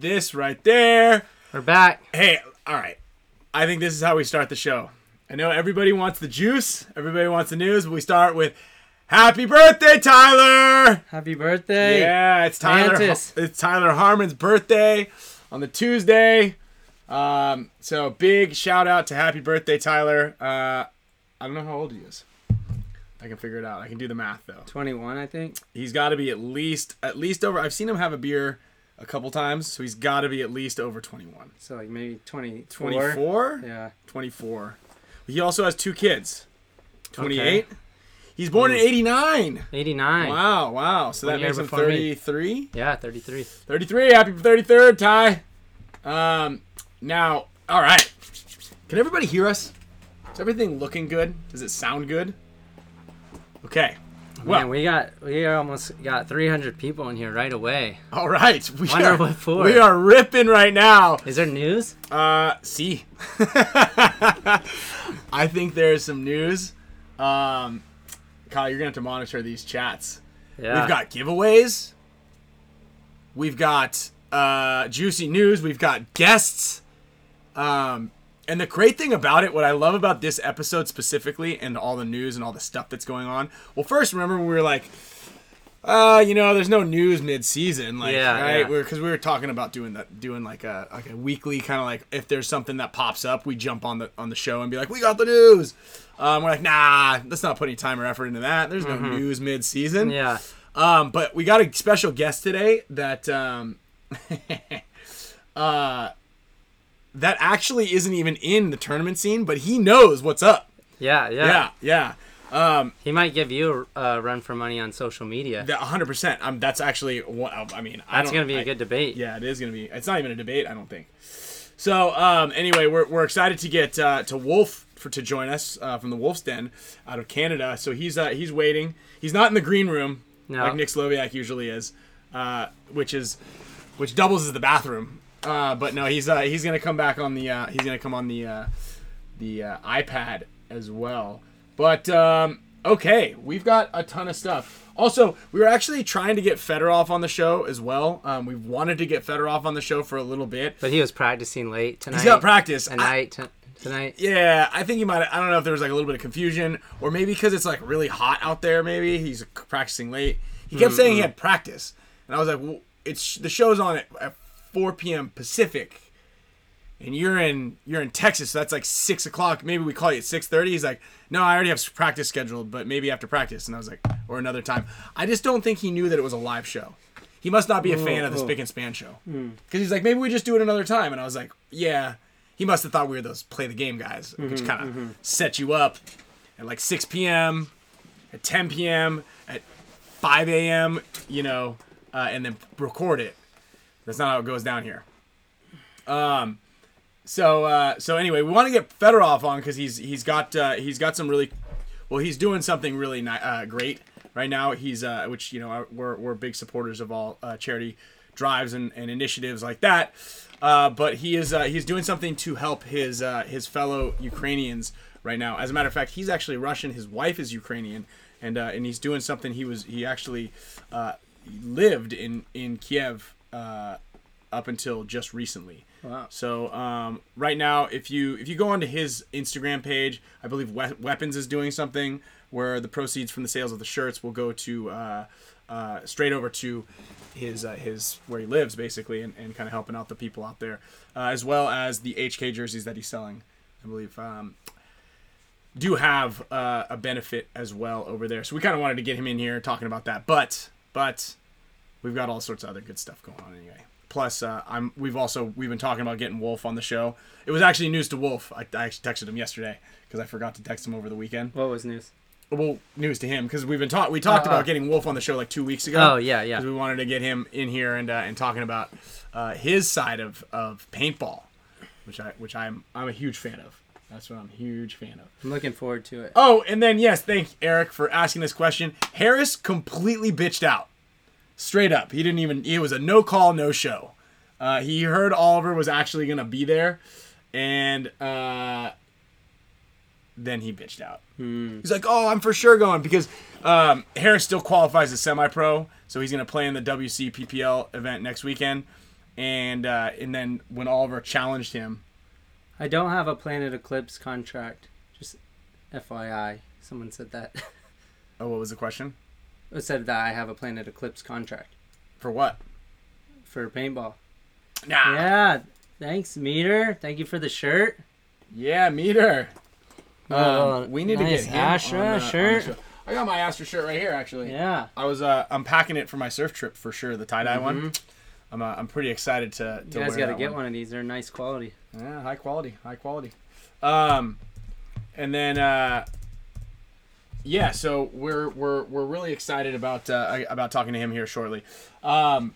this right there. We're back. Hey, all right. I think this is how we start the show. I know everybody wants the juice, everybody wants the news, but we start with Happy birthday, Tyler! Happy birthday. Yeah, it's Tyler. Mantis. It's Tyler Harmon's birthday on the Tuesday. Um, so big shout out to happy birthday, Tyler. Uh, I don't know how old he is. I can figure it out. I can do the math though. 21, I think. He's got to be at least at least over. I've seen him have a beer a couple times, so he's got to be at least over 21. So like maybe 24. 24? Yeah. 24. He also has two kids. 28. Okay. He's born in 89. 89. Wow, wow. So One that makes him before me. 33. Yeah, 33. 33. Happy 33rd, Ty. Um, now, all right. Can everybody hear us? Is everything looking good? Does it sound good? Okay. Well, Man, we got we almost got 300 people in here right away. all right. We Wonder are, what for. we are ripping right now. Is there news? Uh, see. I think there's some news. Um, Kyle, you're gonna have to monitor these chats. Yeah. We've got giveaways. We've got uh, juicy news. We've got guests. Um, and the great thing about it, what I love about this episode specifically, and all the news and all the stuff that's going on. Well, first, remember when we were like, uh, you know, there's no news mid-season, like, Yeah, right? yeah. We're because we were talking about doing that, doing like a like a weekly kind of like if there's something that pops up, we jump on the on the show and be like, we got the news. Um, we're like, nah, let's not put any time or effort into that. There's no news mid-season. Mm-hmm. Yeah. Um, but we got a special guest today that um, uh, that actually isn't even in the tournament scene, but he knows what's up. Yeah, yeah. Yeah, yeah. Um, He might give you a uh, run for money on social media. that 100%. Um, that's actually one. I mean, I That's going to be a I- good debate. Yeah, it is going to be. It's not even a debate, I don't think. So, um, anyway, we're, we're excited to get uh, to Wolf for to join us uh, from the Wolf's Den out of Canada. So he's uh, he's waiting. He's not in the green room No. like Nick Sloviak usually is, uh, which is which doubles as the bathroom. Uh, but no, he's uh, he's gonna come back on the uh, he's gonna come on the uh, the uh, iPad as well. But um, okay, we've got a ton of stuff. Also, we were actually trying to get Fedorov on the show as well. Um, we wanted to get Fedorov on the show for a little bit. But he was practicing late tonight. He's got practice. At I- t- tonight. yeah, I think he might. I don't know if there was like a little bit of confusion, or maybe because it's like really hot out there. Maybe he's practicing late. He kept saying he had practice, and I was like, well, "It's the show's on at 4 p.m. Pacific, and you're in you're in Texas, so that's like six o'clock. Maybe we call you at 6:30." He's like, "No, I already have practice scheduled, but maybe after practice." And I was like, "Or another time." I just don't think he knew that it was a live show. He must not be a fan of the oh. Spick and Span show mm-hmm. because he's like, maybe we just do it another time. And I was like, yeah. He must have thought we were those play the game guys, which mm-hmm, kind of set you up at like 6 p.m., at 10 p.m., at 5 a.m., you know, uh, and then record it. That's not how it goes down here. Um, so uh, so anyway, we want to get Fedorov on because he's he's got uh, he's got some really well he's doing something really ni- uh, great right now. He's uh, which you know we're we're big supporters of all uh, charity drives and, and initiatives like that. Uh, but he is uh, he's doing something to help his uh, his fellow Ukrainians right now. As a matter of fact, he's actually Russian. His wife is Ukrainian, and uh, and he's doing something. He was he actually uh, lived in in Kiev uh, up until just recently. Wow. So um, right now, if you if you go onto his Instagram page, I believe we- Weapons is doing something where the proceeds from the sales of the shirts will go to uh, uh, straight over to his uh, his where he lives basically, and, and kind of helping out the people out there, uh, as well as the HK jerseys that he's selling. I believe um, do have uh, a benefit as well over there. So we kind of wanted to get him in here talking about that, but but we've got all sorts of other good stuff going on anyway. Plus, uh, I'm we've also we've been talking about getting Wolf on the show. It was actually news to Wolf. I, I actually texted him yesterday because I forgot to text him over the weekend. What was news? Well, news to him because we've been talk we talked Uh, about uh. getting Wolf on the show like two weeks ago. Oh, yeah, yeah. 'Cause we wanted to get him in here and uh, and talking about uh, his side of, of paintball, which I which I'm I'm a huge fan of. That's what I'm a huge fan of. I'm looking forward to it. Oh, and then yes, thank Eric for asking this question. Harris completely bitched out, straight up. He didn't even. It was a no call, no show. Uh, he heard Oliver was actually gonna be there, and uh, then he bitched out. He's like, "Oh, I'm for sure going because um, Harris still qualifies as semi-pro, so he's gonna play in the WC PPL event next weekend." and uh, and then when Oliver challenged him, I don't have a Planet Eclipse contract. Just FYI, someone said that. oh, what was the question? Said that I have a Planet Eclipse contract For what? for paintball. Nah. Yeah, thanks, Meter. Thank you for the shirt. Yeah, meter. Um, we need nice to get him Astra on the- on the shirt. I got my Astra shirt right here, actually. Yeah. I was uh, unpacking it for my surf trip for sure, the tie dye one. I'm uh, I'm pretty excited to. to Mm-hmm. You guys got to get one of these. They're nice quality. Yeah, high quality, high quality. Um, and then uh, yeah, so we're we're we're really excited about uh, about talking to him here shortly. Um,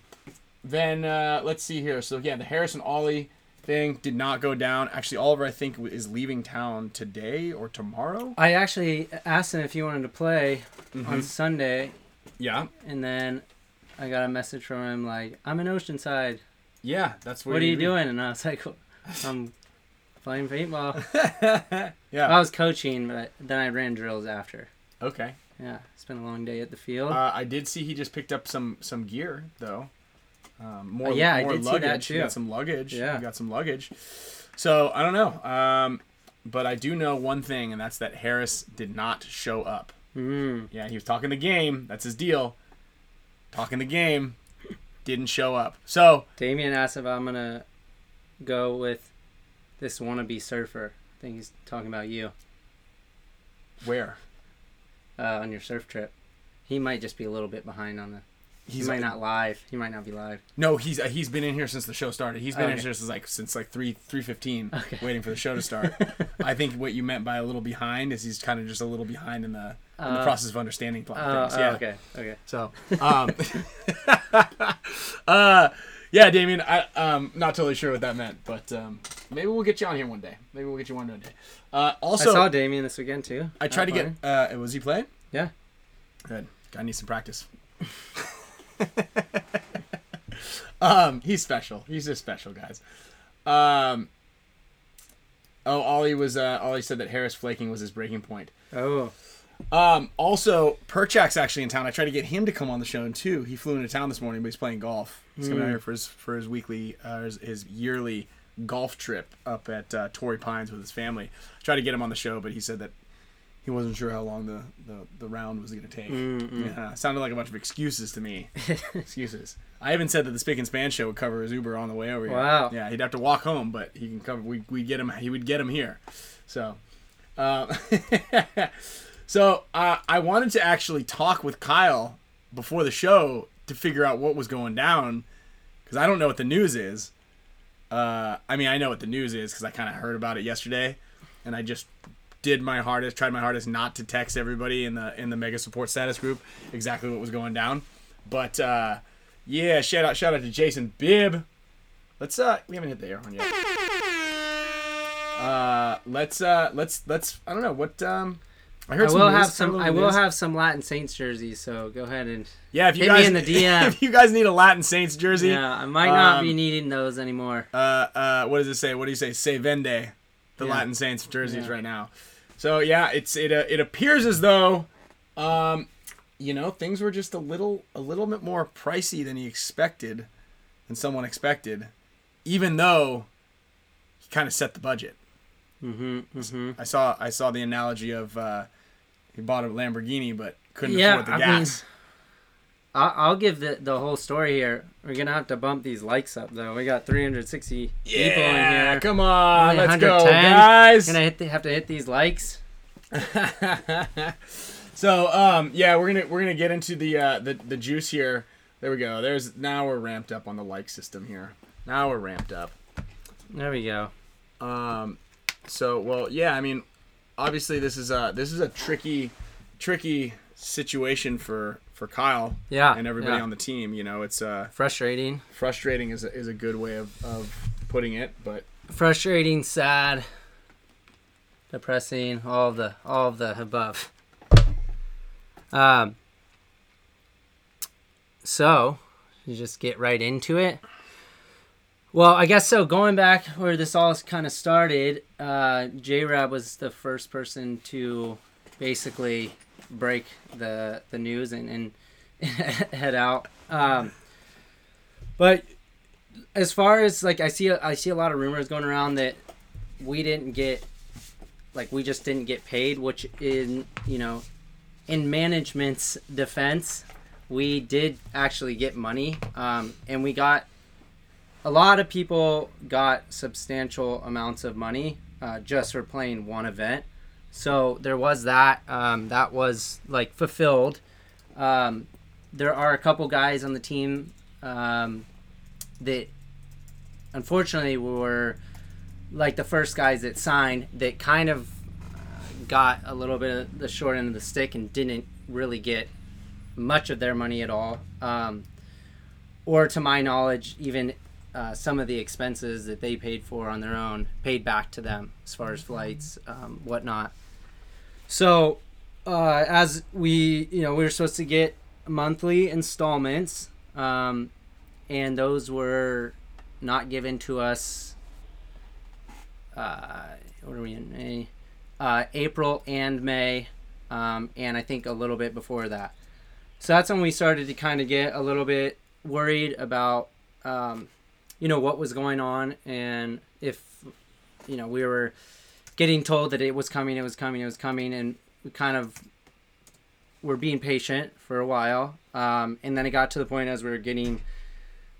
then uh, let's see here. So yeah, the Harrison Ollie thing did not go down. Actually, Oliver I think is leaving town today or tomorrow. I actually asked him if he wanted to play Mm-hmm. on Sunday, Yeah, and then I got a message from him like, "I'm in Oceanside. yeah, that's What are you doing?" And I was like, "I'm playing paintball." yeah. I was coaching, but then I ran drills after. Okay. Yeah, it's been a long day at the field. Uh, I did see he just picked up some some gear though. Um, more Uh, yeah, I more did see that, luggage. He got some luggage. Yeah. he got some luggage. So I don't know. Um, but I do know one thing, and that's that Harris did not show up. Mm. Yeah, he was talking the game. That's his deal. Talking the game, didn't show up. So Damien asked if I'm gonna go with this wannabe surfer. I think he's talking about you where uh, on your surf trip. He might just be a little bit behind on the. he's he might not live. He might not be live. No, he's uh, he's been in here since the show started. He's been in here since like since like three three fifteen, Okay. waiting for the show to start. I think what you meant by a little behind is he's kind of just a little behind in the in the Uh, process of understanding Oh, things. oh, Yeah. okay, okay. So, um, uh, yeah, Damien, I um not totally sure what that meant, but um, maybe we'll get you on here one day. Maybe we'll get you on one day. Uh, also, I saw Damien this weekend too. I tried to get. Uh, was he playing? Yeah. Good. Guy needs some practice. um, he's special. He's just special, guys. Um. Oh, Ollie was. Uh, Ollie said that Harris flaking was his breaking point. Oh, Um, also, Perchak's actually in town. I tried to get him to come on the show too. He flew into town this morning, but he's playing golf. He's coming out here for his for his weekly, uh, his, his yearly golf trip up at uh, Torrey Pines with his family. tried to get him on the show, but he said that he wasn't sure how long the, the, the round was going to take. Yeah, sounded like a bunch of excuses to me. excuses. I even said that the Spick and Span show would cover his Uber on the way over here. Wow. Yeah, he'd have to walk home, but he can cover. We we get him. He would get him here. So, uh, so uh, I wanted to actually talk with Kyle before the show to figure out what was going down because I don't know what the news is. Uh, I mean, I know what the news is because I kind of heard about it yesterday, and I just did my hardest, tried my hardest not to text everybody in the in the mega support status group exactly what was going down. But uh, yeah, shout out shout out to Jason Bibb. Let's uh, we haven't hit the air horn yet. Uh, let's uh, let's let's I don't know what um. I I will have some. I will news. have some Latin Saints jerseys. So go ahead and Yeah, if you hit me guys in the DM. if you guys need a Latin Saints jersey, yeah, I might not Um, be needing those anymore. uh, uh, what does it say? What do you say? Say vende, the Yeah. Latin Saints jerseys Yeah. right now. So yeah, it's it uh, it appears as though, um, you know, things were just a little a little bit more pricey than he expected, than someone expected, even though he kind of set the budget. Mm-hmm. Mm-hmm. I saw I saw the analogy of uh, he bought a Lamborghini but couldn't Yeah, afford the I mean, gas. I'll, I'll give the the whole story here. We're gonna have to bump these likes up though. We got 360 people in yeah, here. come on, Only let's go, 110. guys. Gonna hit the, have to hit these likes. so um yeah we're gonna we're gonna get into the uh the, the juice here there we go there's now we're ramped up on the like system here now we're ramped up There we go. um so well yeah i mean obviously this is a this is a tricky tricky situation for for kyle Yeah, and everybody yeah. on the team you know it's uh Frustrating. frustrating is a, is a good way of of putting it but Frustrating, sad, depressing, all of the all of the above. Um so you just get right into it. Well, I guess so. Going back where this all kind of started, uh, J Rab was the first person to basically break the the news and, and head out. Um, but as far as like I see, I see a lot of rumors going around that we didn't get, like we just didn't get paid, which in you know, in management's defense, we did actually get money, um, and we got a lot of people got substantial amounts of money uh, just for playing one event. So there was that. Um, that was like fulfilled. Um, there are a couple guys on the team um, that unfortunately were like the first guys that signed that kind of got a little bit of the short end of the stick and didn't really get much of their money at all. Um, or to my knowledge, even uh, some of the expenses that they paid for on their own paid back to them as far as flights, um, whatnot. So, uh, as we, you know, we were supposed to get monthly installments, um, and those were not given to us. Uh, what are we in May? Uh, April and May, um, and I think a little bit before that. So that's when we started to kind of get a little bit worried about, um, you know, what was going on and if, you know, we were getting told that it was coming, it was coming, it was coming, and we kind of were being patient for a while. Um, and then it got to the point as we were getting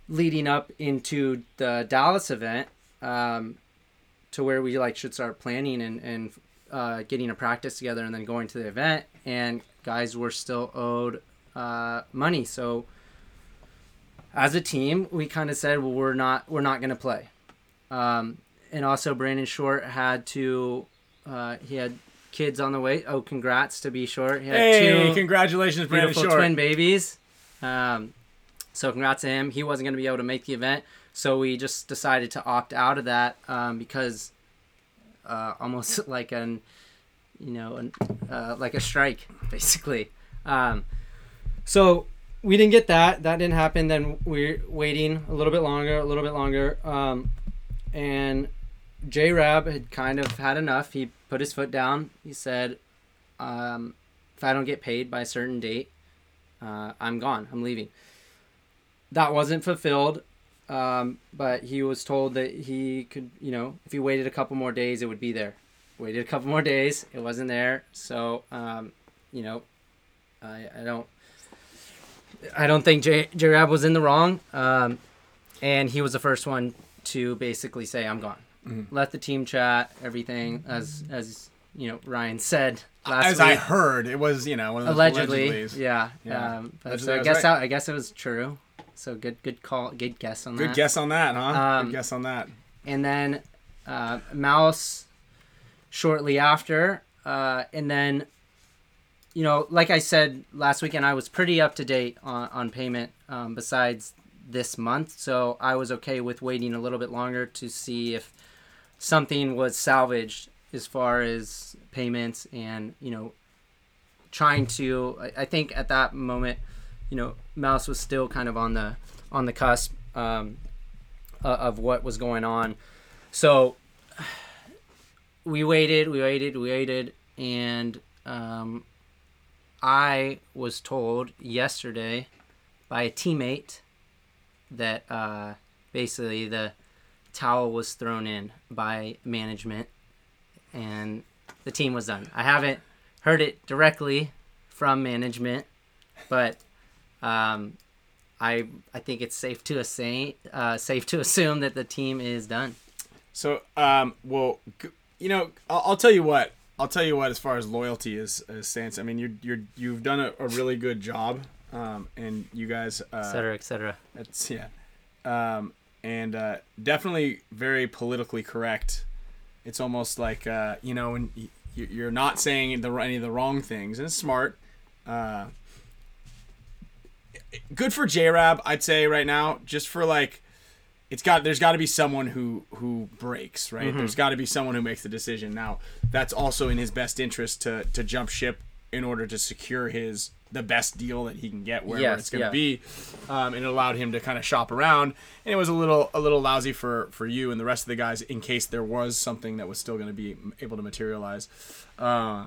leading up into the Dallas event um, to where we like should start planning and, and uh, getting a practice together and then going to the event and guys were still owed uh, money so as a team we kind of said well we're not we're not going to play um, and also Brandon Short had to uh, he had kids on the way oh congrats to be short he had Hey, two congratulations, Brandon beautiful Short. twin babies. Um, so congrats to him. He wasn't going to be able to make the event, so we just decided to opt out of that um, because uh, almost like an, you know, an, uh, like a strike basically. Um, so we didn't get that. That didn't happen. Then we're waiting a little bit longer, a little bit longer, um, and J Rab had kind of had enough. He put his foot down. He said, um, "If I don't get paid by a certain date, uh, I'm gone. I'm leaving." That wasn't fulfilled, um, but he was told that he could, you know, if he waited a couple more days, it would be there. Waited a couple more days, it wasn't there. So, um, you know, I, I don't, I don't think J J Rab was in the wrong, um, and he was the first one to basically say, "I'm gone." Let the team chat, everything as as you know Ryan said last As week I heard, it was you know one of those allegedly, yeah. Yeah. Um, Allegedly, so I I guess right. that, I guess it was true. So good, good call, good guess on Good that. guess on that, huh? Um, Good guess on that. And then uh, Mouse shortly after, uh, and then you know, like I said last weekend, I was pretty up to date on on payment. Um, besides this month, so I was okay with waiting a little bit longer to see if something was salvaged as far as payments and you know trying to I, I think at that moment you know mouse was still kind of on the on the cusp um, uh, of what was going on so we waited we waited we waited and um, i was told yesterday by a teammate that uh, basically the towel was thrown in by management and the team was done. I haven't heard it directly from management, but um, I I think it's safe to say uh, safe to assume that the team is done. So, um, well, you know, I'll, I'll tell you what. I'll tell you what. As far as loyalty is, is stance, I mean, you're you're you've done a, a really good job, um, and you guys, uh, Et cetera, et cetera. That's yeah, um, and uh, definitely very politically correct. It's almost like uh, you know when you're not saying the any of the wrong things, and it's smart. Uh, good for J Rab, I'd say right now, just for like. It's got there's got to be someone who who breaks right. There's got to be someone who makes the decision. Now that's also in his best interest to to jump ship in order to secure his the best deal that he can get wherever Yes, it's going to yeah. be um, and it allowed him to kind of shop around and it was a little a little lousy for for you and the rest of the guys in case there was something that was still going to be able to materialize uh,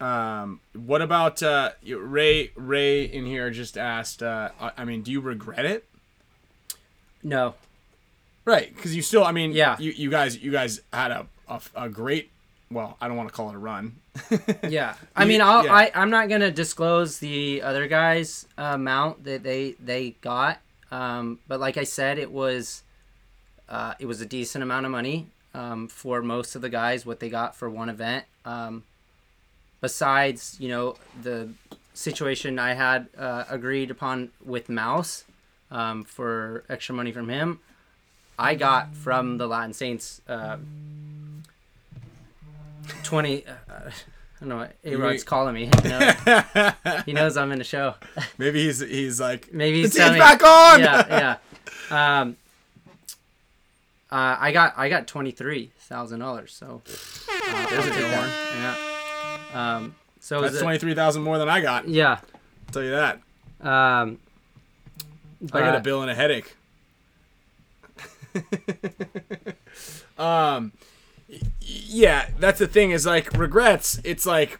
um, what about uh, ray ray in here just asked uh, i mean do you regret it No. Right, because you still, I mean, Yeah. you, you guys, you guys had a, a, a great, well, I don't want to call it a run. Yeah. I mean, I'll, yeah. I I'm not gonna disclose the other guys' amount that they they got. Um, but like I said, it was uh, it was a decent amount of money um, for most of the guys what they got for one event. Um, besides, you know, the situation I had uh, agreed upon with Mouse um, for extra money from him, I got from the Latin Saints. Uh, 20 uh, I don't know what A Rod's calling me. He knows, he knows I'm in the show. Maybe he's he's like, Maybe the he's telling back on. yeah, yeah. Um, uh, I got I got twenty three thousand dollars. So uh, There's a good one. Yeah. Um, so That's twenty three thousand more than I got. Yeah. I'll tell you that. Um, I got a bill and a headache. um, yeah, that's the thing. Is like regrets. It's like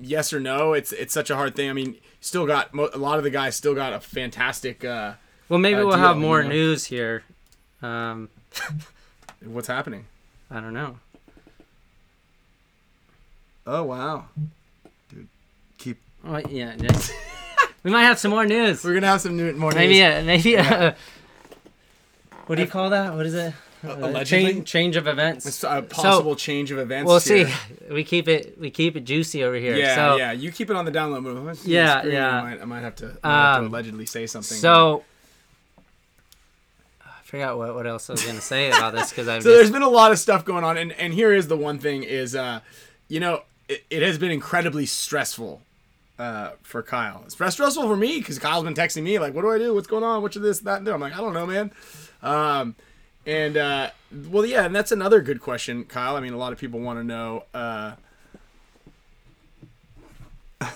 yes or no. It's it's such a hard thing. I mean, still got mo- a lot of the guys still got a fantastic. Uh, Well, maybe uh, we'll deal, have you more know? news here. Um, what's happening? I don't know. Oh wow, dude, keep. Oh, yeah. yeah. we might have some more news. We're gonna have some new more Maybe news. a, maybe a, what do you call that? What is it? Uh, allegedly? change, change of events. It's a possible change of events. We'll see. We keep it we keep it juicy over here. Yeah, so, yeah. You keep it on the download move. Let's see the Yeah, screen. yeah. I might, I might have to, I might have to Um, allegedly say something. So I forgot what, what else I was gonna say about this because I've so there's just, been a lot of stuff going on, and and here is the one thing is, uh, you know, it, it has been incredibly stressful. Uh, for Kyle, it's stressful for me because Kyle's been texting me like, "What do I do? What's going on? What's this, that, and that?" I'm like, "I don't know, man." Um, and uh, well, yeah, and that's another good question, Kyle. I mean, a lot of people want to know. Uh,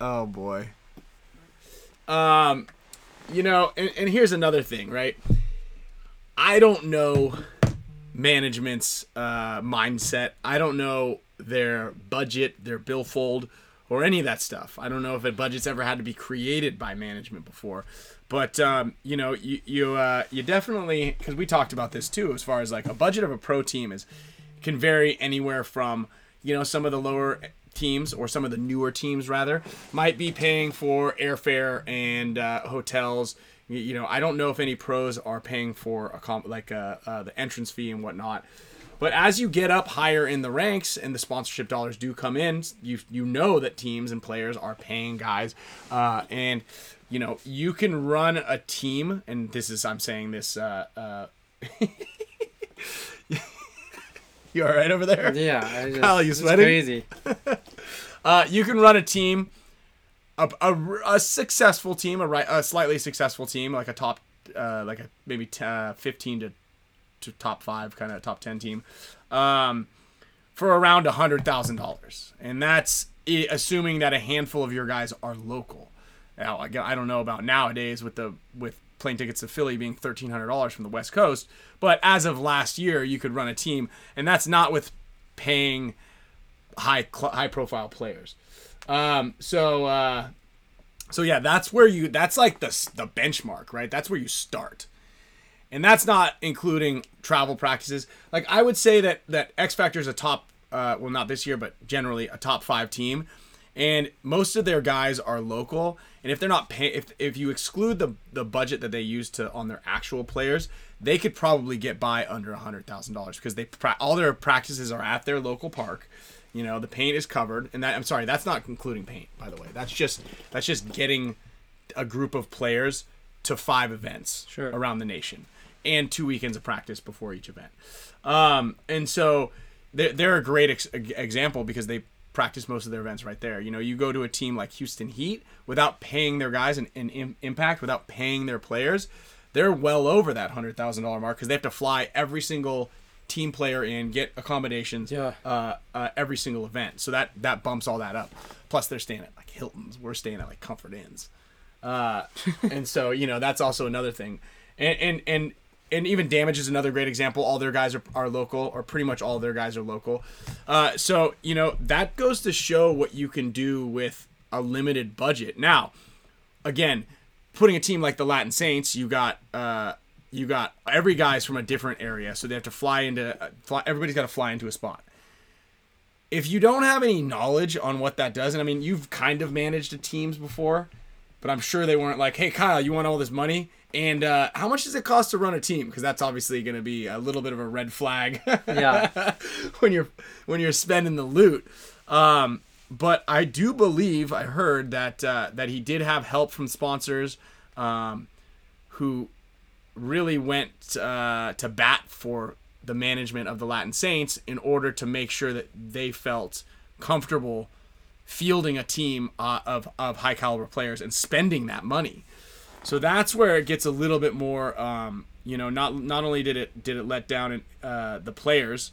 oh boy. Um, you know, and, and here's another thing, right? I don't know management's uh, mindset. I don't know their budget, their billfold, or any of that stuff. I don't know if a budget's ever had to be created by management before. But um, you know, you you uh, you definitely because we talked about this too, as far as like a budget of a pro team is can vary anywhere from you know some of the lower teams or some of the newer teams rather might be paying for airfare and uh, hotels you, know i don't know if any pros are paying for a comp like uh, uh, the entrance fee and whatnot but as you get up higher in the ranks and the sponsorship dollars do come in you you know that teams and players are paying guys uh, and you know you can run a team and this is i'm saying this uh, uh, you all right over there yeah. I just, Kyle, you it's sweating? Crazy. Uh, you can run a team, a, a, a successful team, a, right, a slightly successful team, like a top, uh, like a maybe t- uh, 15 to, to top five, kind of top 10 team, um, for around a $100,000. And that's i- assuming that a handful of your guys are local. Now, again, I don't know about nowadays with the with plane tickets to Philly being thirteen hundred dollars from the West Coast, but as of last year, you could run a team, and that's not with paying high high profile players. Um, so uh, so yeah, that's where you that's like the the benchmark, right? That's where you start. And that's not including travel practices. Like I would say that that X Factor is a top uh, well not this year, but generally a top 5 team. And most of their guys are local, and if they're not pay if if you exclude the the budget that they use to on their actual players, they could probably get by under a hundred thousand dollars because they all their practices are at their local park. You know, the paint is covered, and that I'm sorry, that's not including paint, by the way. That's just that's just getting a group of players to five events Sure. around the nation and two weekends of practice before each event. Um, and so they're, they're a great ex- example because they practice most of their events right there. You know, you go to a team like Houston Heat without paying their guys an, an im- impact, without paying their players, they're well over that hundred thousand dollar mark because they have to fly every single team player in, get accommodations, Yeah. uh, uh, every single event. So that that bumps all that up. Plus, they're staying at like Hilton's. We're staying at like Comfort Inns. Uh, and so you know that's also another thing, and and and and even damage is another great example. All their guys are, are local, or pretty much all their guys are local. Uh, so you know that goes to show what you can do with a limited budget. Now, again, putting a team like the Latin Saints, you got uh, you got every guy's from a different area, so they have to fly into uh, fly, everybody's got to fly into a spot. If you don't have any knowledge on what that does, and I mean you've kind of managed teams before, but I'm sure they weren't like, "Hey Kyle, you want all this money?" And uh, how much does it cost to run a team? Because that's obviously going to be a little bit of a red flag. Yeah. when you're when you're spending the loot. Um, but I do believe I heard that uh, that he did have help from sponsors, um, who really went uh, to bat for the management of the Latin Saints in order to make sure that they felt comfortable fielding a team uh, of of high caliber players and spending that money. So that's where it gets a little bit more. Um, you know, not not only did it did it let down uh, the players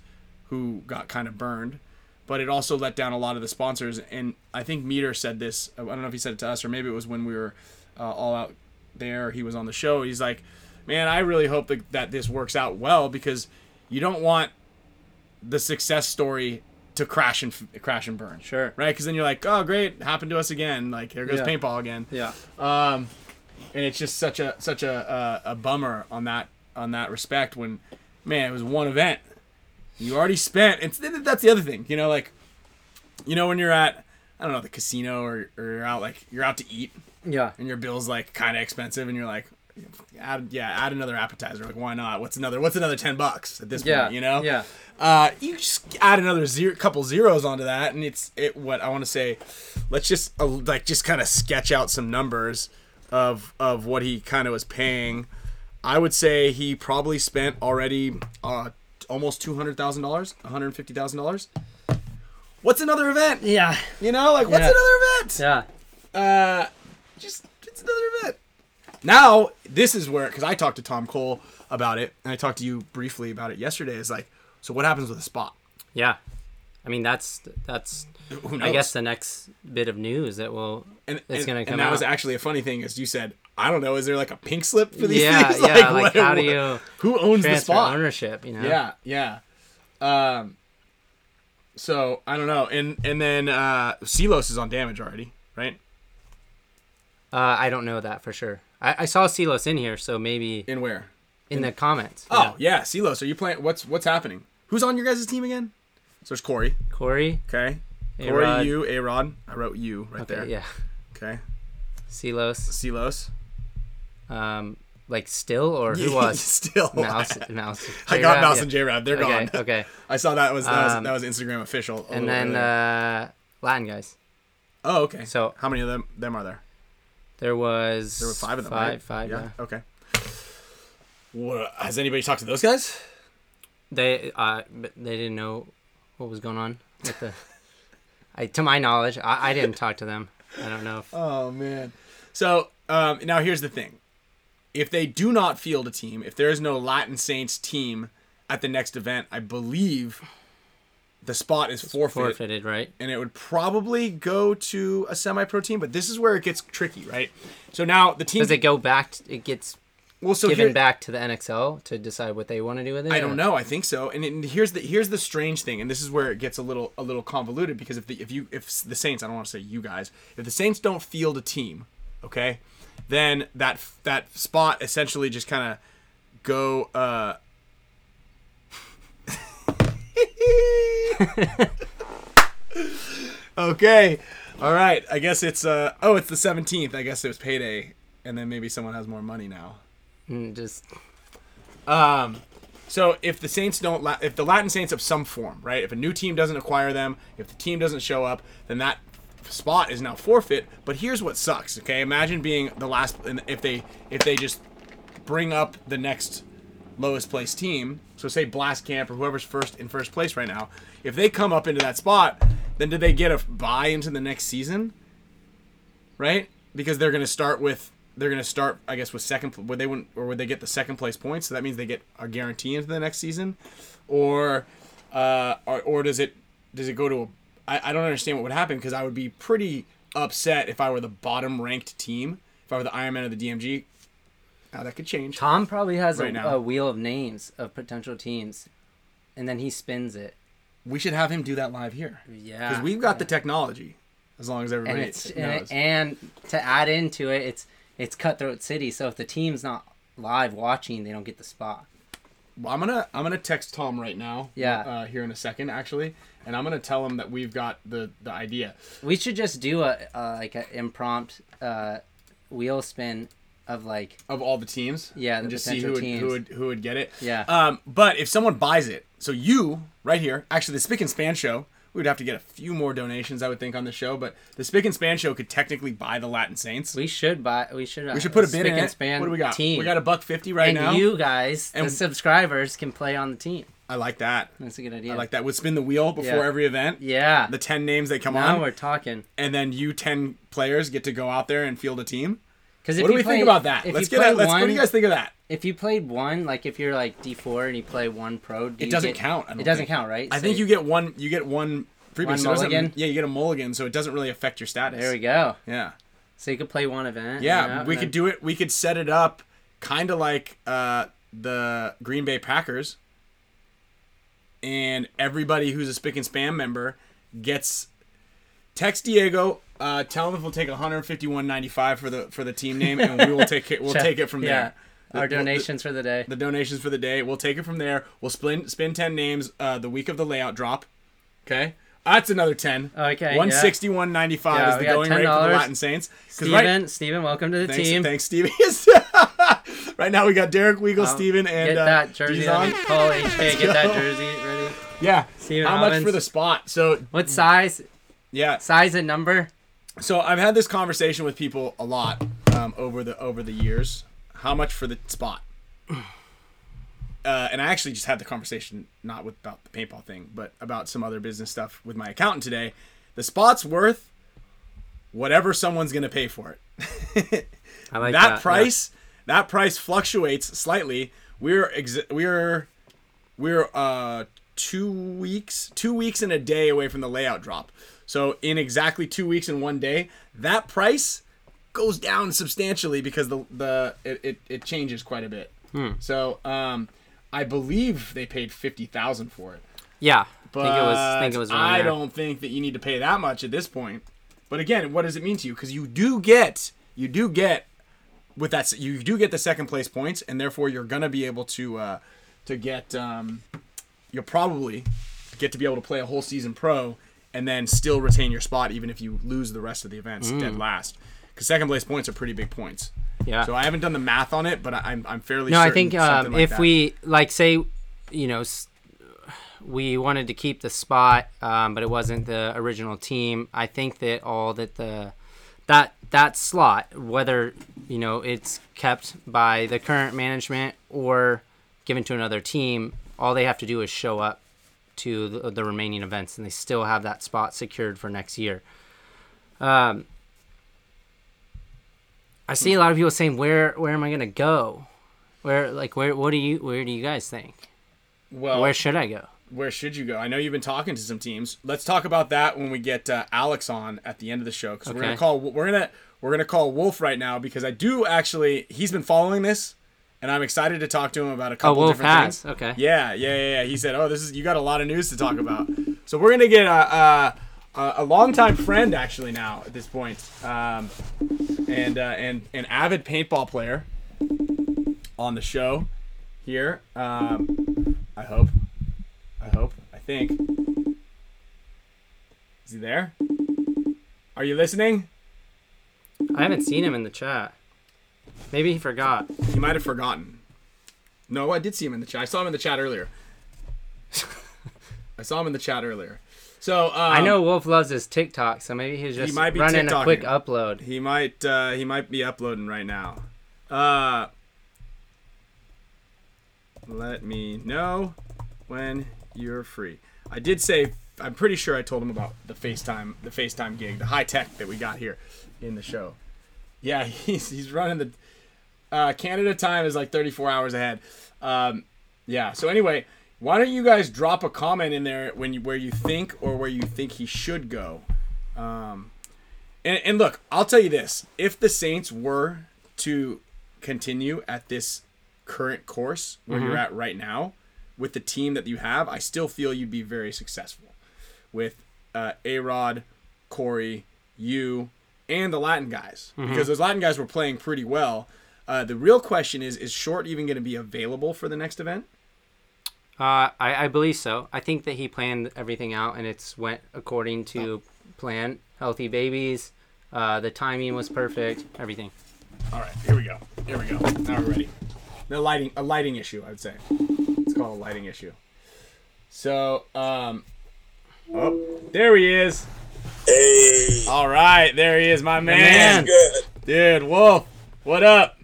who got kind of burned, but it also let down a lot of the sponsors. And I think Meter said this. I don't know if he said it to us or maybe it was when we were uh, all out there. He was on the show. He's like, "Man, I really hope that, that this works out well because you don't want the success story to crash and crash and burn." Sure. Right? Because then you're like, "Oh, great, happened to us again. Like here goes Yeah. paintball again." Yeah. Um, and it's just such a such a, a a bummer on that on that respect when, man, it was one event. You already spent. It's that's the other thing, you know, like, you know, when you're at I don't know the casino or, or you're out like you're out to eat Yeah. and your bill's like kind of expensive and you're like, add yeah, add another appetizer. Like why not? What's another What's another ten bucks at this Yeah. point? You know? Yeah. uh, you just add another zero, couple zeros onto that, and it's it. What I want to say, let's just uh, like just kind of sketch out some numbers of of what he kind of was paying. I would say he probably spent already uh, almost two hundred thousand dollars, one hundred fifty thousand dollars. What's another event? Yeah. You know, like what's Yeah. another event? Yeah. Uh, just it's another event. Now this is where because I talked to Tom Cole about it, and I talked to you briefly about it yesterday. Is like, so what happens with the spot? Yeah. I mean, that's that's? I guess the next bit of news that will and, it's gonna come out. and that was actually a funny thing, is you said, I don't know, is there like a pink slip for these yeah things? yeah like, what- how do you who owns the spot? ownership? You know. Yeah, yeah. Um, so I don't know, and and then uh, Silos is on damage already, right? Uh, I don't know that for sure. I, I saw Silos in here, so maybe In where? in the comments. Oh yeah, Silos. Are you playing? What's what's happening? Who's on your guys' team again? So there's Corey. Corey. Okay. Corey, A-Rod. you, A Rod. I wrote you right Okay. there. Yeah. Okay. Silos. Silos. Um, like still or who was Still. Mouse? Mouse. I got Mouse Yeah. and J Rab. They're Okay. gone. Okay. I saw that was that was, Um, that was Instagram official. And then uh, Latin guys. oh, okay. So How many of them them are there? There was There were five of them. Five. right? Five. Yeah. Okay. What, has anybody talked to those guys? They uh they didn't know what was going on with the. I to my knowledge, I, I didn't talk to them. I don't know if Oh man. So um, now here's the thing: if they do not field a team, if there is no Latin Saints team at the next event, I believe the spot is forfeit, forfeited, right? and it would probably go to a semi-pro team. But this is where it gets tricky, right? So now the team. Does it go back? t- it gets well, so given here- back to the NXL to decide what they want to do with it. I or- don't know. I think so. And, and here's the here's the strange thing, and this is where it gets a little a little convoluted because if the if you if the Saints, I don't want to say you guys, if the Saints don't field a team, okay, then that that spot essentially just kind of go. uh Okay. All right. I guess it's uh oh, it's the 17th. I guess it was payday and then maybe someone has more money now. Mm, Just Um, so if the Saints don't, la- if the Latin Saints of some form, right? If a new team doesn't acquire them, if the team doesn't show up, then that spot is now forfeit. But here's what sucks. Okay, imagine being the last, if they if they just bring up the next lowest place team. So say Blast Camp or whoever's first in first place right now. If they come up into that spot, then do they get a buy into the next season? Right? Because they're going to start with they're going to start I guess with second would they wouldn't or would they get the second place points? So that means they get a guarantee into the next season or uh or, or does it does it go to a I, I don't understand what would happen because I would be pretty upset if I were the bottom ranked team. If I were the Ironman of the DMG, now that could change. Tom probably has Right a, now. a wheel of names of potential teams, and then he spins it. We should have him do that live here Yeah, because we've got the technology. as long as everybody it's knows. and, and to add into it, it's it's cutthroat city. So if the team's not live watching, they don't get the spot. Well, I'm gonna I'm gonna text Tom right now. Yeah. Uh, here in a second, actually, and I'm gonna tell him that we've got the the idea. We should just do a uh, like an impromptu uh, wheel spin of like of all the teams. Yeah, and just see who would, teams. who would who would get it. Yeah. Um, but if someone buys it, so you right here, actually the Spick and Span show, we would have to get a few more donations, I would think, on the show. But the Spick and Span show could technically buy the Latin Saints. we should buy. We should. We should put a bid in and it. span What do we got? Team. We got a buck fifty right and now. you guys, And- the subscribers, can play on the team. I like that. That's a good idea. I like that. Would spin the wheel before Yeah. every event. Yeah. The ten names they come now on, we're talking. and then you ten players get to go out there and field a team. Because What do we think about that? Let's get. Let's. One, what do you guys think of that? If you played one, like if you're like D four and you play one pro, do It you doesn't get- count. It doesn't think. count, right? I So think you get one. You get one free One. So mulligan? Yeah, you get a mulligan, so it doesn't really affect your status. There we go. Yeah, So you could play one event. yeah. we could then- do it. We could set it up, kind of like uh, the Green Bay Packers, and everybody who's a Spick and Spam member gets text Diego. Uh, tell him if we'll take 151.95 for the for the team name, and we will take it. We'll take it from Yeah. there. Our The- donations for the day. the donations for the day. We'll take it from there. We'll spin spin ten names uh, the week of the layout drop. Okay, that's another ten. Okay, one sixty one ninety five Yeah, is the going rate for the $10. Latin Saints. Steven, Steven, welcome to the thanks, team. thanks, Steven. right now we got Derek Weagle, Steven, and get uh, that jersey. Dizon. On. Call HK, get that jersey ready. Yeah. Steven How much for the spot? So What size? Yeah. Size and number? So I've had this conversation with people a lot um, over the over the years. How much for the spot? Uh, and I actually just had the conversation not with about the paintball thing, but about some other business stuff with my accountant today. The spot's worth whatever someone's gonna pay for it. I like that that, price, that price fluctuates slightly. We're ex- we're we're uh two weeks, two weeks and a day away from the layout drop. So in exactly two weeks and one day, that price goes down substantially because the the it, it, it changes quite a bit. So um, I believe they paid fifty thousand for it. Yeah. But think it was. Think it was. I there. don't think that you need to pay that much at this point. But again, what does it mean to you? Because you do get, you do get, with that, you do get the second place points, and therefore you're gonna be able to, uh, to get, um, you'll probably get to be able to play a whole season pro, and then still retain your spot even if you lose the rest of the events Mm. dead last. Because second place points are pretty big points. Yeah. So I haven't done the math on it, but I'm I'm fairly. No, I think um, like if that. we like say, you know, we wanted to keep the spot, um, but it wasn't the original team. I think that all that the that that slot, whether you know it's kept by the current management or given to another team, all they have to do is show up to the, the remaining events, and they still have that spot secured for next year. Um, I see a lot of people saying, "Where where am I gonna go? Where like where what do you where do you guys think? well, Where should I go?" where should you go? I know you've been talking to some teams. Let's talk about that when we get uh, Alex on at the end of the show because we're gonna call we're gonna we're gonna call Wolf right now because I do actually he's been following this and I'm excited to talk to him about a Oh, couple Wolf different has things. okay. Yeah, yeah, yeah, yeah. He said, "Oh, this is you got a lot of news to talk about." So we're gonna get a a, a, a longtime friend actually now at this point, um, and uh, and an avid paintball player on the show here. Um, I hope. I hope. I think. Is he there? Are you listening? I haven't seen him in the chat. Maybe he forgot. He might have forgotten. No, I did see him in the chat. I saw him in the chat earlier. I saw him in the chat earlier. So um, I know Wolf loves his TikTok, so maybe he's just might be running a quick upload. he might uh, he might be uploading right now. Uh, let me know when you're free. I did say I'm pretty sure I told him about the FaceTime the FaceTime gig, the high tech that we got here in the show. Yeah, he's he's running the uh, Canada time is like 34 hours ahead. Um, yeah. So anyway, why don't you guys drop a comment in there when you where you think or where you think he should go? Um, and, and look, I'll tell you this: if the Saints were to continue at this current course where you're at right now, with the team that you have, I still feel you'd be very successful with uh, A Rod, Corey, you, and the Latin guys because those Latin guys were playing pretty well. Uh, the real question is: Is Short even going to be available for the next event? Uh, I, I believe so. I think that he planned everything out and it's went according to plan. Healthy babies. Uh, the timing was perfect. Everything. All right, here we go. Here we go. Now we're ready. The lighting, a lighting issue, I would say. It's called a lighting issue. So, um, oh, there he is. Hey, All right, there he is, my man. man. good. Dude, Wolf, what up?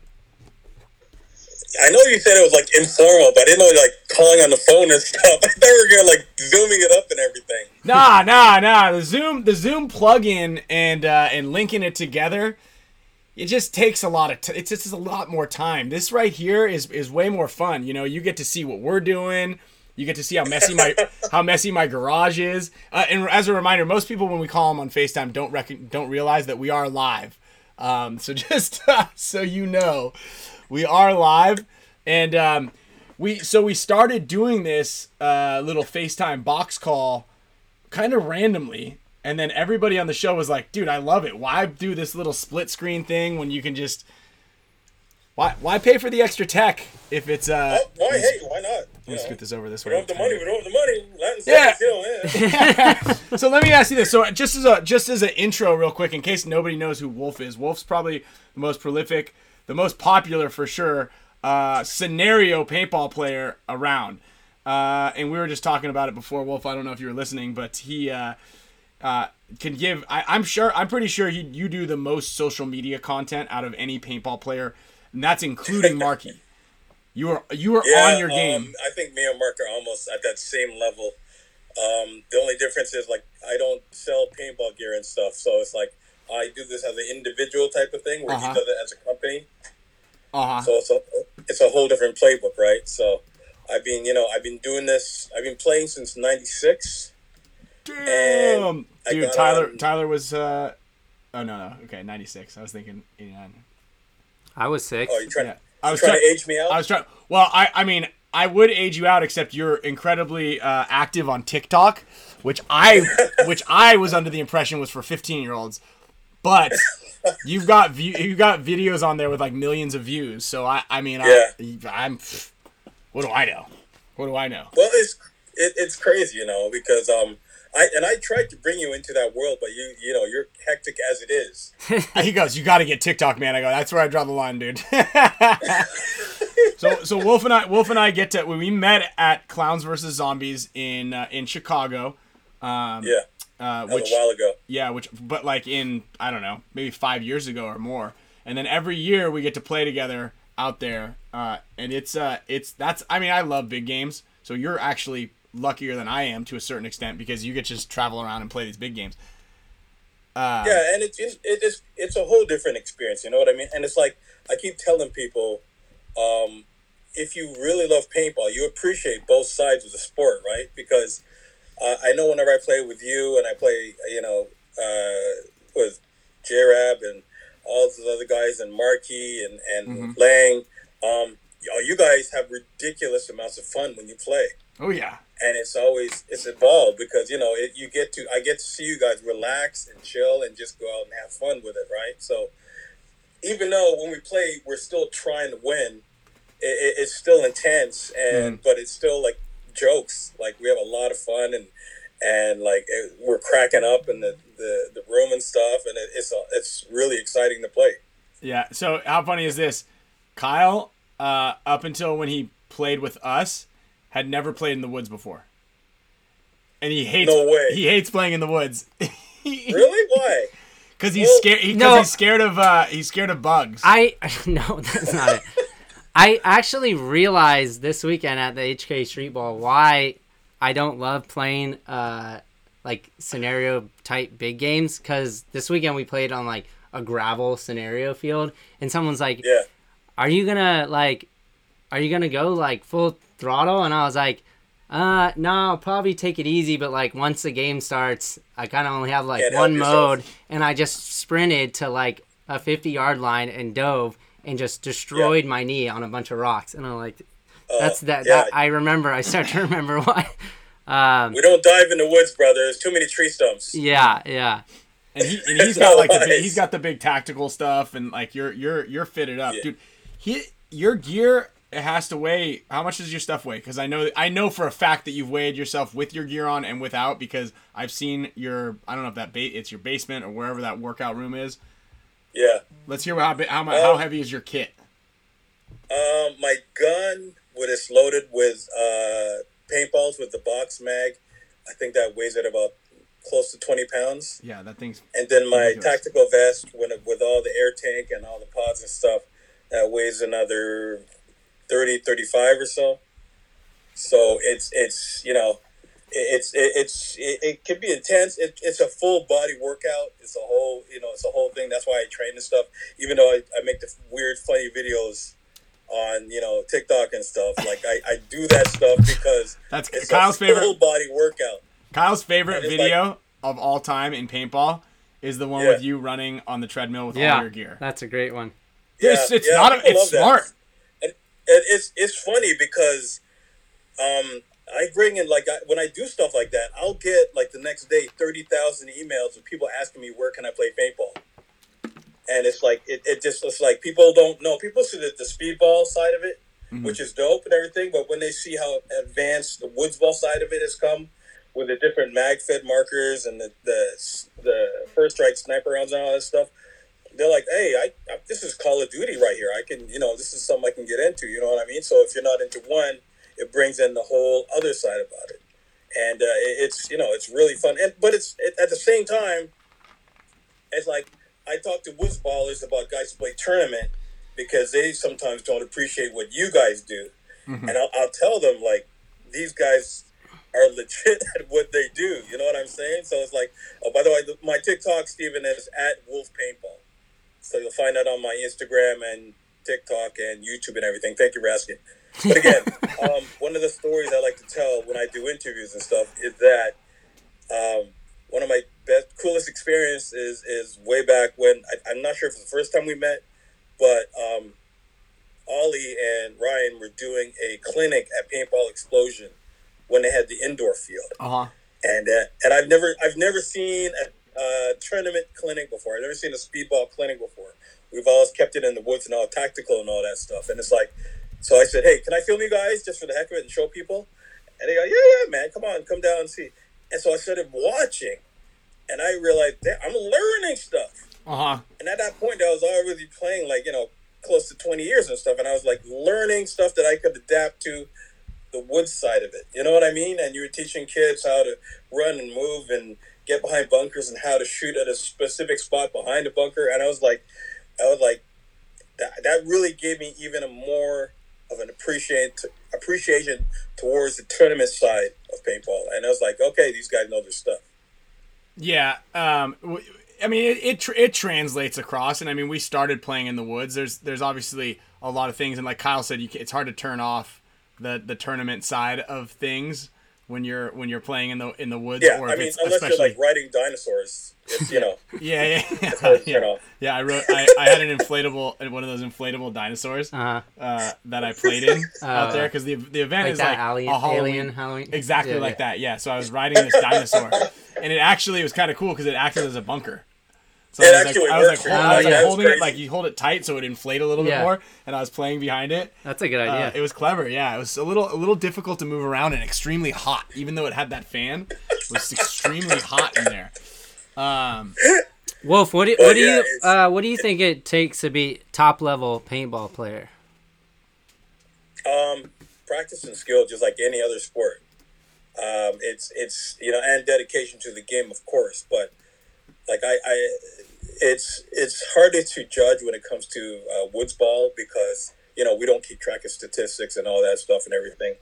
I know you said it was like informal, but I didn't know like calling on the phone and stuff. I thought we were gonna like zooming it up and everything. Nah, nah, nah. The Zoom, the Zoom plugin and uh, and linking it together, it just takes a lot of. T- it's just a lot more time. This right here is is way more fun. You know, you get to see what we're doing. You get to see how messy my how messy my garage is. Uh, and as a reminder, most people when we call them on Facetime don't rec- don't realize that we are live. Um, so just so you know, we are live, and um, we so we started doing this uh, little FaceTime box call kind of randomly and then everybody on the show was like dude i love it why do this little split screen thing when you can just why why pay for the extra tech if it's uh Oh, why? Hey, why not? Let me scoot this over this we way don't have the money. We don't have the money. Latin Yeah. yeah. so let me ask you this so just as a just as an intro real quick in case nobody knows who wolf is wolf's probably the most prolific the most popular for sure uh scenario paintball player around uh and we were just talking about it before wolf i don't know if you were listening but he uh uh, can give. I, I'm sure. I'm pretty sure he, you do the most social media content out of any paintball player, and that's including Marky. You are you are Yeah, on your game. Um, I think me and Mark are almost at that same level. Um, the only difference is like I don't sell paintball gear and stuff, so it's like I do this as an individual type of thing where Uh-huh. he does it as a company. Uh huh. So it's a it's a whole different playbook, right? So I've been you know I've been doing this. I've been playing since '96. Damn, I dude. Tyler on- Tyler was. uh Oh no no. Okay, 96. I was thinking 89. I was six. Oh, you're trying, Yeah. I was trying trying. to age me out? I was trying. Well, I I mean I would age you out, except you're incredibly uh, active on TikTok, which I which I was under the impression was for 15 year olds, but you've got view you got videos on there with like millions of views. So I I mean I, I'm what do I know? What do I know? Well, it's it, it's crazy, you know, because um, I and I tried to bring you into that world, but you you know you're hectic as it is. He goes, "You got to get TikTok, man." I go, "That's where I draw the line, dude." so, so Wolf and I, Wolf and I get to when we met at Clowns versus Zombies in uh, in Chicago. Um, Yeah, uh, which a while ago. yeah, which but like in I don't know, maybe five years ago or more. And then every year we get to play together out there, uh, and it's uh, it's that's I mean I love big games. So you're actually luckier than I am to a certain extent because you get to just travel around and play these big games. Uh, Yeah, and it's it, it's it's a whole different experience. You know what I mean? And it's like I keep telling people, um, if you really love paintball, you appreciate both sides of the sport, right? Because uh, I know whenever I play with you and I play, you know, uh, with J-Rab and all those other guys and Marky and and Lang, um, you- you guys have ridiculous amounts of fun when you play Oh yeah. and it's always it's involved because you know it, you get to I get to see you guys relax and chill and just go out and have fun with it, right? So even though when we play we're still trying to win, it, it, it's still intense and but it's still like jokes. Like we have a lot of fun and and like it, we're cracking up in the, the, the room and stuff and it, it's it's really exciting to play. Yeah. So how funny is this? Kyle, uh, up until when he played with us, had never played in the woods before, and he hates. No way. He hates playing in the woods. Really? Why? Because he's Well, scared. Because No. he's scared of. Uh, he's scared of bugs. I no, that's not it. I actually realized this weekend at the HK Street Ball why I don't love playing uh like scenario type big games because this weekend we played on like a gravel scenario field and someone's like, Yeah. "Are you gonna like, are you gonna go like full throttle?" And I was like. Uh no, I'll probably take it easy, but like once the game starts, I kind of only have like help one yourself. mode, and I just sprinted to like a 50 yard line and dove and just destroyed my knee on a bunch of rocks. And I'm like, that's that. Uh, yeah. that I remember. I start to remember why. Um, We don't dive in the woods, brother. There's too many tree stumps. yeah, yeah. and he and he's got like the big, he's got the big tactical stuff, and like you're you're you're fitted up, Yeah. dude. He your gear it has to weigh. How much does your stuff weigh? Because I know I know for a fact that you've weighed yourself with your gear on and without because I've seen your I don't know if that ba- it's your basement or wherever that workout room is. Yeah. Let's hear how how how heavy is your kit? Um, my gun, when it's loaded with uh, paintballs with the box mag, I think that weighs at about close to 20 pounds. Yeah, that thing's And then my Ridiculous. tactical vest, when it, with all the air tank and all the pods and stuff, that weighs another 30, 35 or so. So it's it's you know, it's it, it's it, it can be intense. It, it's a full body workout. It's a whole you know it's a whole thing. That's why I train and stuff. Even though I, I make the weird funny videos on you know TikTok and stuff, like I, I do that stuff because That's it's Kyle's a favorite- full body workout. Kyle's favorite And it's video of all time in paintball is the one Yeah. with you running on the treadmill with all your gear. that's a great one. It's- it's yeah, not a- it's smart. And, and it's it's funny because um, I bring in like I, when I do stuff like that, I'll get like the next day thirty thousand emails of people asking me where can I play paintball, and it's like it, it just it's like people don't know. People see the, the speedball side of it, mm-hmm. which is dope and everything, but when they see how advanced the woodsball side of it has come. With the different mag fed markers and the, the the first strike sniper rounds and all that stuff, they're like, hey, I, I this is Call of Duty right here. I can, you know, this is something I can get into. You know what I mean? So if you're not into one, it brings in the whole other side about it, and uh, it's you know it's really fun. And but it's it, at the same time, it's like I talk to woods ballers about guys who play tournament because they sometimes don't appreciate what you guys do, and I'll, I'll tell them like these guys are legit at what they do. You know what I'm saying? So it's like, oh, by the way, my TikTok, Steven, is at Wolf Paintball. So you'll find that on my Instagram and TikTok and YouTube and everything. Thank you for asking. But again, um, one of the stories I like to tell when I do interviews and stuff is that um, one of my best, coolest experiences is way back when I, I'm not sure if it's the first time we met, but um, Ollie and Ryan were doing a clinic at Paintball Explosion when they had the indoor field Uh huh. and uh, and I've never I've never seen a, a tournament clinic before. I've never seen a speedball clinic before. We've always kept it in the woods and all tactical and all that stuff. And it's like, so I said, hey, can I film you guys just for the heck of it and show people? And they go, yeah, yeah, man, come on, come down and see. And so I started watching, and I realized that I'm learning stuff. Uh huh. And at that point, I was already playing like you know close to 20 years and stuff, and I was like learning stuff that I could adapt to the woods side of it. You know what I mean? And you were teaching kids how to run and move and get behind bunkers and how to shoot at a specific spot behind a bunker. And I was like, I was like, that, that really gave me even a more of an appreciate appreciation towards the tournament side of paintball. And I was like, okay, these guys know their stuff. Yeah. Um. I mean, it it, tr- it translates across, and I mean, we started playing in the woods. There's there's obviously a lot of things, and like Kyle said, you ca it's hard to turn off the the tournament side of things when you're when you're playing in the in the woods, Yeah, or I mean, unless especially you're like riding dinosaurs, it's you know. yeah yeah hard yeah to turn yeah. off. yeah. I wrote I, I had an inflatable one of those inflatable dinosaurs Uh, uh, that I played in out Uh, there because the the event like is that like alien, a Halloween alien Halloween. Exactly Yeah, like yeah. that. Yeah. So I was riding this dinosaur, and it actually was kind of cool because it acted as a bunker. So It I was like, I was like, works, hol- yeah. I was like yeah. holding it That's like you hold it tight so it inflate a little bit more, and I was playing behind it. That's a good Uh, idea. it was clever. Yeah, it was a little a little difficult to move around and extremely hot, even though it had that fan. It was extremely hot in there. Um, Wolf, what do, what do you uh, what do you think it takes to be top level paintball player? Um, practice and skill, just like any other sport. Um, it's it's you know, and dedication to the game, of course. But like I, I it's it's harder to judge when it comes to uh, woods ball because you know we don't keep track of statistics and all that stuff and everything.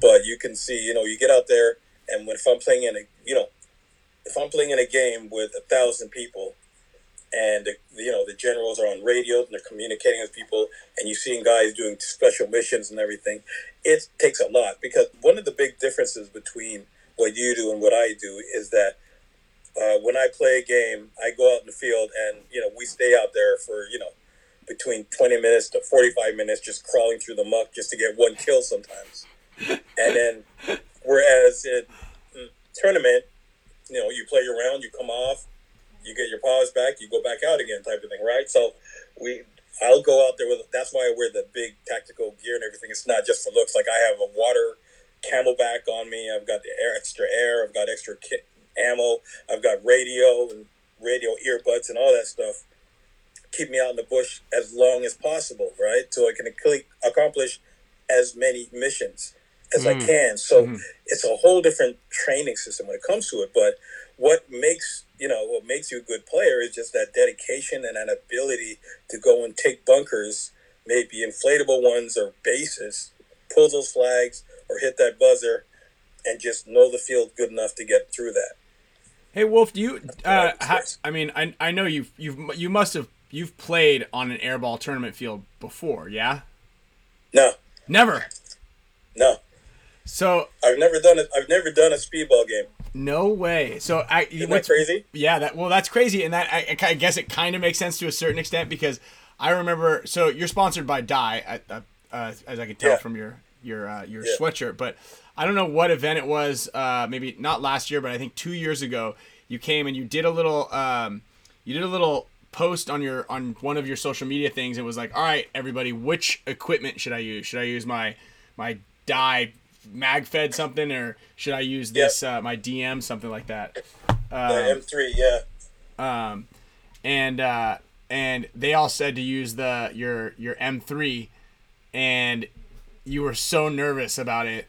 But you can see, you know, you get out there, and when if I'm playing in a, you know, if I'm playing in a game with a thousand people, and the, you know the generals are on radio and they're communicating with people and you're seeing guys doing special missions and everything it takes a lot because one of the big differences between what you do and what i do is that uh, when i play a game i go out in the field and you know we stay out there for you know between 20 minutes to 45 minutes just crawling through the muck just to get one kill sometimes and then whereas in mm, tournament you know you play your round you come off you get your powers back, you go back out again, type of thing, right? So we, I'll go out there with. That's why I wear the big tactical gear and everything. It's not just for looks. Like I have a water CamelBak on me. I've got the air, extra air. I've got extra kit, ammo. I've got radio and radio earbuds and all that stuff. Keep me out in the bush as long as possible, right? So I can accomplish as many missions as mm. I can. So mm. it's a whole different training system when it comes to it. But what makes you know what makes you a good player is just that dedication and that ability to go and take bunkers, maybe inflatable ones or bases, pull those flags or hit that buzzer, and just know the field good enough to get through that. Hey Wolf, do you? Uh, ha, I mean, I I know you you you must have you've played on an airball tournament field before, yeah? No. Never. No. So I've never done it. I've never done a speedball game. No way. So I Isn't that crazy? Yeah, that well, that's crazy, and that I, I guess it kind of makes sense to a certain extent because I remember. So you're sponsored by Dye, uh, uh, as I could tell yeah. from your your uh, your yeah. sweatshirt, but I don't know what event it was. Uh, maybe not last year, but I think two years ago, you came and you did a little um, you did a little post on your on one of your social media things. It was like, all right, everybody, which equipment should I use? Should I use my my Dye magfed something or should I use this yep. uh, my DM something like that? Um, the M3, yeah. Um, and uh, and they all said to use the your your M3, and you were so nervous about it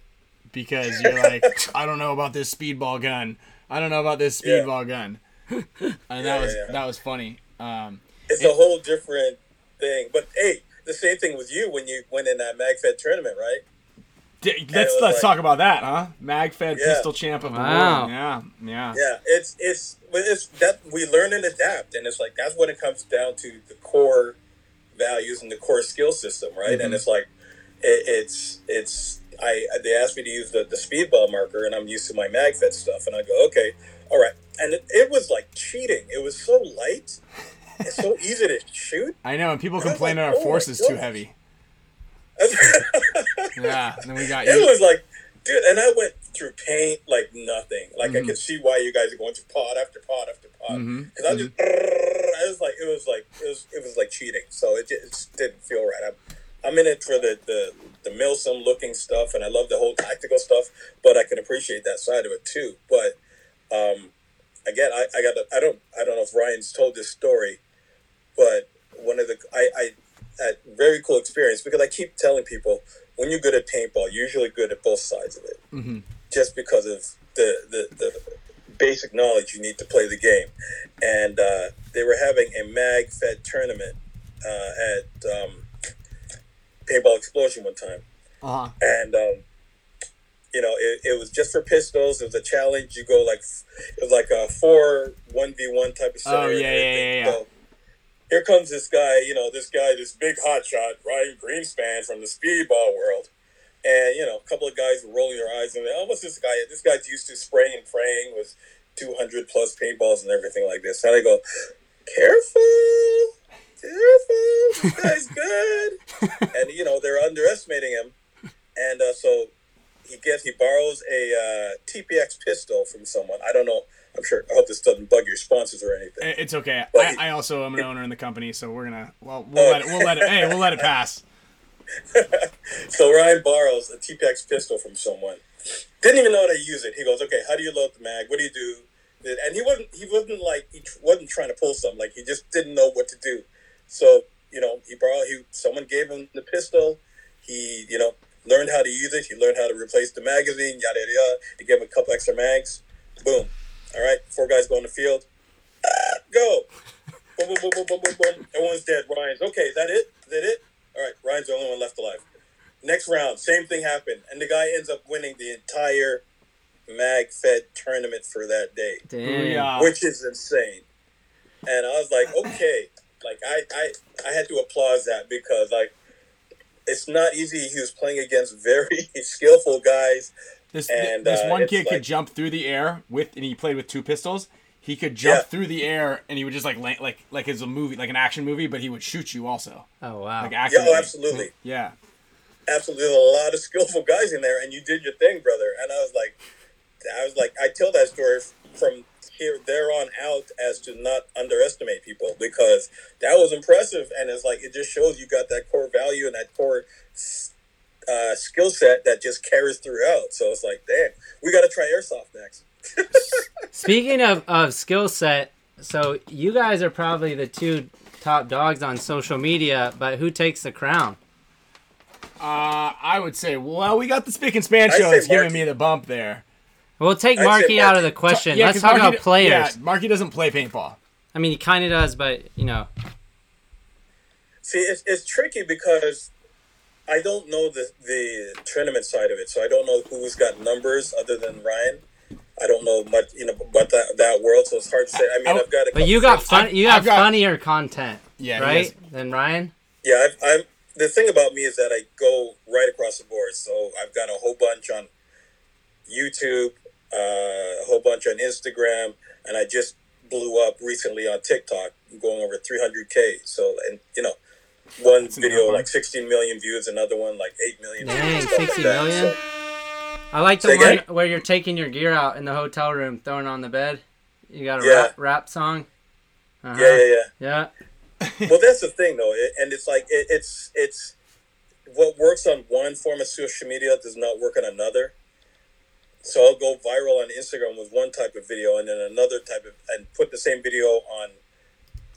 because you're like, I don't know about this speedball gun. I don't know about this speedball yeah. gun. and that yeah, was yeah. that was funny. Um, it's it, a whole different thing. But hey, the same thing with you when you went in that MagFed tournament, right? let's let's like, talk about that, huh? Magfed yeah. pistol champ of the wow. world. Yeah, yeah. Yeah, it's it's it's that we learn and adapt, and it's like that's what it comes down to the core values and the core skill system, right? Mm-hmm. And it's like it, it's it's I they asked me to use the the speedball marker, and I'm used to my Magfed stuff, and I go okay, all right, and it, it was like cheating. It was so light. It's so easy to shoot. I know, and people and complain like, that our oh force is too heavy. yeah, and then we got you. It was like, dude, and I went through paint like nothing. Like mm-hmm. I could see why you guys are going through pod after pod after pod. Because mm-hmm. I just, mm-hmm. I was like, it was like, it was, it was like cheating. So it just didn't feel right. I'm, I'm in it for the the the Milsim looking stuff, and I love the whole tactical stuff. But I can appreciate that side of it too. But um, again, I, I got I don't I don't know if Ryan's told this story, but one of the I I a very cool experience because I keep telling people when you're good at paintball, you're usually good at both sides of it, mm-hmm. just because of the, the, the basic knowledge you need to play the game. And uh, they were having a mag fed tournament uh, at um, Paintball Explosion one time, uh-huh. and um, you know it, it was just for pistols. It was a challenge. You go like it was like a four one v one type of scenario. Oh yeah, yeah, yeah, yeah. So, here comes this guy, you know, this guy, this big hotshot, Ryan Greenspan from the speedball world. And, you know, a couple of guys were rolling their eyes and, oh, what's this guy? This guy's used to spraying and praying with 200 plus paintballs and everything like this. And I go, careful, this guy's good. and, you know, they're underestimating him. And uh, so he gets, he borrows a uh, TPX pistol from someone. I don't know I'm sure. I hope this doesn't bug your sponsors or anything. It's okay. I, I, also am an owner in the company, so we're gonna. Well, we'll let it. We'll let it. Hey, we'll let it pass. so Ryan borrows a TPX pistol from someone. Didn't even know how to use it. He goes, "Okay, how do you load the mag? What do you do?" And he wasn't. He wasn't like he wasn't trying to pull something. Like he just didn't know what to do. So you know, he borrowed. He someone gave him the pistol. He you know learned how to use it. He learned how to replace the magazine. Yada yada. yada. He gave him a couple extra mags. Boom all right, four guys go in the field. Ah, go. boom, boom, boom, boom, boom, boom, boom. Everyone's dead. Ryan's okay. Is that it? Is that it? All right, Ryan's the only one left alive. Next round, same thing happened, and the guy ends up winning the entire Mag Fed tournament for that day, Damn. which is insane. And I was like, okay, like I, I, I had to applaud that because like it's not easy. He was playing against very skillful guys this and, this uh, one kid like, could jump through the air with, and he played with two pistols. He could jump yeah. through the air, and he would just like like like like as a movie, like an action movie, but he would shoot you also. Oh wow! Like yeah, oh, absolutely. Yeah. Absolutely, there's a lot of skillful guys in there, and you did your thing, brother. And I was like, I was like, I tell that story from here there on out as to not underestimate people because that was impressive, and it's like it just shows you got that core value and that core uh, skill set that just carries throughout. So it's like, damn, we got to try airsoft next. Speaking of, of skill set, so you guys are probably the two top dogs on social media, but who takes the crown? Uh, I would say, well, we got the Spick and Span I'd show say that's giving me the bump there. We'll take I'd Marky out of the question. Yeah, Let's talk Marky about d- players. Yeah, Marky doesn't play paintball. I mean, he kind of does, but you know, See, it's, it's tricky because I don't know the the tournament side of it, so I don't know who's got numbers other than Ryan. I don't know much, you know, about that that world, so it's hard to say. I mean, I- I've got a but you got fun. You I've have got- funnier content, Yeah, right? Than Ryan. Yeah, I've, I'm. The thing about me is that I go right across the board. So I've got a whole bunch on YouTube, uh, a whole bunch on Instagram, and I just blew up recently on TikTok, going over 300k. So and you know, one a video number. like 16 million views, another one like 8 million. Dang, views, 60 like million? So, I like the one where you're taking your gear out in the hotel room, throwing it on the bed. You got a Yeah. rap, rap song. Uh-huh. yeah, yeah, yeah. yeah. well, that's the thing, though, it, and it's like it, it's it's what works on one form of social media does not work on another. So I'll go viral on Instagram with one type of video, and then another type of, and put the same video on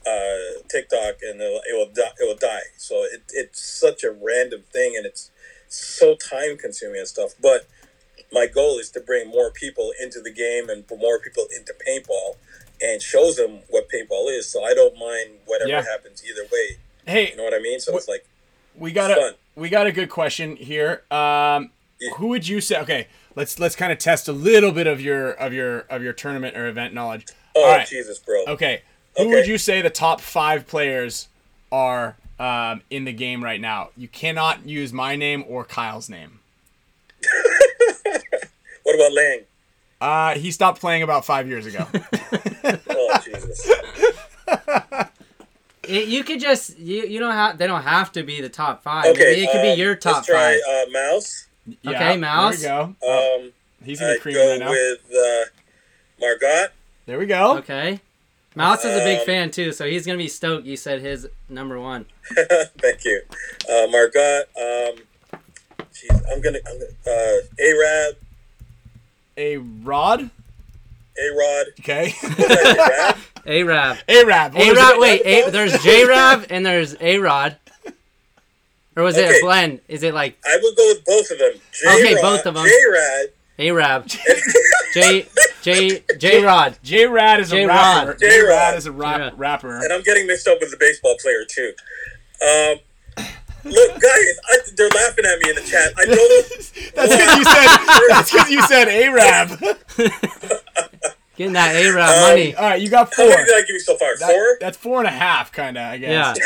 uh, TikTok, and it'll, it will die. It will die. So it, it's such a random thing, and it's so time consuming and stuff. But my goal is to bring more people into the game and put more people into paintball, and shows them what paintball is. So I don't mind whatever Yeah. happens either way. Hey, You know what I mean? So it's like we got a fun. we got a good question here. Um, Yeah. who would you say? Okay, let's let's kind of test a little bit of your of your of your tournament or event knowledge. oh All right. Jesus, bro. Okay, who Okay. would you say the top five players are um, in the game right now? You cannot use my name or Kyle's name. What about Lang? Uh, he stopped playing about five years ago. Oh Jesus. You could just you you don't have they don't have to be the top five. Okay, Maybe it could um, be your top Let's try five. uh, Mouse. Yeah, Okay, Mouse. There we go. Um, He's gonna I be creaming go right now. with uh, Margot. There we go. Okay. Mouse is a big Um, fan too, so he's gonna be stoked. You said his number one. Thank you, uh, Margot. Um, jeez, I'm gonna, I'm gonna uh, Arab, A Rod. A Rod. Okay. Arab. Arab. A What A was Rod. it? Wait, a, there's J Rab and there's A Rod. Or was it a blend? Is it like I would go with both of them. J-Rod, Okay, both of them. J-Rad. A Rab? J J J Rod. J Rad is a J-Rod. rapper. J-Rod. J Rad is a rap, Yeah. rapper. and I'm getting mixed up with the baseball player too. Um, look, guys, I, they're laughing at me in the chat. I don't. That's because you said. That's because you said Arab. Getting that A Rab Um, money. All right, you got four. How many did I give you so far? That- Four. that's four and a half, kind of. I guess. Yeah.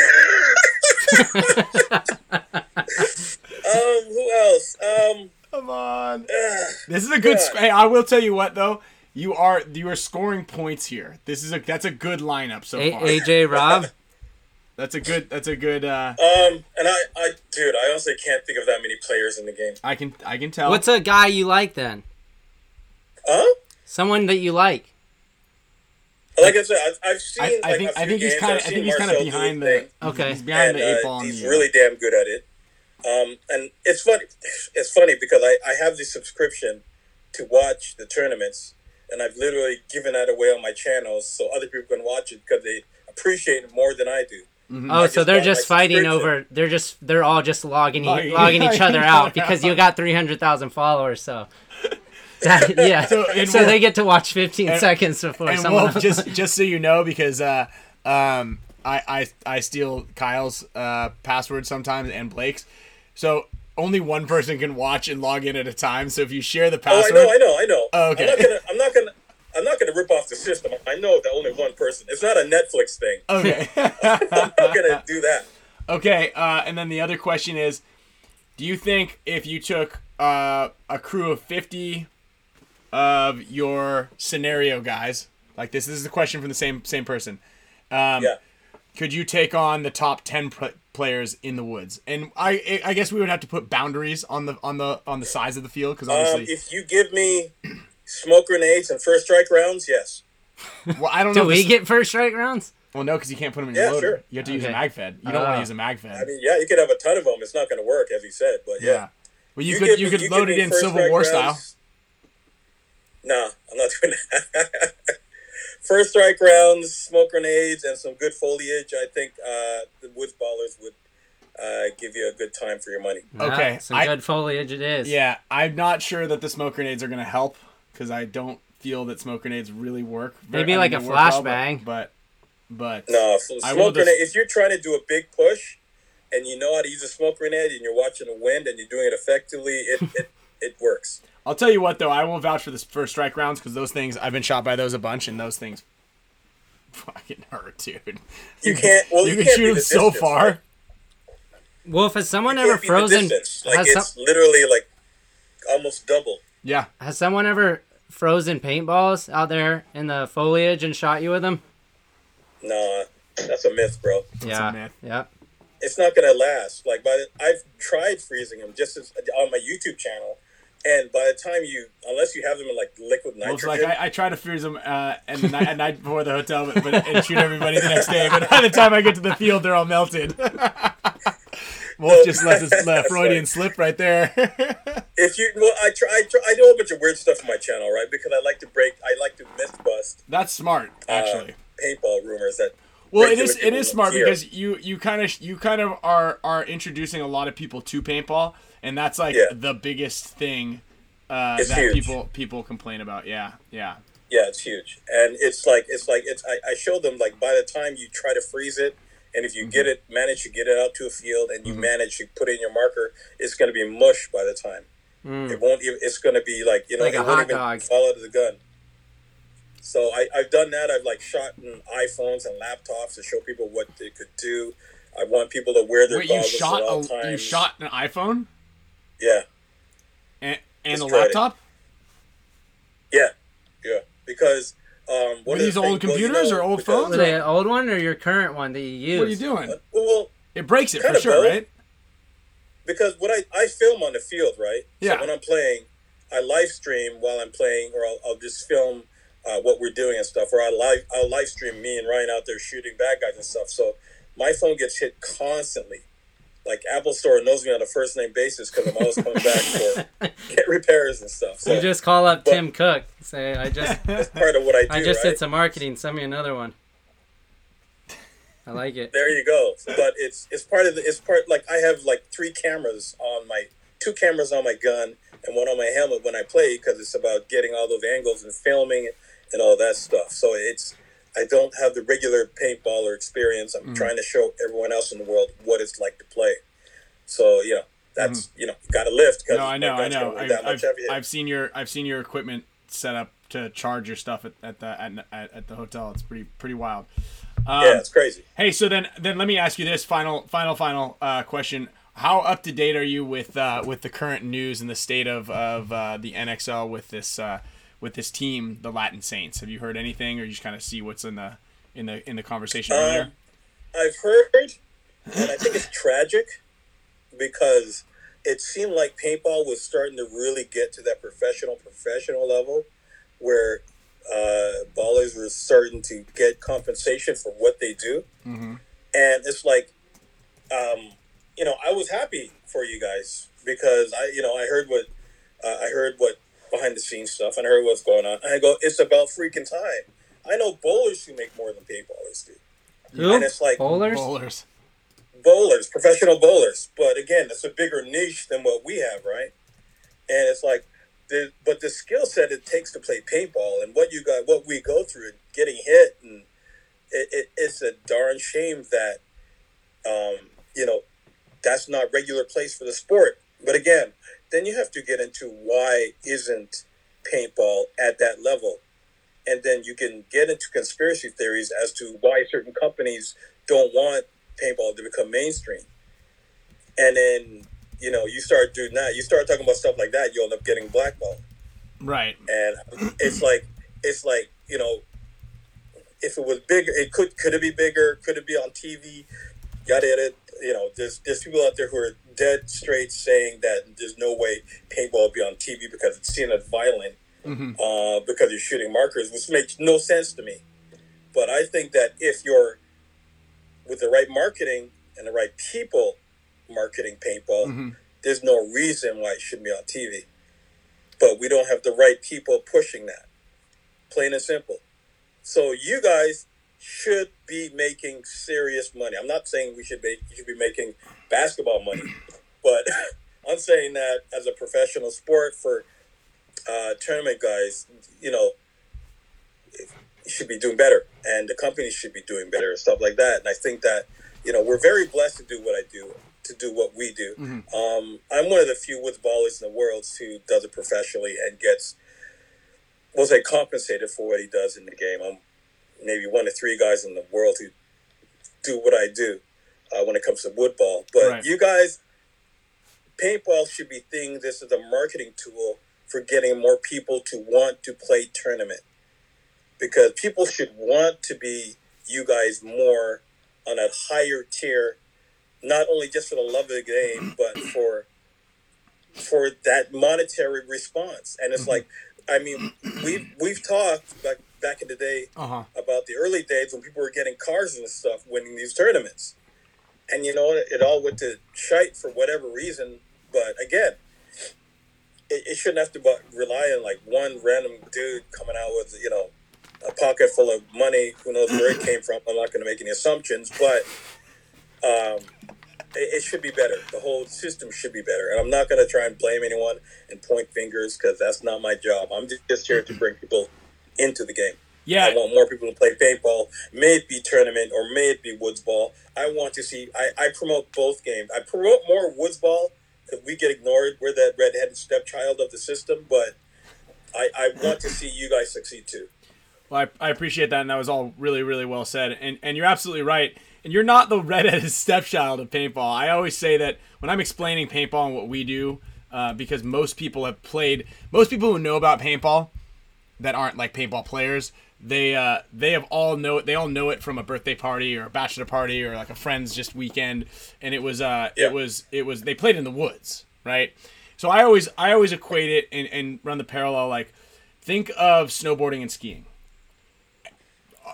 Um, who else? Um, Come on. uh, This is a good. God. Sc- hey, I will tell you what though. You are you are scoring points here. This is a that's a good lineup so A far. AJ Rob. That's a good. That's a good. uh um, and I, I, dude, I honestly can't think of that many players in the game. I can I can tell. What's a guy you like then? Huh? Someone that you like. Like I said, I've, I've seen. I, like, I think a I few think he's kind of I've I seen think he's kind of behind the Okay. He's behind and the eight uh, ball. in he's the, uh, really damn good at it. Um, and it's funny. It's funny because I, I have the subscription to watch the tournaments, and I've literally given that away on my channels so other people can watch it because they appreciate it more than I do. Mhm. Oh, I so just they're just fighting over. They're just. They're all just logging Logging- logging each other out because you got three hundred thousand followers. So. That, yeah. So, So, and we'll- they get to watch fifteen and- seconds before and someone. Wolf, else- just just so you know, because uh, um, I, I I steal Kyle's uh, password sometimes and Blake's, so only one person can watch and log in at a time. So if you share the password, Oh, I know, I know, I know. Oh, okay. I'm not gonna. I'm not gonna. I'm not gonna rip off the system. I know that only one person. It's not a Netflix thing. okay, I'm not gonna do that. okay. Uh, and then the other question is, do you think if you took uh, a crew of fifty of your scenario guys, like this, this is a question from the same same person. Um, Yeah. could you take on the top 10 pl- players in the woods and i i guess we would have to put boundaries on the on the on the size of the field because Um, obviously if you give me smoke grenades and first strike rounds, yes. Well, I don't know. Do we this- get first strike rounds? Well, no, because you can't put them in your Yeah, loader. sure. You have to use a mag fed. You don't want Ah. to use a mag fed. I mean, yeah, you could have a ton of them. It's not going to work, as you said, but yeah. yeah. Well, you, You could give you could you load it in Civil strike War style. Rounds. Nah, I'm not doing that. first strike rounds, smoke grenades, and some good foliage. I think uh, the Woods Ballers would uh, give you a good time for your money. Okay, some I- good foliage it is. Yeah, I'm not sure that the smoke grenades are going to help because I don't feel that smoke grenades really work. Very- Maybe I like mean, a they work well, flashbang. but but, but No, f- I will smoke just- grenade. If you're trying to do a big push, and you know how to use a smoke grenade, and you're watching the wind, and you're doing it effectively, it it, it works. I'll tell you what though, I will vouch for this first strike rounds because those things I've been shot by those a bunch and those things fucking hurt, dude. You can't. Well, you you, can can't shoot them the so distance, far. right? Wolf, has someone ever can't beat the frozen? Like Has, it's some, literally like almost double. Yeah, has someone ever frozen paintballs out there in the foliage and shot you with them? Nah, that's a myth, bro. yeah. myth. Yeah. It's not gonna last. Like by the, I've tried freezing them just as, on my YouTube channel, and by the time you, unless you have them in like liquid well, it's nitrogen, like I, I try to freeze them uh, and the night, night before the hotel, but, but and shoot everybody the next day. But by the time I get to the field, they're all melted. Wolf just lets his uh, Freudian slip right there. if you, well, I try, I try, I do a bunch of weird stuff on my channel, right? Because I like to break, I like to myth bust That's smart, actually. paintball rumors that. Well, it is it is smart hear. because you you kind of you kind of are are introducing a lot of people to paintball, and that's like Yeah. the biggest thing uh, that huge. people people complain about. Yeah, yeah. Yeah, it's huge, and it's like it's like it's. I, I show them like by the time you try to freeze it, and if you Mm-hmm. get it, manage to get it out to a field, and you manage to put it in your marker, it's going to be mush by the time. It won't. even It's going to be like you know, Like a it won't even dog. fall out of the gun. So I, I've done that. I've like shot in iPhones and laptops to show people what they could do. I want people to wear their Wait, you shot at all a, times. you shot an iPhone Yeah, and and a Destroyed it. laptop. yeah, yeah. Because um, Were one of the these old things- you computers know, or old phones? Were they an old one or your current one that you use? What are you doing? Well, It breaks it for sure, both. right? because what I, I film on the field, right? Yeah. So when I'm playing, I live stream while I'm playing, or I'll, I'll just film uh, what we're doing and stuff, or I live I'll live stream me and Ryan out there shooting bad guys and stuff. So my phone gets hit constantly. Like Apple Store knows me on a first name basis because I'm always coming back for get repairs and stuff. So You just call up But- Tim Cook. Say, I just, that's part of what I do. I just right? did some marketing. Send me another one. I like it. There you go. But it's it's part of the it's part like I have like three cameras on my two cameras on my gun and one on my helmet when I play because it's about getting all those angles and filming and all that stuff. So it's I don't have the regular paintballer experience. I'm trying to show everyone else in the world what it's like to play. So you know that's you know you got to lift. 'cause No, I know, I know. I've much I've. I've seen your I've seen your equipment set up to charge your stuff at, at the at, at, at the hotel. It's pretty pretty wild. Um, yeah, it's crazy. Hey, so then then let me ask you this final final final uh, question. How up to date are you with uh, with the current news and the state of of uh, the NXL with this uh, with this team, the Latin Saints? Have you heard anything, or you just kind of see what's in the in the in the conversation earlier? Um, I've heard, and I think it's tragic because it seemed like paintball was starting to really get to that professional professional level where uh, ballers were starting to get compensation for what they do, and it's like, um, you know, I was happy for you guys because I, you know, I heard what uh, I heard what behind the scenes stuff, and I heard what's going on. And I go, it's about freaking time. I know bowlers who make more than paintballers do. Who? And it's like Bowlers? Bowlers. bowlers, professional bowlers. But again, it's a bigger niche than what we have, right? And it's like, the, but the skill set it takes to play paintball and what you got, what we go through, getting hit, and it, it, it's a darn shame that, um, you know, that's not regular place for the sport. But again, then you have to get into why isn't paintball at that level, and then you can get into conspiracy theories as to why certain companies don't want paintball to become mainstream. And then, you know, you start doing that, you start talking about stuff like that, you'll end up getting blackballed. Right. And it's like, it's like, you know, if it was bigger, it could, could it be bigger? Could it be on TV? Yada, yada. You know, there's, there's people out there who are dead straight saying that there's no way paintball will be on TV because it's seen as violent, uh, because you're shooting markers, which makes no sense to me. But I think that if you're with the right marketing and the right people marketing paintball, Mm-hmm. there's no reason why it shouldn't be on TV. But we don't have the right people pushing that. Plain and simple. So you guys should be making serious money. I'm not saying we should make you should be making basketball money, but I'm saying that as a professional sport for uh, tournament guys, you know, you should be doing better, and the companies should be doing better and stuff like that. And I think that you know we're very blessed to do what I do, to do what we do. Um, I'm one of the few woods ballers in the world who does it professionally and gets, we'll say, compensated for what he does in the game. I'm maybe one of three guys in the world who do what I do uh, when it comes to wood ball. But Right. you guys, paintball should be thing. This is a marketing tool for getting more people to want to play tournament because people should want to be you guys more on a higher tier, not only just for the love of the game, but for for that monetary response. And it's like, I mean, we've we've talked back back in the day Uh huh. about the early days when people were getting cars and stuff winning these tournaments. And you know, it, it all went to shite for whatever reason. But again, it, it shouldn't have to bu- rely on like one random dude coming out with, you know, a pocket full of money. Who knows where it came from? I'm not going to make any assumptions, but um, it, it should be better. The whole system should be better. And I'm not going to try and blame anyone and point fingers because that's not my job. I'm ju- just here to bring people into the game. Yeah. I want more people to play paintball, may it be tournament or may it be woods ball. I want to see. I, I promote both games. I promote more woods ball because we get ignored. We're that redheaded stepchild of the system, but I, I want to see you guys succeed too. Well, I, I appreciate that, and that was all really, really well said. And and you're absolutely right. And you're not the redheaded stepchild of paintball. I always say that when I'm explaining paintball and what we do, uh, because most people have played, most people who know about paintball that aren't like paintball players, they uh, they have all know it. They all know it from a birthday party or a bachelor party or like a friend's just weekend. And it was uh, Yeah. it was it was they played in the woods, right? So I always I always equate it and, and run the parallel like think of snowboarding and skiing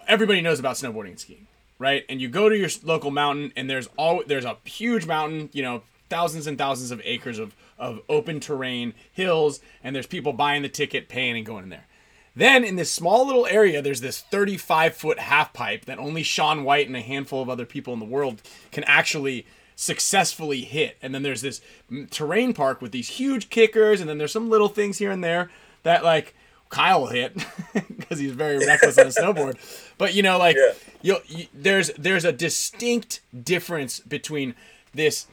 everybody knows about snowboarding and skiing, right? And you go to your local mountain, and there's all there's a huge mountain, you know, thousands and thousands of acres of of open terrain, hills, and there's people buying the ticket, paying, and going in there. Then in this small little area, there's this 35 foot half pipe that only Shaun White and a handful of other people in the world can actually successfully hit. And then there's this terrain park with these huge kickers, and then there's some little things here and there that like Kyle will hit because he's very reckless on a snowboard. But you know, like Yeah. you'll, you, there's there's a distinct difference between this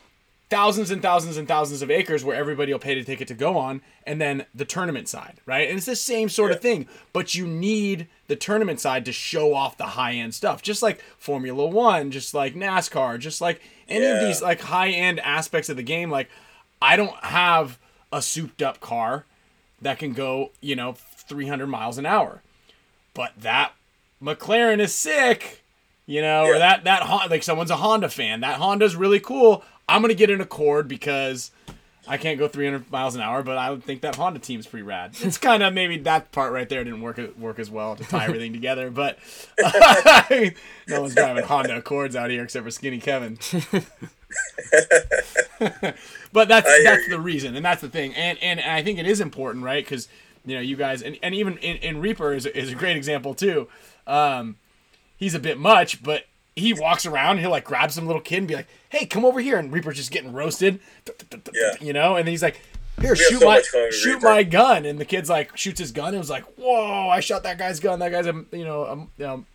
thousands and thousands and thousands of acres where everybody will pay the ticket to go on and then the tournament side right? And it's the same sort of thing but you need the tournament side to show off the high end stuff just like formula one just like nascar just like any of these like high end aspects of the game. Like i don't have a souped up car that can go you know 300 miles an hour but that mclaren is sick you know, or that that like someone's a Honda fan. That Honda's really cool. I'm gonna get an Accord because I can't go 300 miles an hour, but I would think that Honda team's pretty rad. It's kind of maybe that part right there didn't work work as well to tie everything together, but no one's driving Honda Accords out here except for Skinny Kevin. but that's that's you. the reason, and that's the thing, and and I think it is important, right? Because you know, you guys, and, and even in, in Reaper is, is a great example too. Um, he's a bit much, but he walks around and he'll like grab some little kid and be like, "Hey, come over here!" And Reaper's just getting roasted, Yeah. you know. And then he's like, "Here, have shoot so my much fun with shoot Reaper. my gun." And the kid's like shoots his gun and was like, "Whoa! I shot that guy's gun. That guy's a you know know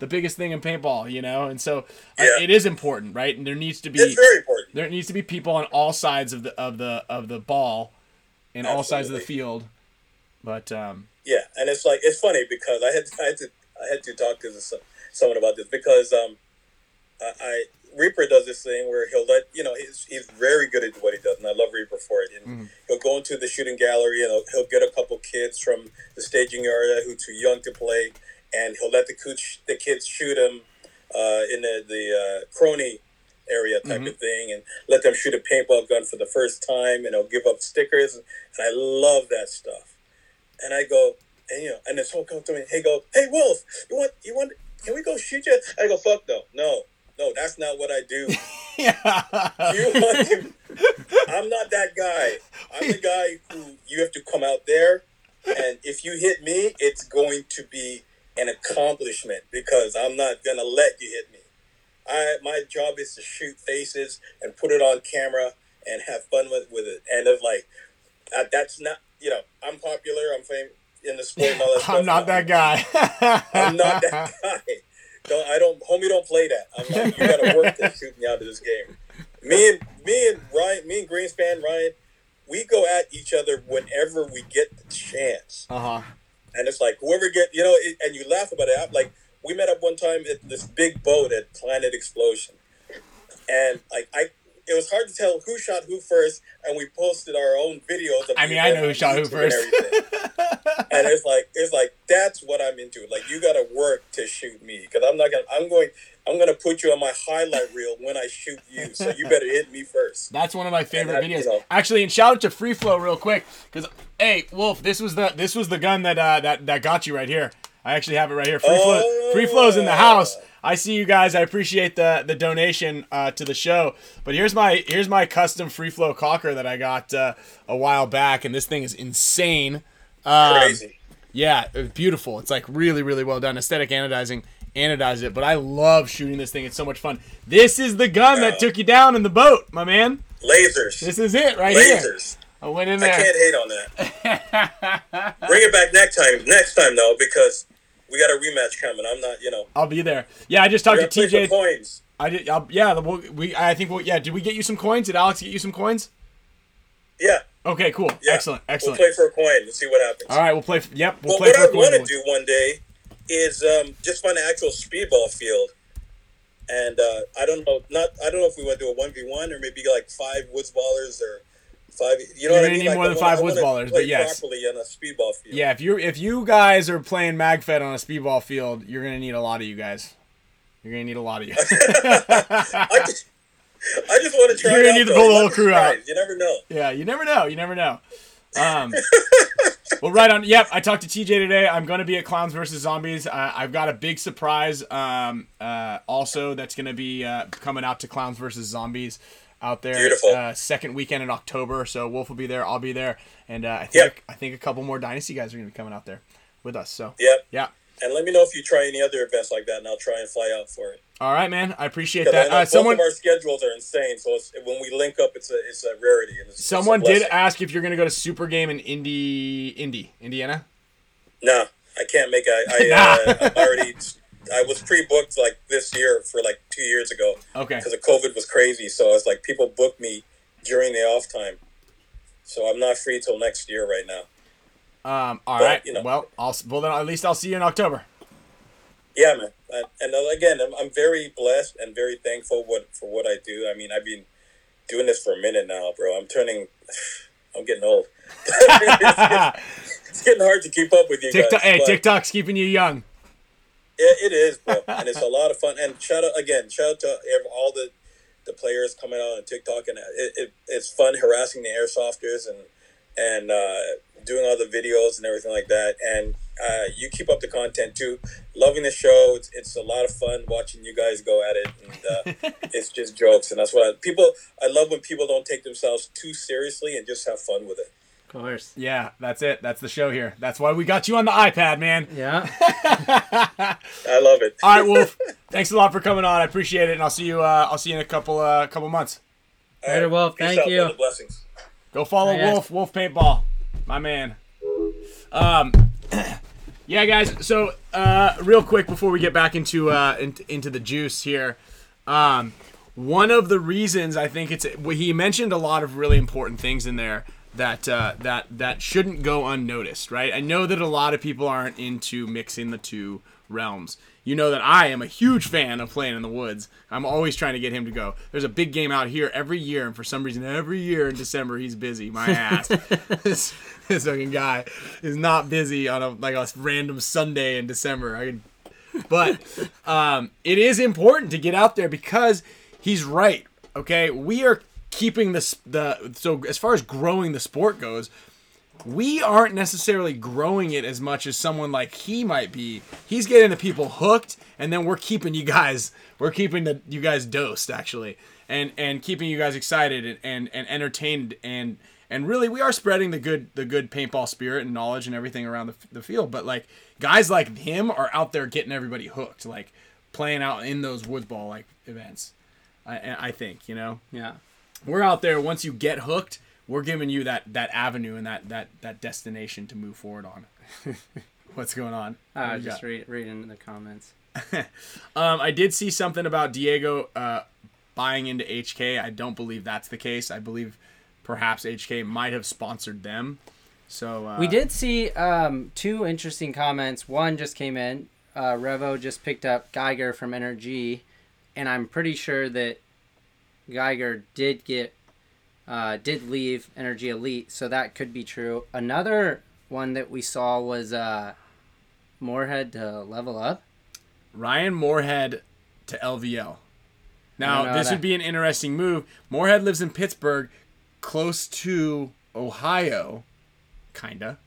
the biggest thing in paintball, you know." And so uh, Yeah. it is important, right? And there needs to be It's very important. there needs to be people on all sides of the of the of the ball, in all sides of the field. But um, Yeah, and it's like it's funny because I had I had to I had to talk to this, someone about this because um I, I Reaper does this thing where he'll let you know he's he's very good at what he does and I love Reaper for it and he'll go into the shooting gallery and he'll, he'll get a couple kids from the staging area who too young to play and he'll let the kids the kids shoot him uh, in the the uh, chrono area type of thing and let them shoot a paintball gun for the first time and he'll give up stickers and I love that stuff and I go, and you know, and this whole comes to me. Hey, go, hey Wolf, you want you want can we go shoot you? I go, fuck no, no, no, that's not what I do. yeah. You want to, I'm not that guy. I'm the guy who you have to come out there, and if you hit me, it's going to be an accomplishment because I'm not gonna let you hit me. I my job is to shoot faces and put it on camera and have fun with, with it. And it's like uh, that's not you know I'm popular. I'm famous in the sport. And all that I'm stuff. not that guy. I'm not that guy. Don't I don't homie don't play that. I'm like you gotta work to shoot me out of this game. Me and me and Ryan, me and Greenspan Ryan, we go at each other whenever we get the chance. Uh huh. And it's like whoever get you know, it, and you laugh about it. I'm like we met up one time at this big boat at Planet Explosion, and like I, it was hard to tell who shot who first, and we posted our own videos. Of I mean, I know who shot who and first. everything. and it's like it's like that's what I'm into. Like you got to work to shoot me because I'm not gonna. I'm going. I'm gonna put you on my highlight reel when I shoot you. So you better hit me first. That's one of my favorite And videos. you know- Actually, and shout out to Free Flow real quick, because hey, Wolf, this was the this was the gun that uh, that that got you right here. I actually have it right here. Free Flow, Oh. Free Flow's in the house. I see you guys. I appreciate the the donation uh, to the show. But here's my here's my custom Free Flow cocker that I got uh, a while back, and this thing is insane. Um, Crazy. Yeah, it's beautiful. It's like really, really well done. Aesthetic anodizing, anodized it. But I love shooting this thing. It's so much fun. This is the gun that took you down in the boat, my man. Lasers. This is it right here. Lasers. I went in there. I can't hate on that. Bring it back next time. Next time though, because we got a rematch coming. I'm not. You know. I'll be there. Yeah, I just talked to TJ. for coins. I did. I'll, yeah, we'll, we. I think. We'll, yeah. Did we get you some coins? Did Alex get you some coins? Yeah. Okay. Cool. Yeah. Excellent. Excellent. We'll play for a coin and see what happens. All right. We'll play. Yep. We'll Well, play what for I want to do one day is um, just find an actual speedball field, and uh, I don't know, not I don't know if we want to do a one v one or maybe like five woods ballers or five. You know You're what I gonna mean? need Like, more than five woods ballers, but yes. properly on a speedball field. Yeah. If you if you guys are playing MagFed on a speedball field, you're gonna need a lot of you guys. You're gonna need a lot of you. I just, I just want to try. You're gonna need to pull the whole crew out. You never know. Yeah, you never know. You never know. Um, well, right on. Yep, I talked to TJ today. I'm going to be at Clowns versus Zombies. Uh, I've got a big surprise. Um, uh, also, that's going to be uh, coming out to Clowns versus Zombies out there. Beautiful. Uh, second weekend in October. So Wolf will be there. I'll be there, and uh, I think Yep. I think a couple more Dynasty guys are going to be coming out there with us. So Yep. yeah. And let me know if you try any other events like that, and I'll try and fly out for it. All right, man. I appreciate I that. know Uh, both someone of our schedules are insane, so it's, when we link up, it's a it's a rarity. It's, it's a someone did ask if you're going to go to Super Game in Indy, Indy, Indiana. No, I can't make. I, I Nah. uh, I'm already. I was pre-booked like this year for like two years ago Okay. because the COVID was crazy. So it's like people booked me during the off time. So I'm not free till next year right now. Um, all But, right. you know. Well, I'll well then at least I'll see you in October. Yeah, man. And, and uh, again, I'm, I'm very blessed and very thankful what for what I do. I mean, I've been doing this for a minute now, bro. I'm turning. I'm getting old. it's, getting, it's getting hard to keep up with you TikTok, guys. hey, but- TikTok's keeping you young. It, it is, bro, and it's a lot of fun. And shout out again, shout out to all the the players coming out on TikTok, and it, it, it's fun harassing the airsofters and and uh, doing all the videos and everything like that. And uh, you keep up the content too. Loving the show. It's, it's a lot of fun watching you guys go at it, and uh, it's just jokes. And that's what I, people. I love when people don't take themselves too seriously and just have fun with it. Of course. Yeah, that's it. That's the show here. That's why we got you on the iPad, man. Yeah. I love it. All right, Wolf. thanks a lot for coming on. I appreciate it, and I'll see you. Uh, I'll see you in a couple uh, couple months. All Later, Wolf. Peace Thank out, you. brother. Blessings. Go follow Oh, yeah. Wolf. Wolf Paintball, my man. Um, yeah, guys. So, uh, real quick before we get back into uh, in, into the juice here, um, one of the reasons I think it's he mentioned a lot of really important things in there that uh, that that shouldn't go unnoticed, right? I know that a lot of people aren't into mixing the two realms. You know that I am a huge fan of playing in the woods. I'm always trying to get him to go. There's a big game out here every year, and for some reason, every year in December he's busy. My ass. this, this fucking guy is not busy on a like a random Sunday in December. I but um, it is important to get out there because he's right. Okay, we are keeping this the so as far as growing the sport goes, we aren't necessarily growing it as much as someone like he might be. He's getting the people hooked, and then we're keeping you guys, we're keeping the you guys dosed actually, and and keeping you guys excited and and, and entertained and and really we are spreading the good the good paintball spirit and knowledge and everything around the, the field. But like guys like him are out there getting everybody hooked, like playing out in those woods ball like events. I I think you know Yeah. We're out there. Once you get hooked we're giving you that that avenue and that that that destination to move forward on. What's going on? I just read, reading the comments. um i did see something about diego uh buying into hk i don't believe that's the case. I believe perhaps hk might have sponsored them. So uh, We did see um, two interesting comments. One just came in. Uh, Revo just picked up Geiger from energy and I'm pretty sure that Geiger did get uh, did leave Energy Elite, so that could be true. Another one that we saw was uh, Moorhead to level up. Ryan Moorhead to LVL. Now, this that. would be an interesting move. Moorhead lives in Pittsburgh, close to Ohio, kinda.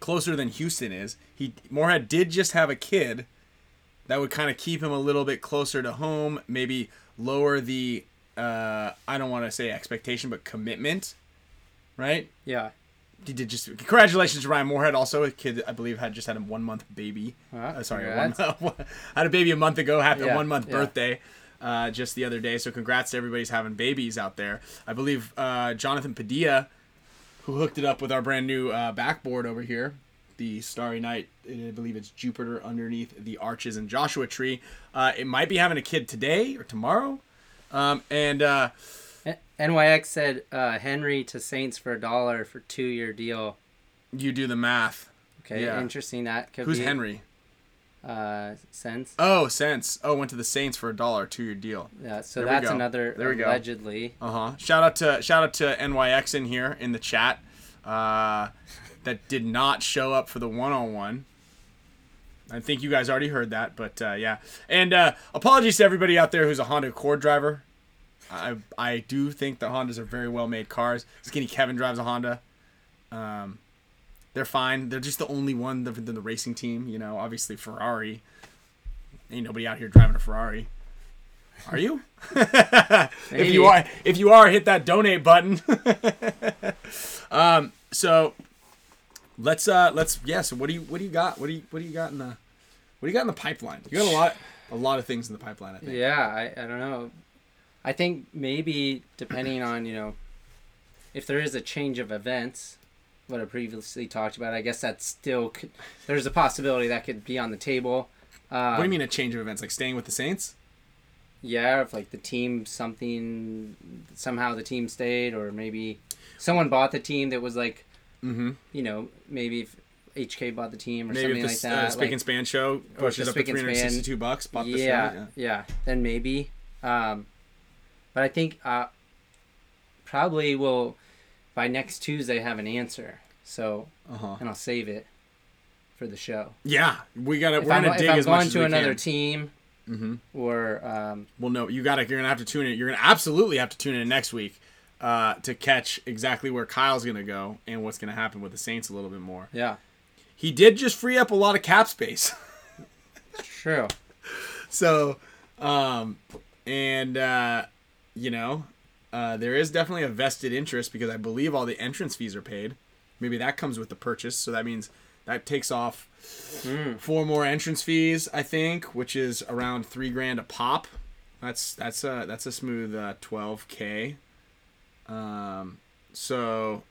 Closer than Houston is. He Moorhead did just have a kid. That would kind of keep him a little bit closer to home, maybe lower the uh, I don't want to say expectation, but commitment, right? Yeah. He did just congratulations to Ryan Moorhead. Also, a kid I believe had just had a one month baby. Uh, sorry, one, had a baby a month ago. Had a Yeah, one month yeah. birthday uh, just the other day. So congrats to everybody's having babies out there. I believe uh, Jonathan Padilla, who hooked it up with our brand new uh, backboard over here, the Starry Night. I believe it's Jupiter underneath the arches and Joshua tree. Uh, it might be having a kid today or tomorrow. Um, and uh, NYX said uh, Henry to Saints for a dollar for two year deal. you do the math. Okay, Yeah. interesting. That could Who's be Henry? Uh, sense. Oh, Sense. Oh, went to the Saints for a dollar, two year deal. Yeah, so There that's another There we allegedly. Uh huh. Shout out to shout out to NYX in here in the chat. Uh, that did not show up for the one on one. I think you guys already heard that, but uh, yeah. And uh, apologies to everybody out there who's a Honda Accord driver. I I do think that Hondas are very well made cars. Skinny Kevin drives a Honda. Um, they're fine. They're just the only one than the racing team. You know, obviously Ferrari. Ain't nobody out here driving a Ferrari. Are you? if you are, if you are, hit that donate button. um, so let's uh let's yeah. So what do you what do you got? What do you what do you got in the what do you got in the pipeline? You got a lot a lot of things in the pipeline. I think. Yeah, I, I don't know. I think maybe depending on, you know, if there is a change of events, what I previously talked about, I guess that still could, there's a possibility that could be on the table. Um, What do you mean a change of events? Like staying with the Saints? Yeah, if like the team something somehow the team stayed, or maybe someone bought the team that was like, Mm-hmm. you know, maybe if HK bought the team or Maybe something if like that. uh, Spick like- and Span show pushes up to Spick and Span- 362 bucks. Bought yeah, show. yeah, then maybe. Um, but I think uh, probably will by next Tuesday have an answer. So Uh huh. and I'll save it for the show. Yeah, we gotta. We're I'm, gonna if dig I'm as much going as to we another can. team mm-hmm. or um, Well, no, you gotta. You're gonna have to tune in. You're gonna absolutely have to tune in next week uh, to catch exactly where Kyle's gonna go and what's gonna happen with the Saints a little bit more. yeah, He did just free up a lot of cap space. true. so, um, and uh, you know, uh, there is definitely a vested interest because I believe all the entrance fees are paid. Maybe that comes with the purchase, so that means that takes off Mm. four more entrance fees, I think, which is around three grand a pop. That's that's a that's a smooth uh, twelve k. Um, so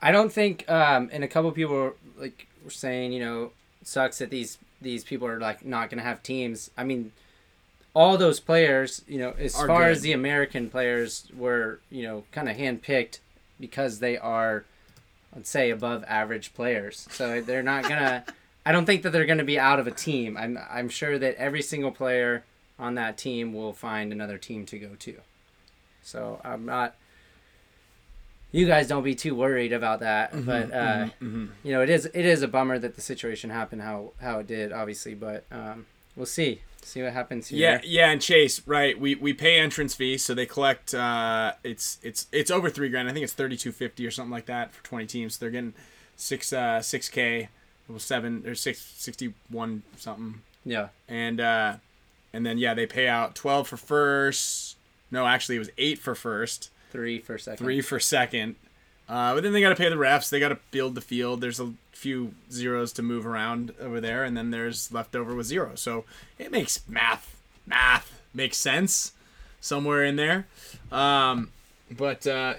I don't think, um, and a couple people were, like were saying, you know, sucks that these these people are like not gonna have teams. I mean, all those players, you know, as far good. as the American players were, you know, kind of handpicked because they are, let's say, above average players. So they're not gonna. I don't think that they're gonna be out of a team. I'm I'm sure that every single player on that team will find another team to go to. So I'm not you guys don't be too worried about that but uh, mhm. you know it is it is a bummer that the situation happened how how it did obviously but um, we'll see. See what happens here. Yeah, yeah, and Chase, right? We we pay entrance fee, so they collect. Uh, it's it's it's over three grand. I think it's thirty two fifty or something like that for twenty teams. They're getting six uh six k, well seven or six sixty one something, Yeah. and uh, and then yeah, they pay out twelve for first. No, actually, it was eight for first, Three for second. three for second. Uh, but then they got to pay the refs. They got to build the field. There's a few zeros to move around over there, and then there's leftover with zero. So it makes math math makes sense somewhere in there. Um, but uh,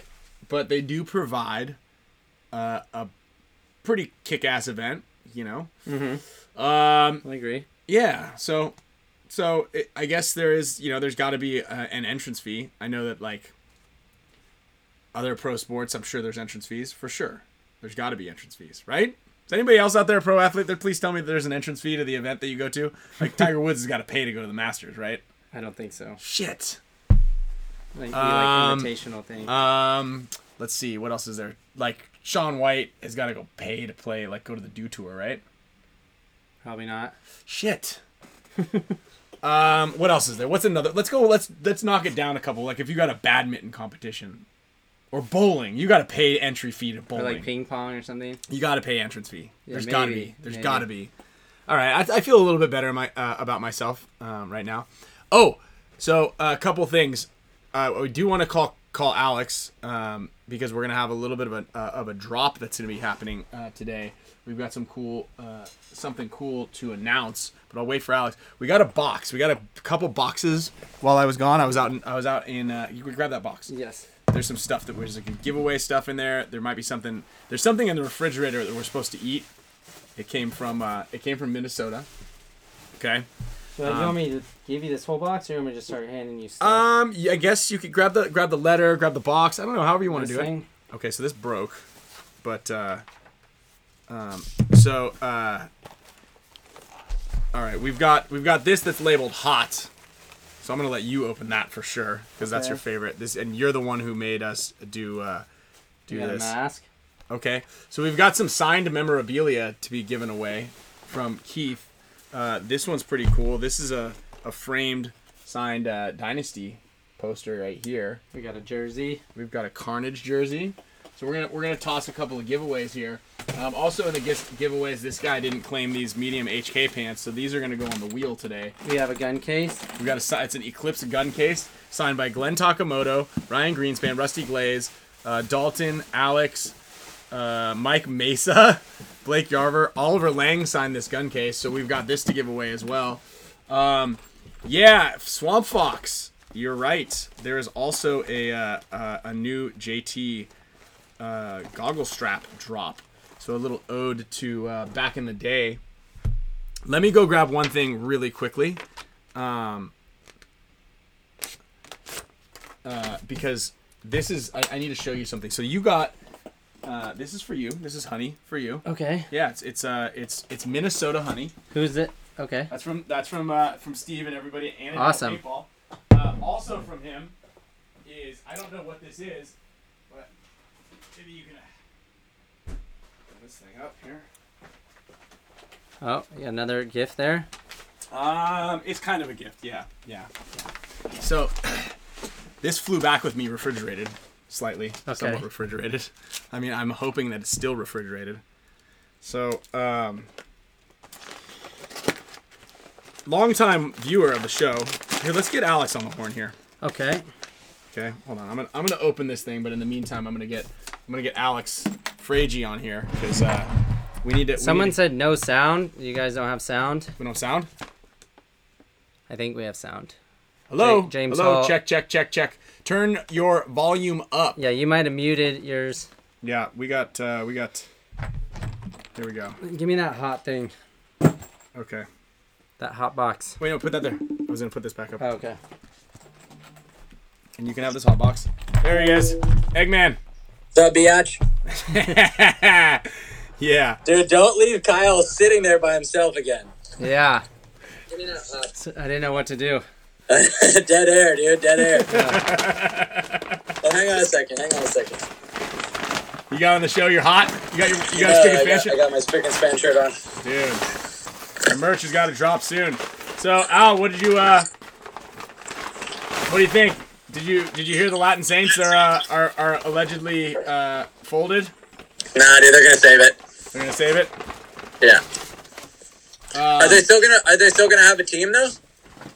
but they do provide uh, a pretty kick-ass event. You know. Mm-hmm. Um, I agree. yeah. So, so it, I guess there is, you know, there's got to be a, an entrance fee. I know that like other pro sports, I'm sure there's entrance fees for sure. There's got to be entrance fees, right? Is anybody else out there a pro athlete? That please tell me that there's an entrance fee to the event that you go to. Like Tiger Woods has got to pay to go to the Masters, right? I don't think so. Shit. Like, Um, like invitational thing. Um, let's see what else is there. Like Shaun White has got to go pay to play, like go to the Dew Tour, right? Probably not. Shit. um, what else is there? What's another? Let's go. Let's let's knock it down a couple. Like if you got a badminton competition or bowling, you got to pay entry fee to Or bowling. like ping pong or something. you got to pay entrance fee. Yeah, There's got to be. There's got to be. All right, I, I feel a little bit better my, uh, about myself um, right now. Oh, so a couple things. Uh, we do want to call call Alex um, because we're gonna have a little bit of a uh, of a drop that's gonna be happening uh, today. We've got some cool uh, something cool to announce, but I'll wait for Alex. We got a box. We got a couple boxes. While I was gone, I was out. In, I was out in. Uh, you could grab that box Yes. There's some stuff that was like giveaway stuff in there. There might be something. There's something in the refrigerator that we're supposed to eat. It came from. Uh, it came from Minnesota. Okay. So you want me to give you this whole box, or you want me to just start handing you stuff? Um. Yeah, I guess you could grab the grab the letter, grab the box. I don't know. However you want to do thing? it. Okay. So this broke, but. Uh, um. So. Uh. All right. We've got we've got this that's labeled hot. So I'm gonna let you open that for sure because that's your favorite. This and you're the one who made us do uh, do You got a this. mask. Okay, so we've got some signed memorabilia to be given away from Keith. Uh, this one's pretty cool. This is a, a framed signed uh, Dynasty poster right here. We got a jersey. We've got a Carnage jersey. So we're gonna we're gonna toss a couple of giveaways here. Um, also in the giveaways, this guy didn't claim these medium HK pants, so these are gonna go on the wheel today. We have a gun case. We got a si- it's an Eclipse gun case signed by Glenn Takamoto, Ryan Greenspan, Rusty Glaze, uh, Dalton, Alex, uh, Mike Mesa, Blake Yarber, Oliver Lang signed this gun case, so we've got this to give away as well. Um, yeah, Swamp Fox, you're right. There is also a uh, uh, a new JT uh, goggle strap drop, so a little ode to uh, back in the day. Let me go grab one thing really quickly. Um, uh, because this is I, I need to show you something. So you got uh, this is for you. This is honey for you. Okay. Yeah, it's it's uh it's it's Minnesota honey. Who's it? Okay. That's from that's from uh, from Steve and everybody and Awesome. Uh, also from him is I don't know what this is, but maybe you can uh, put this thing up here. Oh, yeah, another gift there. Um, it's kind of a gift. Yeah, yeah. yeah. So this flew back with me refrigerated, slightly, Okay. somewhat refrigerated. I mean, I'm hoping that it's still refrigerated. So, um, longtime viewer of the show. Here, let's get Alex on the horn here. Okay. Okay, hold on. I'm gonna I'm gonna open this thing, but in the meantime, I'm gonna get I'm gonna get Alex Fraige on here because uh, we need to. Someone need to- said no sound. You guys don't have sound. we don't sound. I think we have sound. Hello, Ja- James Hello, Hall. check, check, check, check. Turn your volume up. Yeah, you might have muted yours. Yeah, we got, uh, we got. There we go. Give me that hot thing. Okay. That hot box. Wait, no, put that there. I was gonna put this back up, Oh, okay. and you can have this hot box. There he is, Eggman. What's up, biatch? yeah. Dude, don't leave Kyle sitting there by himself again. Yeah. Give me that hot. S- I didn't know what to do. dead air, dude. Dead air. oh, hang on a second. Hang on a second. You got on the show. You're hot. You got your, you got Uh, a stick I, and fan got, I got my spick and span shirt on. dude. Our merch has got to drop soon. So Al, what did you uh? What do you think? Did you did you hear the Latin Saints are uh, are, are allegedly uh, folded? Nah, dude, they're gonna save it. They're gonna save it. Yeah. Um, Are they still gonna Are they still gonna have a team though?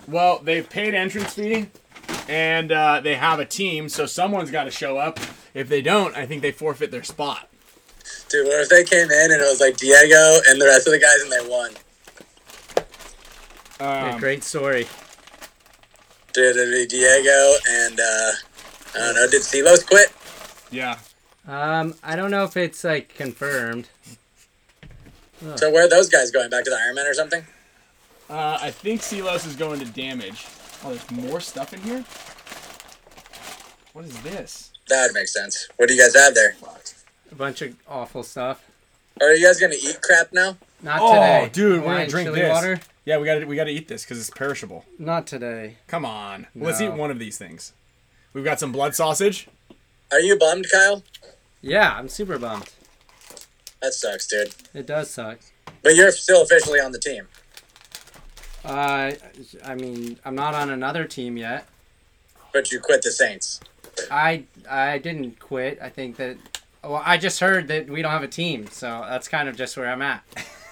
Well, they've paid entrance fee, and uh, they have a team, so someone's got to show up. If they don't, I think they forfeit their spot. Dude, what if they came in and it was like Diego and the rest of the guys and they won? Yeah, Um, great story. Dude, it'd be Diego and uh, I don't know. Did Silos quit? yeah. Um, I don't know if it's like confirmed. So where are those guys going? Back to the Iron Man or something? Uh, I think Silos is going to damage. Oh, there's more stuff in here. What is this? That makes sense. What do you guys have there? A bunch of awful stuff. Are you guys gonna eat crap now? Not Oh, today. dude, we're gonna drink chili this. water. Yeah, we got to we got to eat this because it's perishable. Not today. Come on, let's eat one of these things. We've got some blood sausage. Are you bummed, Kyle? Yeah, I'm super bummed. That sucks, dude. It does suck. But you're still officially on the team. Uh, I mean, I'm not on another team yet. But you quit the Saints. I I didn't quit. I think that. Well, I just heard that we don't have a team, so that's kind of just where I'm at.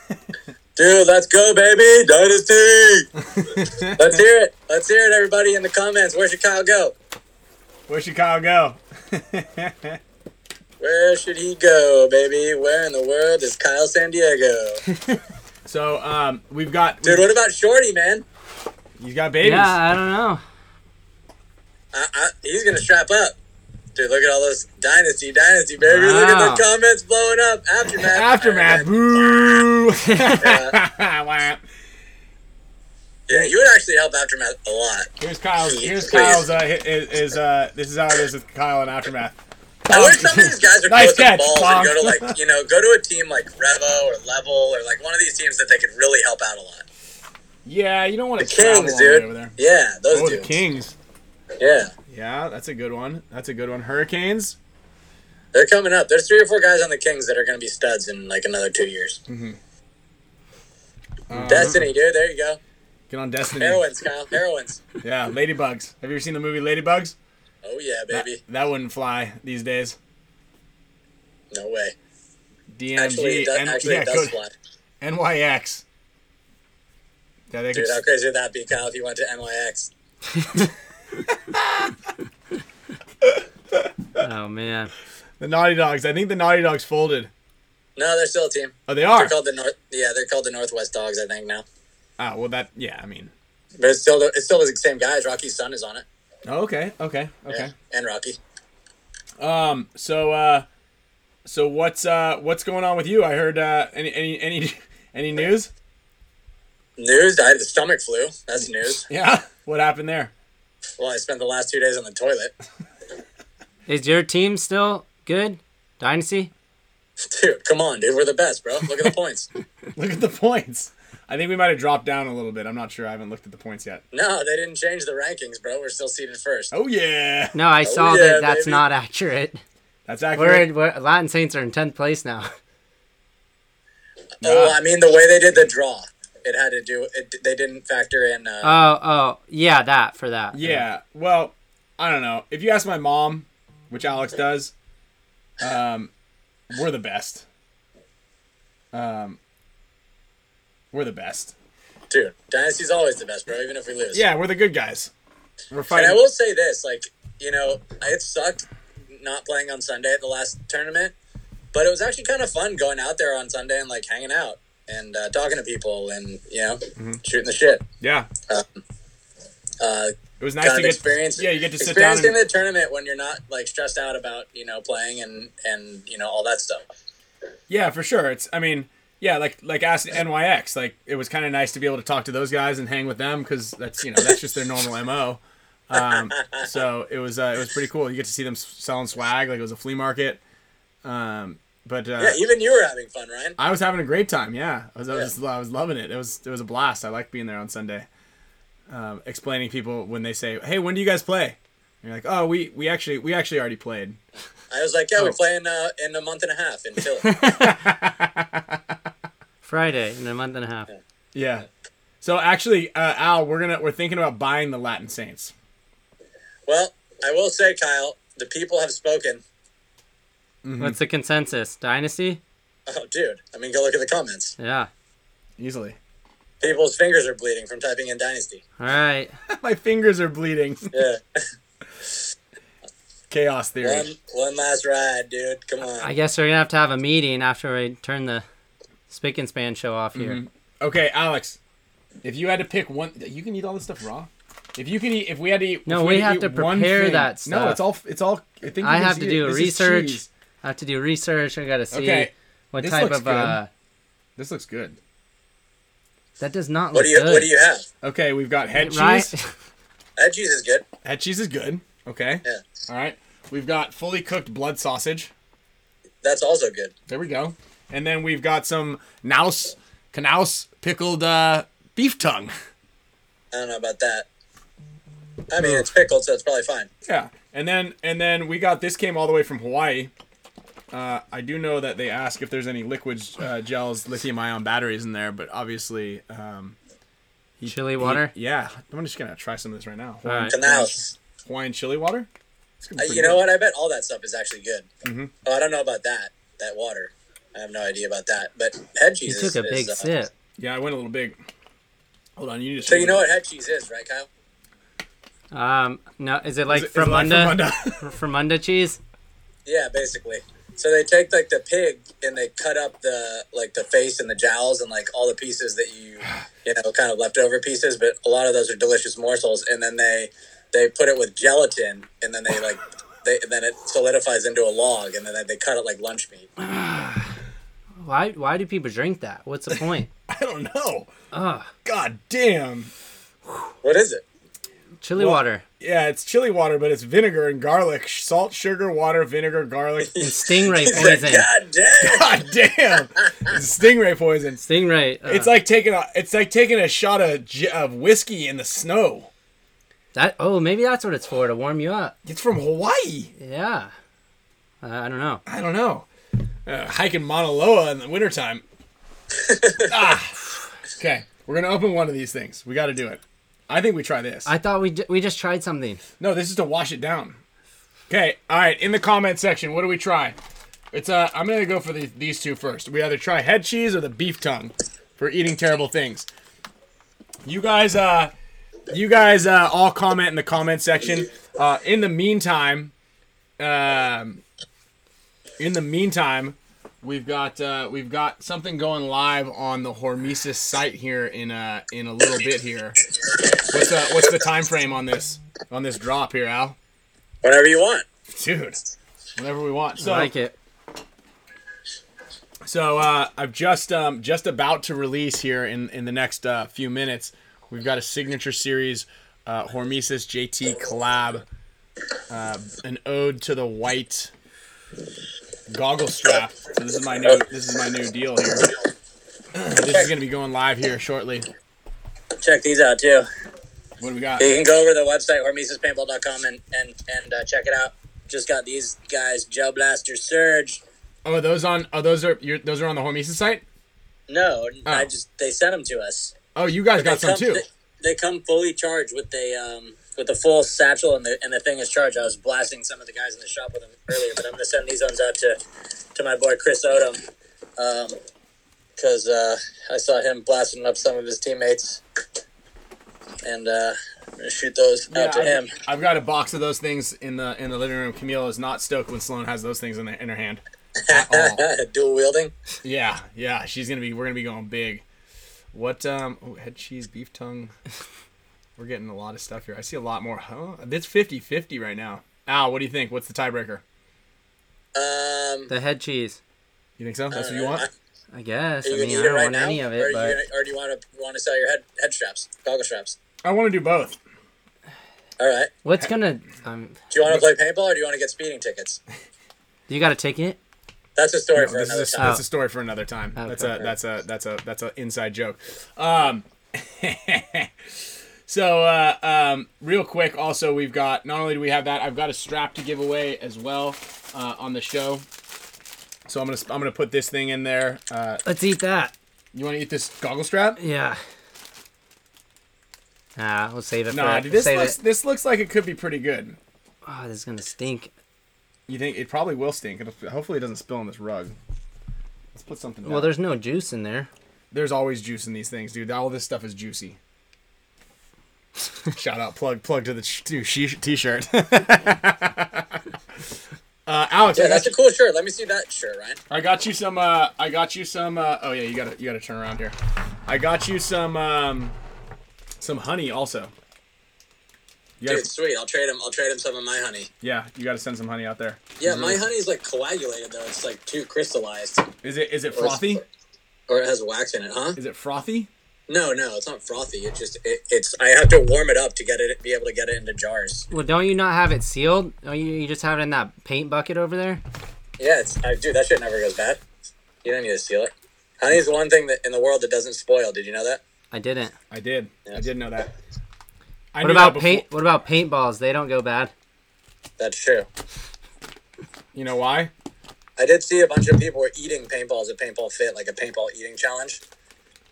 Dude, let's go, baby! Dynasty! let's hear it. Let's hear it, everybody, in the comments. Where should Kyle go? Where should Kyle go? Where should he go, baby? Where in the world is Kyle San Diego? so um, we've got Dude, what about Shorty, man? he's got babies. Yeah, I don't know. I, I, he's gonna strap up. Dude, look at all those dynasty, dynasty, baby. Look at Wow. the comments blowing up. Aftermath. Aftermath. Boo. Yeah, you would actually help Aftermath a lot. Here's Kyle's. Here's please. Kyle's. Uh, is, is uh, this is how it is with Kyle and Aftermath. I wish some of these guys would Nice go catch, some balls and go to like, you know, go to a team like Revo or Level or like one of these teams that they could really help out a lot. Yeah, you don't want The to travel Kings, the way dude. over there. Yeah, those Oh, the. Kings. Yeah, Yeah, that's a good one. That's a good one. Hurricanes. they're coming up. There's three or four guys on the Kings that are going to be studs in like another two years. Um, Destiny, dude. There you go. Get on Destiny. Heroines, Kyle. Heroines. Yeah, Ladybugs. Have you ever seen the movie Ladybugs? Oh yeah, baby. that wouldn't fly these days. No way. DMG. Actually, it does, N- actually, yeah, it does fly. NYX. Yeah, Dude, could. how crazy would that be, Kyle, if you went to NYX? Oh man. the Naughty Dogs. I think the Naughty Dogs folded. No, they're still a team. Oh, they are. They're called the North. Yeah, they're called the Northwest Dogs, I think now. Ah, well, that. Yeah, I mean. But it's still the, it's still the same guys. Rocky's son is on it. Oh, okay. Okay. Okay. Yeah, and Rocky. Um. So. uh So what's uh what's going on with you? I heard uh any any any any news? News. I had the stomach flu. That's news. Yeah. What happened there? Well, I spent the last two days on the toilet. Is your team still good? Dynasty? Dude, come on, dude. We're the best, bro. Look at the points. Look at the points. I think we might have dropped down a little bit. I'm not sure. I haven't looked at the points yet. No, they didn't change the rankings, bro. We're still seated first. Oh yeah, No, I saw yeah, that that's baby. not accurate. that's We're, accurate. in, we're Latin Saints are in tenth place now. Oh, I mean the way they did the draw. It had to do. It, they didn't factor in. Uh, Oh, oh, yeah, that for that. Yeah. Well, I don't know. If you ask my mom, which Alex does, um, we're the best. Um, we're the best. dude, Dynasty's always the best, bro. Even if we lose. Yeah, we're the good guys. We're And. I will say this, like, you know, it sucked not playing on Sunday at the last tournament, but it was actually kind of fun going out there on Sunday and like hanging out and uh, talking to people and you know Mm-hmm. shooting the shit. yeah, Uh, it was nice kind to of get. experience. Yeah, you get to sit down. experiencing And, the tournament when you're not like stressed out about you know playing and and you know all that stuff. yeah, for sure. It's. I mean, yeah, like like ask NYX. Like it was kind of nice to be able to talk to those guys and hang with them because that's you know that's just their normal mo. Um, so it was uh, it was pretty cool. You get to see them selling swag like it was a flea market. Um, but uh, Yeah, even you were having fun, Ryan. I was having a great time. Yeah, I was, I was, Yeah. I was loving it. It was it was a blast. I like being there on Sunday, um, explaining people when they say, "Hey, when do you guys play?" And you're like, "Oh, we we actually we actually already played." I was like, yeah, Oh. we're playing uh, in a month and a half in Philly. Friday in a month and a half. Yeah. So actually, uh, Al, we're gonna we're thinking about buying the Latin Saints. Well, I will say, Kyle, the people have spoken. What's the consensus? Dynasty? Oh, dude. I mean, go look at the comments. Yeah. Easily. People's fingers are bleeding from typing in Dynasty. All right. My fingers are bleeding. Yeah. Chaos theory. one, one last ride, dude. Come on. I guess we're gonna have to have a meeting after I turn the spick and span show off here. Okay, Alex. If you had to pick one, you can eat all this stuff raw. If you can eat, if we had to eat, No, if we had have eat to one prepare thing- that stuff. No, it's all. It's all. I think I have to do This is research. I have to do research. I gotta see Okay, what this type of uh. this looks good. That does not what look do you good. What do you have? Okay, we've got head cheese. right? That cheese is good. Head cheese is good. Okay. Yeah. All right. We've got fully cooked blood sausage. That's also good. There we go. And then we've got some naus, knaus pickled uh, beef tongue. I don't know about that. I mean, it's pickled, so it's probably fine. Yeah. And then and then we got this came all the way from Hawaii. Uh, I do know that they ask if there's any liquid uh, gels, lithium ion batteries in there, but obviously, um, he- Chili he- water? yeah, I'm just gonna try some of this right now. All Hawaiian, right. Canals. Hawaiian chili water. It's gonna be Uh, you know good. what? I bet all that stuff is actually good. Mm-hmm. Oh, I don't know about that. That water. I have no idea about that. But head cheese. You cheese took is, a big is, uh, sip. Yeah, I went a little big. Hold on, you just. So you know what head cheese is, right, Kyle? Um, no, is it like Is it- is it like Fromunda? Fromunda? Fromunda cheese? Yeah, basically. So they take like the pig and they cut up the like the face and the jowls and like all the pieces that you you know kind of leftover pieces, but a lot of those are delicious morsels. And then they they put it with gelatin and then they like they then it solidifies into a log and then they, they cut it like lunch meat. Why? Why do people drink that? What's the point? I don't know. Ugh. God damn. What is it? Chili Well- water Yeah, it's chili water, but it's vinegar and garlic, salt, sugar, water, vinegar, garlic. and stingray poison. God damn! God damn, stingray poison. Stingray. uh, It's like taking a it's like taking a shot of, of whiskey in the snow. that. Oh, maybe that's what it's for to warm you up. It's from Hawaii. Yeah. Uh, I don't know. I don't know. Uh, hiking Mauna Loa in the wintertime. ah. Okay, we're gonna open one of these things. We got to do it. I think we try this. I thought we j- we just tried something. no, this is to wash it down. Okay, all right. In the comment section, what do we try? It's uh, I'm gonna go for the, these two first. We either try head cheese or the beef tongue for eating terrible things. You guys, uh, you guys, uh, all comment in the comment section. Uh, in the meantime, um, in the meantime, we've got uh, we've got something going live on the Hormesis site here in a in a little bit here. What's the what's the time frame on this on this drop here, Al? Whatever you want. Dude, whenever we want. So I like it. So uh, I'm just um, just about to release here in in the next uh, few minutes. We've got a signature series, uh, Hormesis JT collab, uh, an ode to the white goggle strap. So this is my new this is my new deal here. This is gonna be going live here shortly. Check these out too. What do we got? You can go over to the website hormesispaintball.com and and and uh, check it out. Just got these guys, Gel Blaster Surge. Oh, are those on? Oh, those are your, those are on the Hormesis site. No, I Oh. just they sent them to us. Oh, you guys got they some come, too. They, they come fully charged with the um with the full satchel and the and the thing is charged. I was blasting some of the guys in the shop with them earlier, but I'm gonna send these ones out to to my boy Chris Odom, um, because uh, I saw him blasting up some of his teammates, and uh, I'm gonna shoot those out to I've, him. I've got a box of those things in the in the living room. Camille is not stoked when Sloan has those things in, the, in her hand. Dual wielding. Yeah, yeah, she's gonna be. We're gonna be going big. What? Um, oh, head cheese, beef tongue. We're getting a lot of stuff here. I see a lot more. Huh? It's 50-50 right now. Al, what do you think? What's the tiebreaker? Um, The head cheese. You think so? That's what you want? I guess. I you mean, I don't right want now, any of or, it, are you but gonna, or do you want to want to sell your head head straps, goggle straps? I want to do both. All right. what's gonna? Um, Do you want to play paintball or do you want to get speeding tickets? you got a ticket? That's a story No, for another a, time. that's a story for another time. Okay. That's a that's a that's a that's a inside joke. Um, so uh, um, real quick, also we've got not only do we have that, I've got a strap to give away as well uh, on the show. So I'm gonna I'm gonna put this thing in there. Uh, Let's eat that. you want to eat this goggle strap? Yeah. Nah, we'll save it Nah, for dude, this save looks it. this looks like it could be pretty good. Oh, this is gonna stink. You think it probably will stink? It'll, hopefully, it doesn't spill on this rug. Let's put something. Down. Well, there's no juice in there. there's always juice in these things, dude. All this stuff is juicy. Shout out, plug, plug to the ch- she- t-shirt. uh, Alex, Yeah, that's you, a cool shirt. Let me see that shirt, Ryan. I got you some. Uh, I got you some. Uh, oh yeah, you gotta you gotta turn around here. I got you some um, some honey also. You gotta, Dude, sweet. I'll trade him. I'll trade him some of my honey. yeah, you gotta send some honey out there. Yeah, It's my really- honey's like coagulated though. It's like too crystallized, Is it is it Or frothy? or it has wax in it, huh? Is it frothy? No, no, it's not frothy. It just it, it's. I have to warm it up to get it, be able to get it into jars. Well, don't you not have it sealed? Don't you, you just have it in that paint bucket over there? Yeah, it's. I, dude, that shit never goes bad. You don't need to seal it. Honey's the one thing that in the world that doesn't spoil. Did you know that? I didn't. I did. I Yes. did know that. I What about that paint? What about paintballs? They don't go bad. That's true. You know why? I did see a bunch of people were eating paintballs at Paintball Fit, like a paintball eating challenge.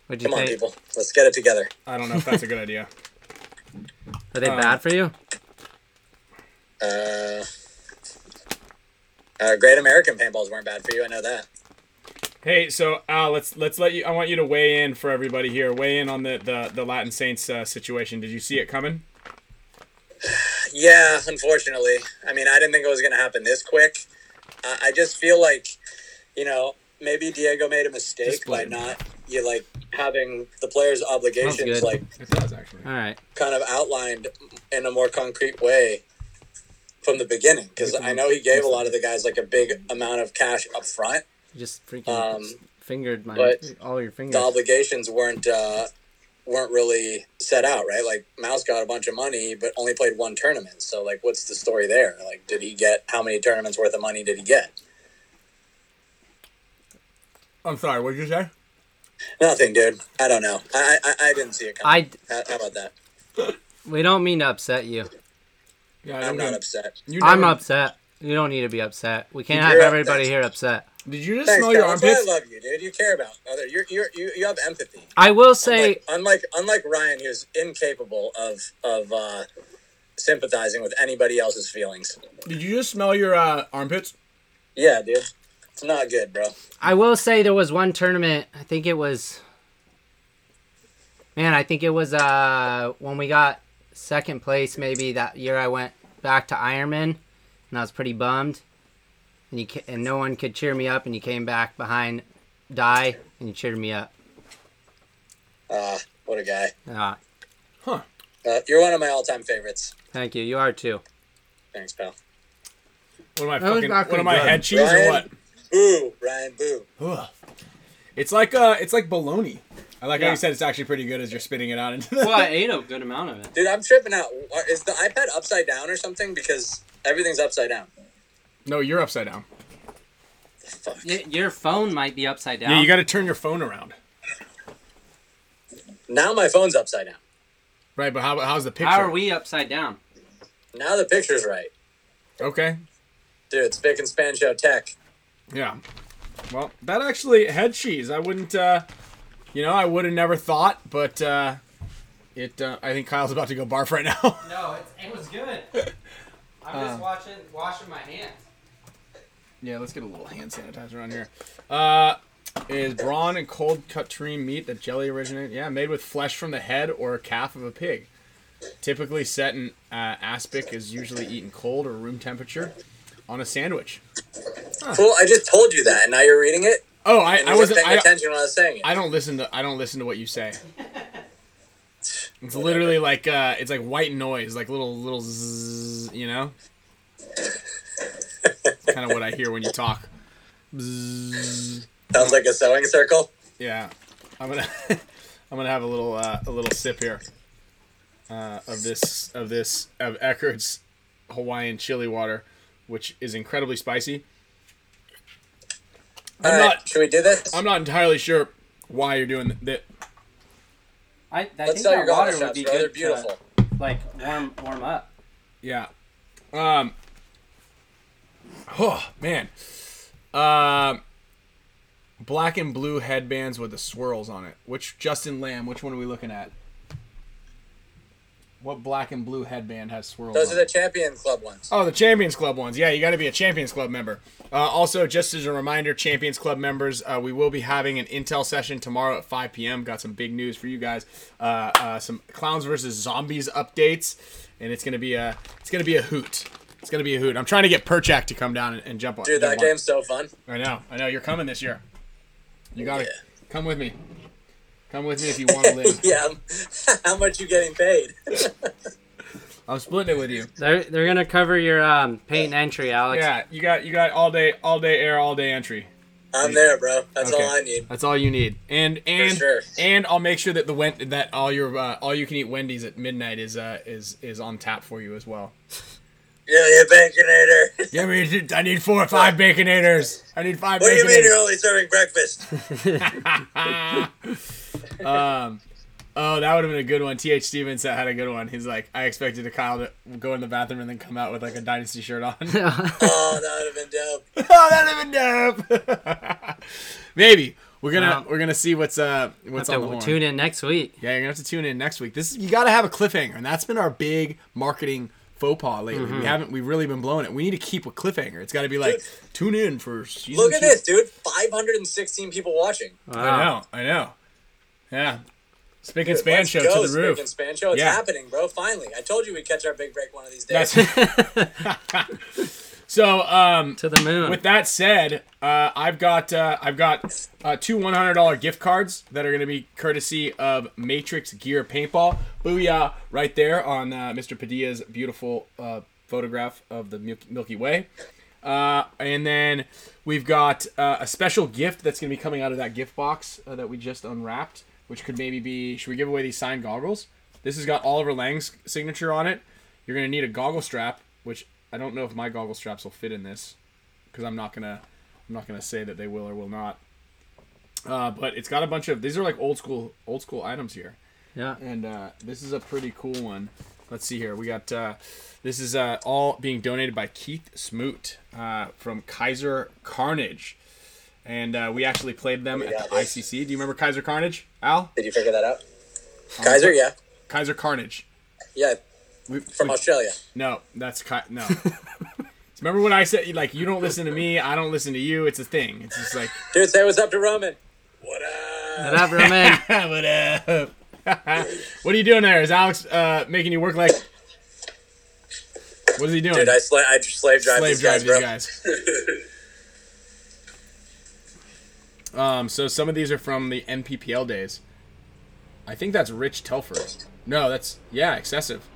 Would you Come on, people, let's get it together. I don't know if that's a good idea. Are they Um, bad for you? Uh, uh, Great American paintballs weren't bad for you. I know that. Hey, so Al, let's let's let you. I want you to weigh in for everybody here. Weigh in on the the, the Latin Saints uh, situation. Did you see it coming? Yeah, unfortunately. I mean, I didn't think it was going to happen this quick. Uh, I just feel like, you know, maybe Diego made a mistake by not, you like having the players' obligations good. like It does actually. All right. kind of outlined in a more concrete way from the beginning. Because I know he gave a lot of the guys like a big amount of cash up front. You just freaking Um, fingered my but all your fingers. The obligations weren't uh, weren't really set out right. Like Mouse got a bunch of money, but only played one tournament. So like, what's the story there? Like, did he get how many tournaments worth of money did he get? I'm sorry. What did you say? Nothing, dude. I don't know. I I, I didn't see it coming. I how, how about that? we don't mean to upset you. Yeah, I'm not upset. You I'm never- upset. You don't need to be upset. We can't You're have everybody thanks. here upset. Did you just Thanks, smell your Kyle. That's why armpits? I love you, dude. You care about other. You're, you're, you you have empathy. I will say Unlike, unlike unlike Ryan, who's incapable of of uh, sympathizing with anybody else's feelings. Did you just smell your uh, armpits? Yeah, dude. It's not good, bro. I will say there was one tournament. I think it was. Man, I think it was uh when we got second place. Maybe that year I went back to Ironman, and I was pretty bummed. And you ca- and no one could cheer me up, and you came back behind die, and you cheered me up. Uh, what a guy. Ah, Uh, you're one of my all-time favorites. thank you. You are too. Thanks, pal. What am I That fucking? What am I head cheese or what? Boo, Ryan. Boo. Ugh. It's like uh, it's like bologna. I like how you said it's actually pretty good as you're spitting it out into the. Well, I ate a good amount of it. Dude, I'm tripping out. Is the iPad upside down or something? Because everything's upside down. No, you're upside down. Fuck. your phone might be upside down. Yeah, you got to turn your phone around. Now my phone's upside down. Right, but how how's the picture? How are we upside down? Now the picture's right. Okay. Dude, it's Spick and Span Show Tech. Yeah. Well, that actually head cheese. I wouldn't. uh You know, I would have never thought, but uh it. Uh, I think Kyle's about to go barf right now. No, it's, it was good. I'm just watching, washing my hands. yeah, let's get a little hand sanitizer on here. Uh, is brawn and cold cut trim meat that jelly originated? Yeah, made with flesh from the head or calf of a pig. Typically set in uh, aspic, is usually eaten cold or room temperature on a sandwich. Well, I just told you that, and now you're reading it. Oh, I, I wasn't. paying I, attention when I was saying it. I don't listen to I don't listen to what you say. It's literally like uh, it's like white noise, like little little zzz, you know. kind of what I hear when you talk. Bzzz. Sounds like a sewing circle. Yeah, I'm gonna I'm gonna have a little uh, a little sip here uh, of this of this of Eckert's Hawaiian chili water, which is incredibly spicy. I'm All right, not should we do this? I'm not entirely sure why you're doing that. I, I Let's think sell your that water garlic would be bro. They're good beautiful. to like warm warm up. Yeah. Um. Oh man. Um. black and blue headbands with the swirls on it. Which Justin Lamb? Which one are we looking at? What black and blue headband has swirls? Those on are the Champion Club ones. Oh, the Champions Club ones. Yeah, you got to be a Champions Club member. Uh, also, just as a reminder, Champions Club members, uh, we will be having an Intel session tomorrow at 5 p.m. Got some big news for you guys. Uh, uh, some Clowns versus Zombies updates, and it's gonna be a it's gonna be a hoot. It's gonna be a hoot. I'm trying to get Perchak to come down and, and jump on. Dude, jump that on. game's so fun. I know. I know. You're coming this year. You gotta Yeah. come with me. Come with me if you want to live. yeah. How much you getting paid? I'm splitting it with you. They're they're gonna cover your um, paint entry, Alex. Yeah, you got you got all day all day air, all day entry. I'm there, bro. That's Okay. all I need. That's all you need. And and sure. and I'll make sure that the Wen- that all your uh, all you can eat Wendy's at midnight is uh is is on tap for you as well. Yeah, yeah, Baconator. Yeah, I need I need four or five baconators. I need five what do you mean you're only serving breakfast? Um, oh, that would have been a good one. Th Stevens had a good one. He's like, I expected a Kyle to go in the bathroom and then come out with like a dynasty shirt on. Oh, that would have been dope. oh, that'd have been dope. Maybe we're gonna Wow. we're gonna see what's uh what's Have on the horn. tune in next week. Yeah, you're gonna have to tune in next week. This is, you got to have a cliffhanger, and that's been our big marketing faux pas lately. Mm-hmm. We haven't we've really been blowing it. We need to keep a cliffhanger. It's got to be like tune in for season. Look at two. this, dude. 516 people watching. I know, I know. Yeah, spick and span let's show go, to the roof. Spick and Span show. It's Yeah. happening, bro. Finally. I told you we'd catch our big break one of these days. So. Um, To the moon. with that said, uh, I've got uh, I've got uh, two one hundred dollar gift cards that are going to be courtesy of Matrix Gear Paintball. Booyah! Right there on uh, Mr. Padilla's beautiful uh, photograph of the Milky, Milky Way. Uh, and then we've got uh, a special gift that's going to be coming out of that gift box uh, that we just unwrapped, which could maybe be. Should we give away these signed goggles? This has got Oliver Lang's signature on it. You're going to need a goggle strap, which I don't know if my goggle straps will fit in this because I'm not gonna I'm not gonna say that they will or will not. Uh, but it's got a bunch of these are like old school old school items here, yeah. and uh, this is a pretty cool one. Let's see here. We got uh, this is uh, all being donated by Keith Smoot uh, from Kaiser Carnage, and uh, we actually played them We at the. ICC. Do you remember Kaiser Carnage, Al? Did you figure that out? Kaiser, yeah. Kaiser Carnage. Yeah, We, from we- Australia. No, that's Ki- no. Remember when I said like you don't listen to me, I don't listen to you. It's a thing. It's just like Dude, say what's up to Roman. What up? What up, Roman? what up? what are you doing there? Is Alex uh, making you work like? What is he doing? Dude, I, sla- I slave drive Slave these drive guys, bro. these guys. Um, so some of these are from the NPPL days. I think that's Rich Telford. No, that's yeah, excessive.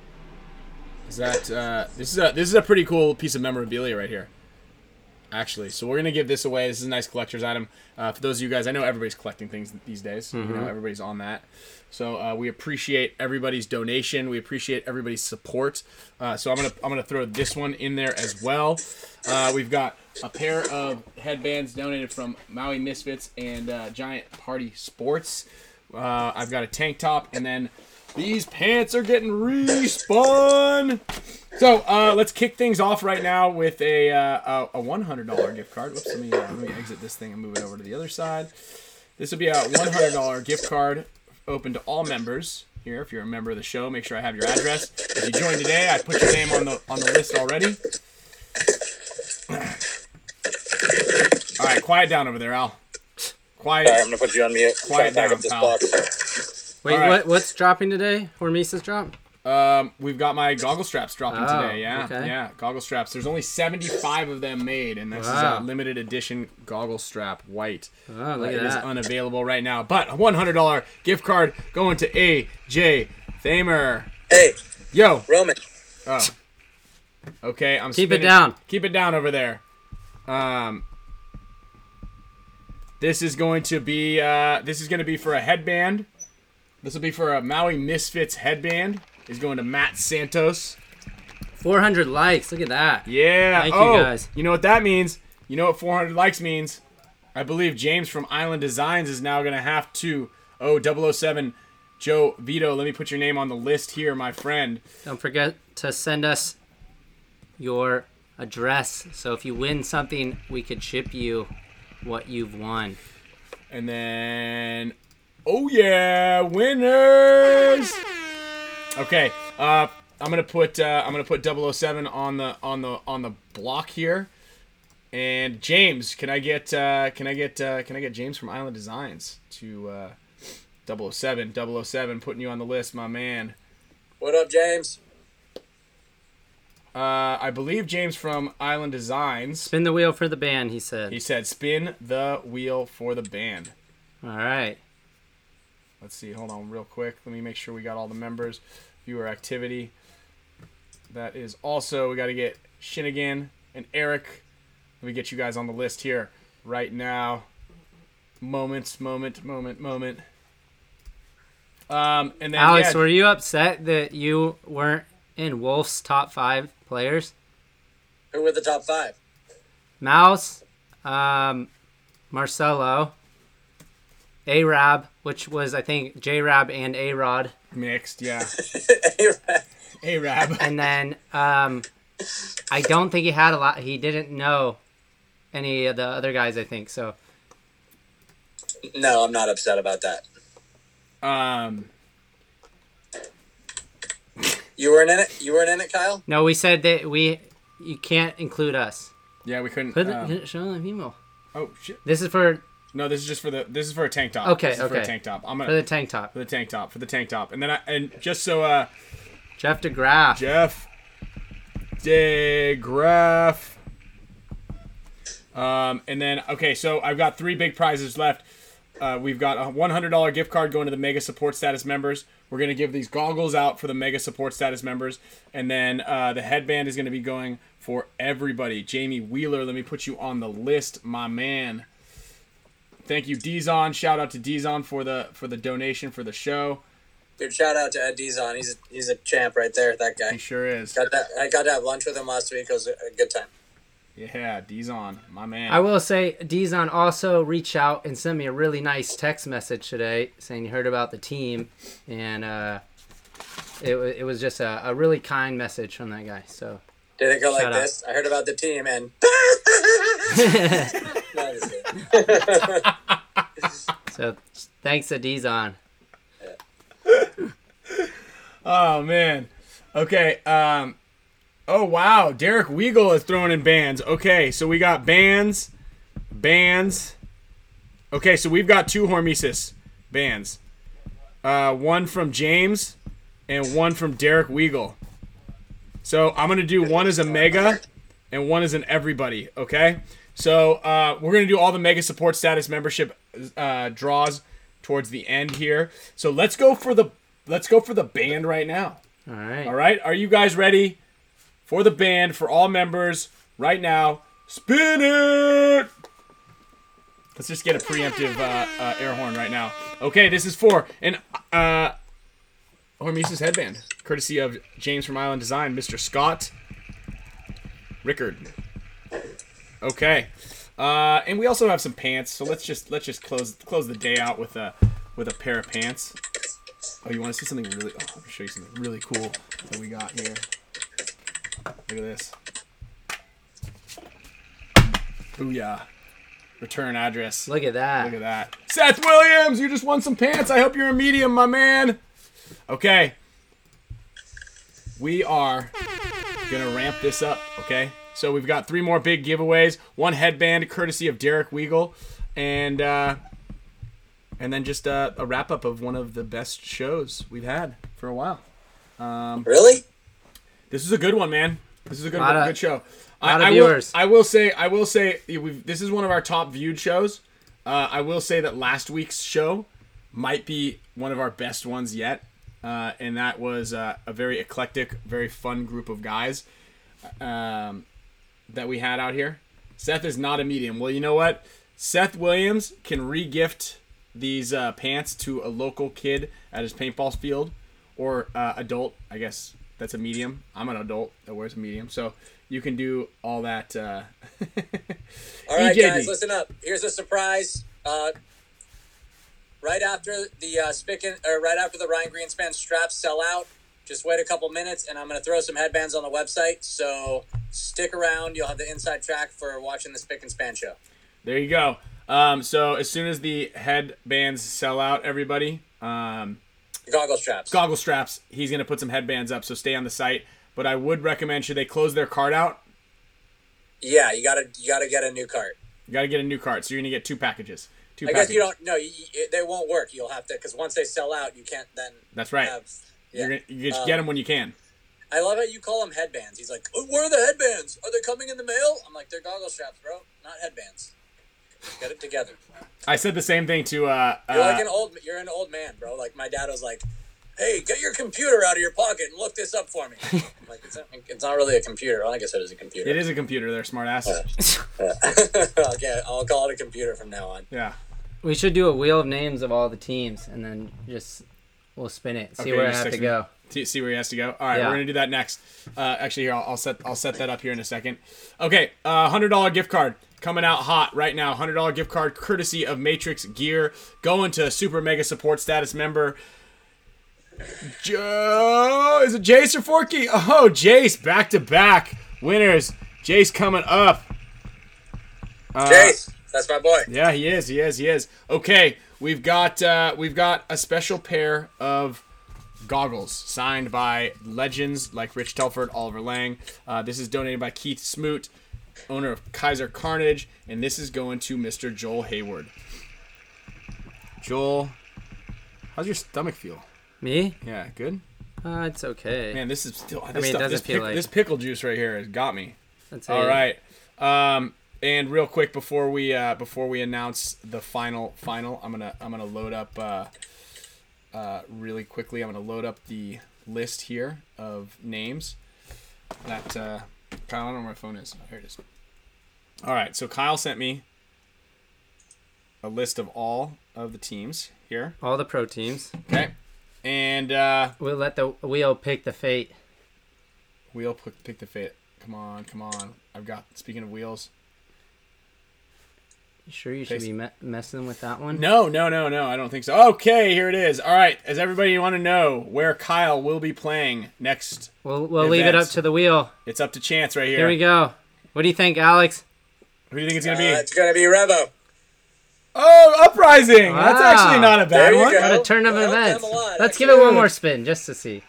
Is that uh, this is a this is a pretty cool piece of memorabilia right here. Actually, so we're gonna give this away. This is a nice collector's item uh, for those of you guys. I know everybody's collecting things these days. You know, everybody's on that. So uh, we appreciate everybody's donation. We appreciate everybody's support. Uh, so I'm gonna I'm gonna throw this one in there as well. Uh, we've got a pair of headbands donated from Maui Misfits and uh, Giant Party Sports. Uh, I've got a tank top, and then these pants are getting respun. So uh, let's kick things off right now with a uh, a, a one hundred dollar gift card. Whoops, let me uh, let me exit this thing and move it over to the other side. This will be a one hundred dollar gift card open to all members. Here, if you're a member of the show, make sure I have your address. If you joined today, I put your name on the on the list already. All right, quiet down over there, Al. Quiet. All right, I'm gonna put you on mute. Quiet trying to pack down, this pal. box. Wait, All right. what what's dropping today? Hormesis drop? Um, we've got my goggle straps dropping Oh, today. Yeah, okay. yeah, goggle straps. There's only 75 of them made, and this Wow. is a limited edition goggle strap white. Oh, look Uh, at it is that. unavailable right now, but a $100 gift card going to AJ Thamer. Hey, Yo, Roman. oh, okay, I'm Keep it down. Keep it down over there. Um, this is going to be uh, this is going to be for a headband. This will be for a Maui Misfits headband. Is going to Matt Santos. 400 likes. Look at that. Yeah. Thank you, oh, guys. You know what that means? You know what 400 likes means? I believe James from Island Designs is now going to have to. Oh, 007 Joe Vito, let me put your name on the list here, my friend. Don't forget to send us your address. So if you win something, we could ship you what you've won. And then, oh yeah, winners! Okay, Uh, I'm gonna put uh, I'm gonna put 007 on the on the on the block here. And James, can I get uh, can I get uh, can I get James from Island Designs to uh, 007 007 putting you on the list, my man. What up, James? Uh, I believe James from Island Designs. Spin the wheel for the band, he said. He said, "Spin the wheel for the band." All right. Let's see. Hold on, real quick. Let me make sure we got all the members. Viewer activity. That is also we got to get Shinigan and Eric. Let me get you guys on the list here right now. Moments, moment, moment, moment. Um, and then Alex, yeah, were you upset that you weren't in Wolf's top five players? Who were the top five? Mouse, um, Marcelo, Arab, which was I think J Rab and A Rod, mixed, yeah. A Rab. and then um, I don't think he had a lot. He didn't know any of the other guys. I think so. no, I'm not upset about that. Um, You weren't in it. You weren't in it, Kyle. No, we said that we you can't include us. yeah, we couldn't. Put um, it, show them email. oh shit! This is for No, this is just for the. This is for a tank top. Okay, this is For a tank top. I'm for gonna the tank top. for the tank top for the tank top, and then I and just so uh Jeff DeGraff. Jeff DeGraff. Um, and then okay, so I've got three big prizes left. Uh, we've got a $100 gift card going to the Mega Support Status members. We're gonna give these goggles out for the Mega Support Status members, and then uh, the headband is gonna be going for everybody. Jamie Wheeler, let me put you on the list, my man. Thank you, Dizon. Shout out to Dizon for the for the donation for the show. Dude, shout out to Ed Dizon. He's a, he's a champ right there. That guy. He sure is. Got that. I got to have lunch with him last week. It was a good time. Yeah, Dizon, my man. I will say, Dizon also reached out and sent me a really nice text message today saying he heard about the team, and uh, it, it was just a, a really kind message from that guy. So Did it go like out. this? I heard about the team and. No, I'm just kidding. so thanks to Dizon. Oh man. Okay. Um. Oh wow. Derek Weagle is throwing in bands. Okay, so we got bands, bands. Okay, so we've got two Hormesis bands. Uh, one from James, and one from Derek Weagle. So I'm gonna do one as a mega, and one as an everybody. Okay. So uh, we're gonna do all the mega support status membership uh, draws towards the end here. So let's go for the let's go for the band right now. All right. All right, are you guys ready for the band for all members right now? Spin it. Let's just get a preemptive uh, uh, air horn right now. Okay, this is for an uh, Hormesis headband, courtesy of James from Island Design, Mr. Scott Rickard. Okay, uh, and we also have some pants. So let's just let's just close close the day out with a with a pair of pants. Oh, you want to see something really? Oh, me show you something really cool that we got here. Look at this. Booyah. Return address. Look at that. Look at that. Seth Williams, you just won some pants. I hope you're a medium, my man. Okay. We are going to ramp this up, okay? So we've got three more big giveaways. One headband courtesy of Derek Weagle. And, uh, and then just uh, a wrap up of one of the best shows we've had for a while. Um, really? This is a good one, man. This is a good of- good show. lot I, of I will, viewers. I will say, I will say, we've, this is one of our top viewed shows. Uh, I will say that last week's show might be one of our best ones yet, uh, and that was uh, a very eclectic, very fun group of guys um, that we had out here. Seth is not a medium. Well, you know what? Seth Williams can re-gift these uh, pants to a local kid at his paintball field or uh, adult. I guess that's a medium. I'm an adult that wears a medium, so you can do all that. Uh... All right, EJD. guys, listen up. Here's a surprise. Uh, right after the uh, spick and, or right after the Ryan Greenspan straps sell out, just wait a couple minutes, and I'm going to throw some headbands on the website. So stick around. You'll have the inside track for watching the Spick and Span show. There you go. Um, so as soon as the headbands sell out, everybody, um, Goggle straps. goggle straps. He's gonna put some headbands up, so stay on the site. But I would recommend should they close their cart out, yeah, you gotta you gotta get a new cart. you gotta get a new cart. So you're gonna get two packages. Two I packages. guess you don't. No, you, they won't work. You'll have to because once they sell out, you can't then. That's right. Have, yeah. You're gonna, you just Um, get them when you can. I love how you call them headbands. He's like, oh, "Where are the headbands? Are they coming in the mail?" I'm like, "They're goggle straps, bro, not headbands. Get it together." I said the same thing to uh, You're like uh an old. You're an old man, bro. Like my dad was like, "Hey, get your computer out of your pocket and look this up for me." I'm like, it's not, it's not really a computer. Well, I guess it is a computer. it is a computer. They're smart asses. okay, I'll call it a computer from now on. Yeah. We should do a wheel of names of all the teams, and then just we'll spin it, see Okay, where I just have to go. See- See where he has to go. All right, Yeah. we're gonna do that next. Uh, actually, here I'll, I'll set I'll set that up here in a second. Okay, uh, hundred dollar gift card coming out hot right now. Hundred dollar gift card courtesy of Matrix Gear going to Super Mega Support Status member. Joe, is it Jace or Forky? Oh, Jace, back to back winners. Jace coming up. Uh, Jace, that's my boy. yeah, he is. He is. He is. Okay, we've got uh, we've got a special pair of goggles signed by legends like Rich Telford, Oliver Lang. Uh, this is donated by Keith Smoot, owner of Kaiser Carnage, and this is going to Mr. Joel Hayward. Joel, how's your stomach feel? Me? Yeah, good. Uh, it's okay. Man, this is still this mean, it doesn't feel pick- like- this pickle juice right here has got me. That's All right. Um, and real quick before we uh, before we announce the final final, I'm gonna I'm gonna load up uh, uh, really quickly. I'm gonna load up the list here of names that uh, Kyle. I don't know where my phone is. Here it is. All right. So Kyle sent me a list of all of the teams here. All the pro teams. Okay. And uh, We'll let the wheel pick the fate. wheel pick, pick the fate. Come on, come on. I've got. Speaking of wheels. You sure you should be me- messing with that one? No, no, no, no. I don't think so. Okay, here it is. All right. Does everybody want to know where Kyle will be playing next? We'll, we'll leave it up to the wheel. It's up to chance right here. Here we go. What do you think, Alex? Who do you think it's Uh, gonna be? it's gonna be Revo. oh, Uprising. That's actually not a bad one. go. What a turn of Well, events. lot, Let's give it one more spin just to see.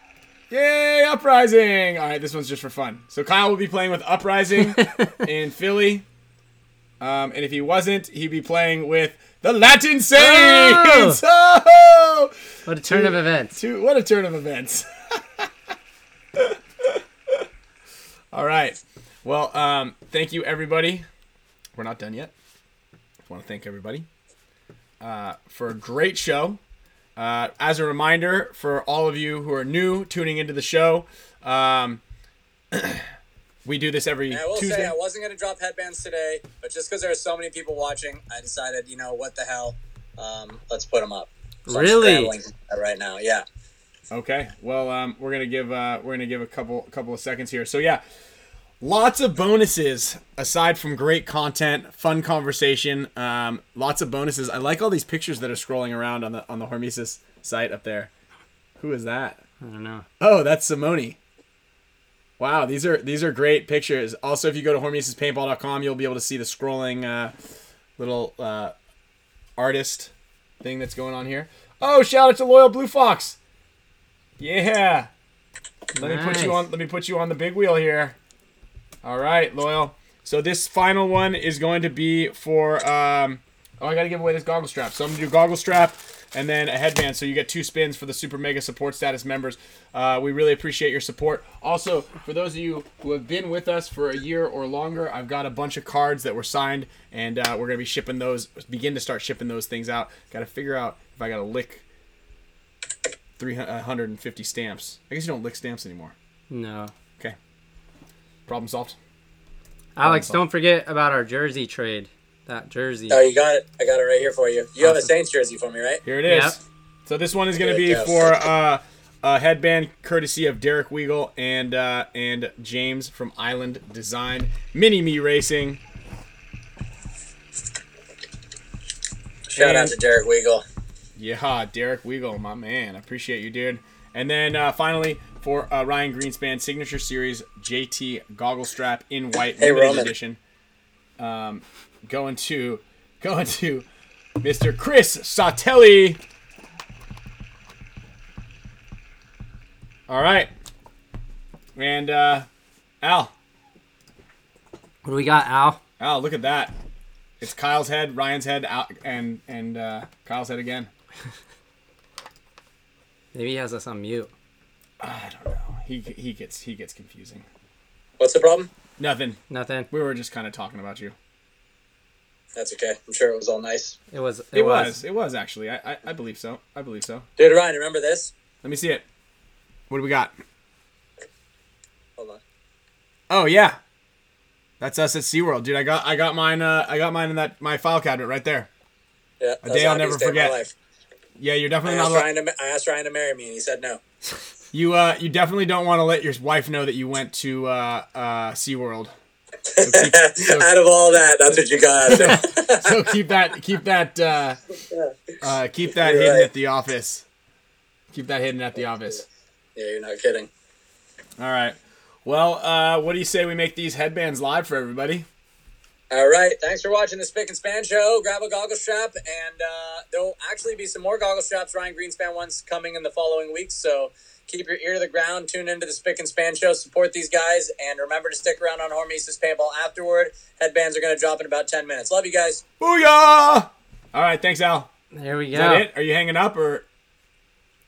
Yay, Uprising. All right, this one's just for fun. So Kyle will be playing with Uprising in Philly. Um, and if he wasn't, he'd be playing with the Latin Saints. Oh! What a turn of events. Two, what a turn of events. All right. Well, um, thank you, everybody. We're not done yet. I want to thank everybody uh, for a great show. Uh, as a reminder for all of you who are new tuning into the show, um, we do this every And I will Tuesday. say I wasn't gonna drop headbands today, but just because there are so many people watching, I decided, you know, what the hell, um, let's put them up. So I'm Really? scrambling for that right now, yeah. Okay. Well, um, we're gonna give uh, we're gonna give a couple couple of seconds here. So yeah, lots of bonuses aside from great content, fun conversation. Um, lots of bonuses. I like all these pictures that are scrolling around on the on the Hormesis site up there. Who is that? I don't know. Oh, that's Simone. Wow, these are these are great pictures. Also, if you go to hormesispaintball.com, you'll be able to see the scrolling uh, little uh, artist thing that's going on here. Oh, shout out to Loyal Blue Fox. Yeah. Let me put you on let me put you on the big wheel here. All right, Loyal. So this final one is going to be for um Oh, I got to give away this goggle strap. So I'm to do goggle strap and then a headband. So you get two spins for the Super Mega Support Status members. Uh, we really appreciate your support. Also, for those of you who have been with us for a year or longer, I've got a bunch of cards that were signed, and uh, we're going to be shipping those, begin to start shipping those things out. Got to figure out if I got to lick 350 stamps. I guess you don't lick stamps anymore. No. Okay. Problem solved. Alex, don't forget about our jersey trade. That jersey. Oh, you got it. I got it right here for you. You have a Saints jersey for me, right? Here it is. Yep. So this one is going to be go. for uh, a headband courtesy of Derek Weagle and uh, and James from Island Design Mini Me Racing. Shout out to Derek Weagle. Yeah, Derek Weagle, my man. I appreciate you, dude. And then uh, finally for uh, Ryan Greenspan Signature Series JT Goggle Strap in white Hey, limited Roman. edition. Um, going to going to Mr. Chris Satelli. All right. And uh, Al, What do we got, Al? Al, look at that. It's Kyle's head, Ryan's head, Al, and and uh, Kyle's head again. Maybe he has us on mute. I don't know. He he gets he gets confusing. What's the problem? Nothing. Nothing. We were just kind of talking about you. That's okay. I'm sure it was all nice. It was. It, It was. It was actually. I, I I believe so. I believe so. Dude, Ryan, remember this? Let me see it. What do we got? Hold on. Oh yeah. That's us at SeaWorld, dude. I got I got mine uh I got mine in that my file cabinet right there. Yeah, A day I'll never forget. Yeah, you're I definitely not asked, Ryan to, I asked Ryan to marry me, and he said no. you uh you definitely don't want to let your wife know that you went to uh uh SeaWorld. Keep- so- out of all that, that's what you got out of it. so keep that keep that uh, uh keep that You're hidden right. at the office. Keep that hidden at the office. yeah, you're not kidding. All right. Well, uh, what do you say we make these headbands live for everybody? All right. Thanks for watching the Spick and Span show. Grab a goggle strap, and uh, there'll actually be some more goggle straps, Ryan Greenspan ones, coming in the following weeks. So keep your ear to the ground. Tune into the Spick and Span show. Support these guys, and remember to stick around on Hormesis Paintball afterward. Headbands are going to drop in about 10 minutes. Love you guys. Booyah! All right, thanks, Al. There we Is go. that it? Are you hanging up or?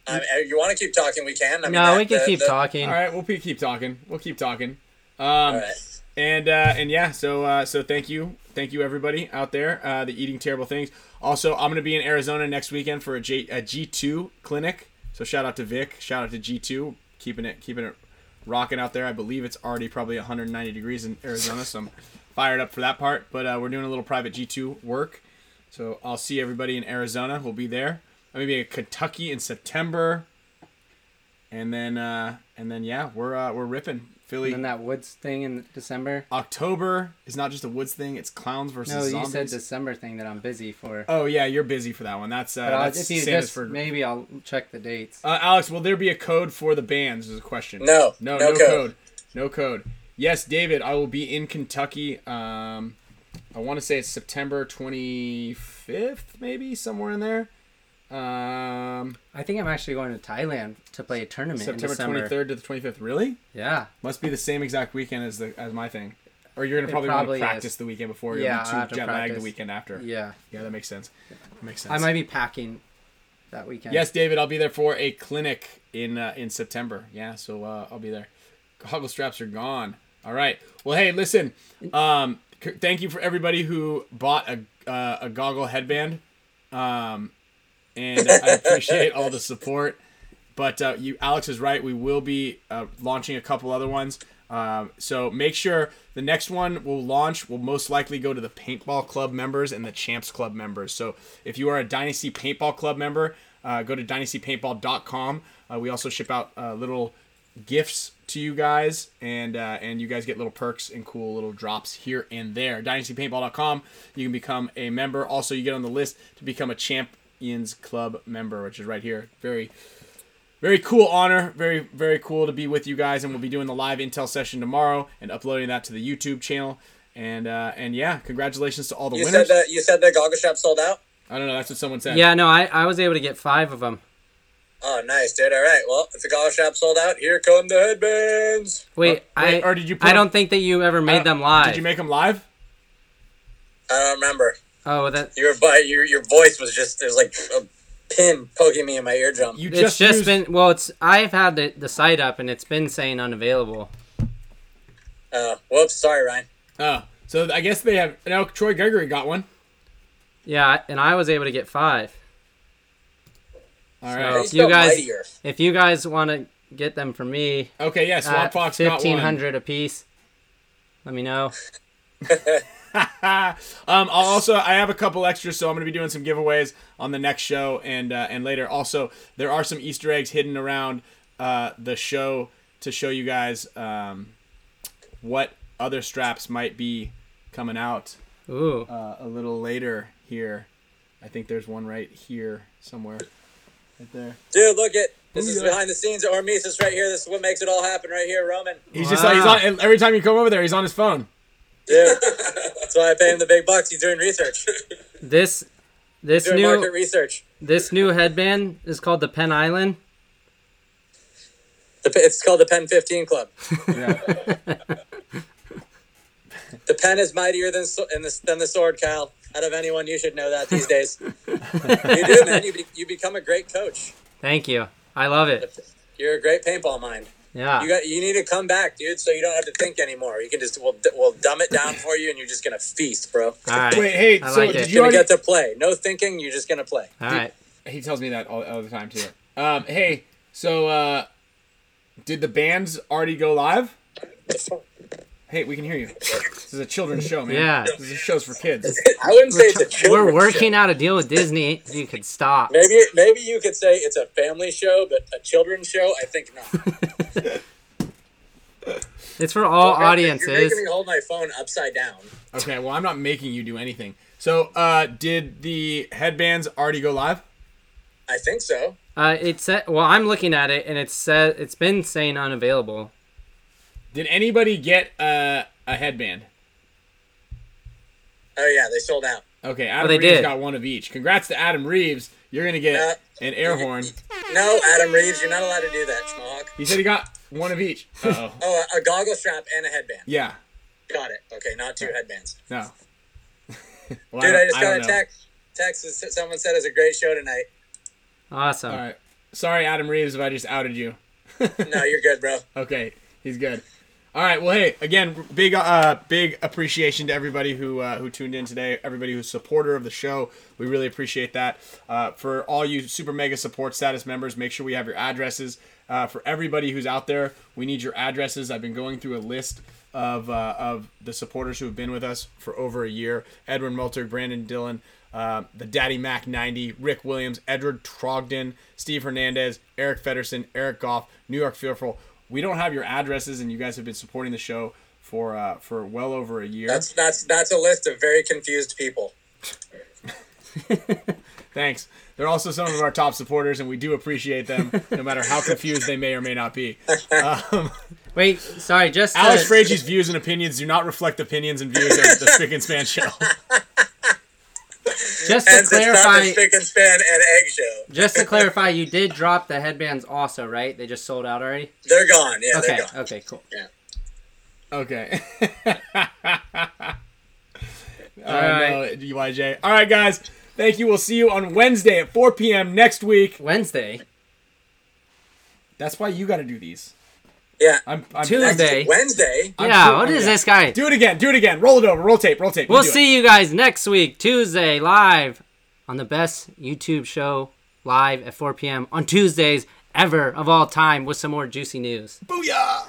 Um, if you want to keep talking, we can. I mean, No, that- we can the- keep the- talking. All right, we'll pe- keep talking. We'll keep talking. Um, All right. and uh, and yeah, so uh, so thank you, thank you everybody out there. Uh, the eating terrible things. Also, I'm gonna be in Arizona next weekend for a J a G2 clinic. So shout out to Vic. Shout out to G2, keeping it keeping it rocking out there. I believe it's already probably 190 degrees in Arizona, so I'm fired up for that part. But uh, we're doing a little private G2 work. So I'll see everybody in Arizona. We'll be there. I'm gonna be in Kentucky in September. And then uh, and then yeah, we're uh, we're ripping Philly. And then that Woods thing in December. October is not just a woods thing; it's clowns versus No, you zombies. said December thing that I'm busy for. Oh yeah, you're busy for that one. That's uh, that's if Santa's just for. maybe I'll check the dates. Uh, Alex, will there be a code for the bands? Is a question. No, no, no no, code. code. no code. Yes, David, I will be in Kentucky. Um, I want to say it's September 25th, maybe somewhere in there. Um, I think I'm actually going to Thailand to play a tournament September in 23rd to the 25th. Really? Yeah, Must be the same exact weekend as the as my thing. Or you're gonna It probably, want to practice is. the weekend before. You'll Yeah, too to jet lagged the weekend after. yeah. Yeah, that makes sense. That makes sense. I might be packing that weekend. Yes, David, I'll be there for a clinic in uh, in September. Yeah, so uh, I'll be there. Hoggle straps are gone. All right. Well, hey, listen. Um, c- thank you for everybody who bought a uh, a goggle headband. Um, and I appreciate all the support. But uh, you, Alex is right. We will be uh, launching a couple other ones. Um, so make sure the next one we'll launch will most likely go to the Paintball Club members and the Champs Club members. So if you are a Dynasty Paintball Club member, uh, go to dynastypaintball.com. Uh, we also ship out uh, little gifts to you guys, and uh, and you guys get little perks and cool little drops here and there. DynastyPaintball.com. You can become a member. Also, you get on the list to become a Champions Club member, which is right here. Very very cool honor very very cool to be with you guys and we'll be doing the live intel session tomorrow and uploading that to the youtube channel and uh and yeah congratulations to all the You winners said that you said the goggle strap sold out. i don't know that's what someone said Yeah, no, I, I was able to get five of them. Oh, nice, dude. All right. Well, if the goggle strap sold out, here come the headbands. Wait, Uh, wait, I or did you put I don't think that you ever made them live. did you make them live I don't remember. Oh, that Your but your your voice was just there's like a pin poking me in my eardrum. you it's just, just, used, been well. It's I've had the, the site up and it's been saying unavailable. Oh, whoops. Sorry, Ryan. oh so i guess they have now troy gregory got one Yeah, and I was able to get five. All right, So- right How do you you guys- mightier? If you guys want to get them for me, okay yeah swamp at fox got one fifteen hundred a piece, let me know. um, I'll also I have a couple extras, so I'm going to be doing some giveaways on the next show and uh, and later. Also, there are some Easter eggs hidden around uh, the show to show you guys um, what other straps might be coming out Ooh, uh, a little later here. I think there's one right here somewhere, right there. Dude, look at this is behind the scenes at Hormesis right here. This is what makes it all happen right here, Roman. He's just like he's on every time you come over there. He's on his phone. Dude, that's why I pay him the big bucks. He's doing research, this this doing new market research. this new headband is called the Pen Island. The, it's called the Pen 15 Club. The pen is mightier than so- in the, than the sword, Cal. Out of anyone, you should know that these days. you do, man. You, be, you become a great coach. Thank you. I love it. You're a great paintball mind. Yeah. You got. You need to come back, dude, so you don't have to think anymore. You can just we'll, we'll dumb it down for you, and you're just gonna feast, bro. All right. Wait, hey, I so like did it. you You're already? get to play. No thinking. You're just gonna play. All right. He tells me that all, all the time too. Um, hey, so uh, did the bands already go live? Hey, we can hear you. This is a children's show, man. Yeah. This is shows for kids. I wouldn't say it's a children's We're working show. out a deal with Disney. You could stop. Maybe maybe you could say it's a family show, but a children's show, I think not. It's for all audiences. You're audiences. making me hold my phone upside down. Okay, well, I'm not making you do anything. So, uh, did the headbands already go live? I think so. Uh, it said. Well, I'm looking at it, and it said it's been saying unavailable. Did anybody get uh, a headband? Oh yeah, they sold out. Okay, Adam they Reeves did. got one of each. Congrats to Adam Reeves. You're gonna get Uh, an air horn. No, Adam Reeves, you're not allowed to do that, Schmohawk. He said he got one of each. Uh oh. Oh, a, a goggle strap and a headband. Yeah. Got it. Okay, not two headbands. No. Well, Dude, I just don't got a know. text. Text that someone said it's a great show tonight. Awesome. All right. Sorry, Adam Reeves, if I just outed you. No, you're good, bro. Okay, he's good. All right. Well, hey, again, big, uh, big appreciation to everybody who uh, who tuned in today. Everybody who's supporter of the show, we really appreciate that. Uh, for all you super mega support status members, make sure we have your addresses. Uh, for everybody who's out there, we need your addresses. I've been going through a list of uh, of the supporters who have been with us for over a year: Edwin Multer, Brandon Dillon. Uh, the Daddy Mac 90, Rick Williams, Edward Trogdon, Steve Hernandez, Eric Fedderson, Eric Goff, New York Fearful. We don't have your addresses, and you guys have been supporting the show for uh, for well over a year. That's that's that's a list of very confused people. Thanks. They're also some of our top supporters, and we do appreciate them, no matter how confused they may or may not be. Um, Wait, sorry. Just to, Alex Fraige's views and opinions do not reflect opinions and views of the Spick and Span show. just to And it's not the clarify. spick and span and egg show. Just to clarify, you did drop the headbands also, right? They just sold out already. They're gone. Yeah, Okay. they're gone. Okay. Cool. Yeah. Okay. All I right. know, UYJ. All right, guys. Thank you. We'll see you on Wednesday at 4 p.m. next week. Wednesday. That's why you got to do these. Yeah. I'm, I'm Tuesday. Wednesday. I'm oh, yeah. cool- What I'm- is yeah. this guy? Do it again. Do it again. Roll it over. Roll tape. Roll tape. We'll do it. see you guys next week, Tuesday, live on the best YouTube show live at 4 p.m. on Tuesdays ever of all time with some more juicy news. Booyah!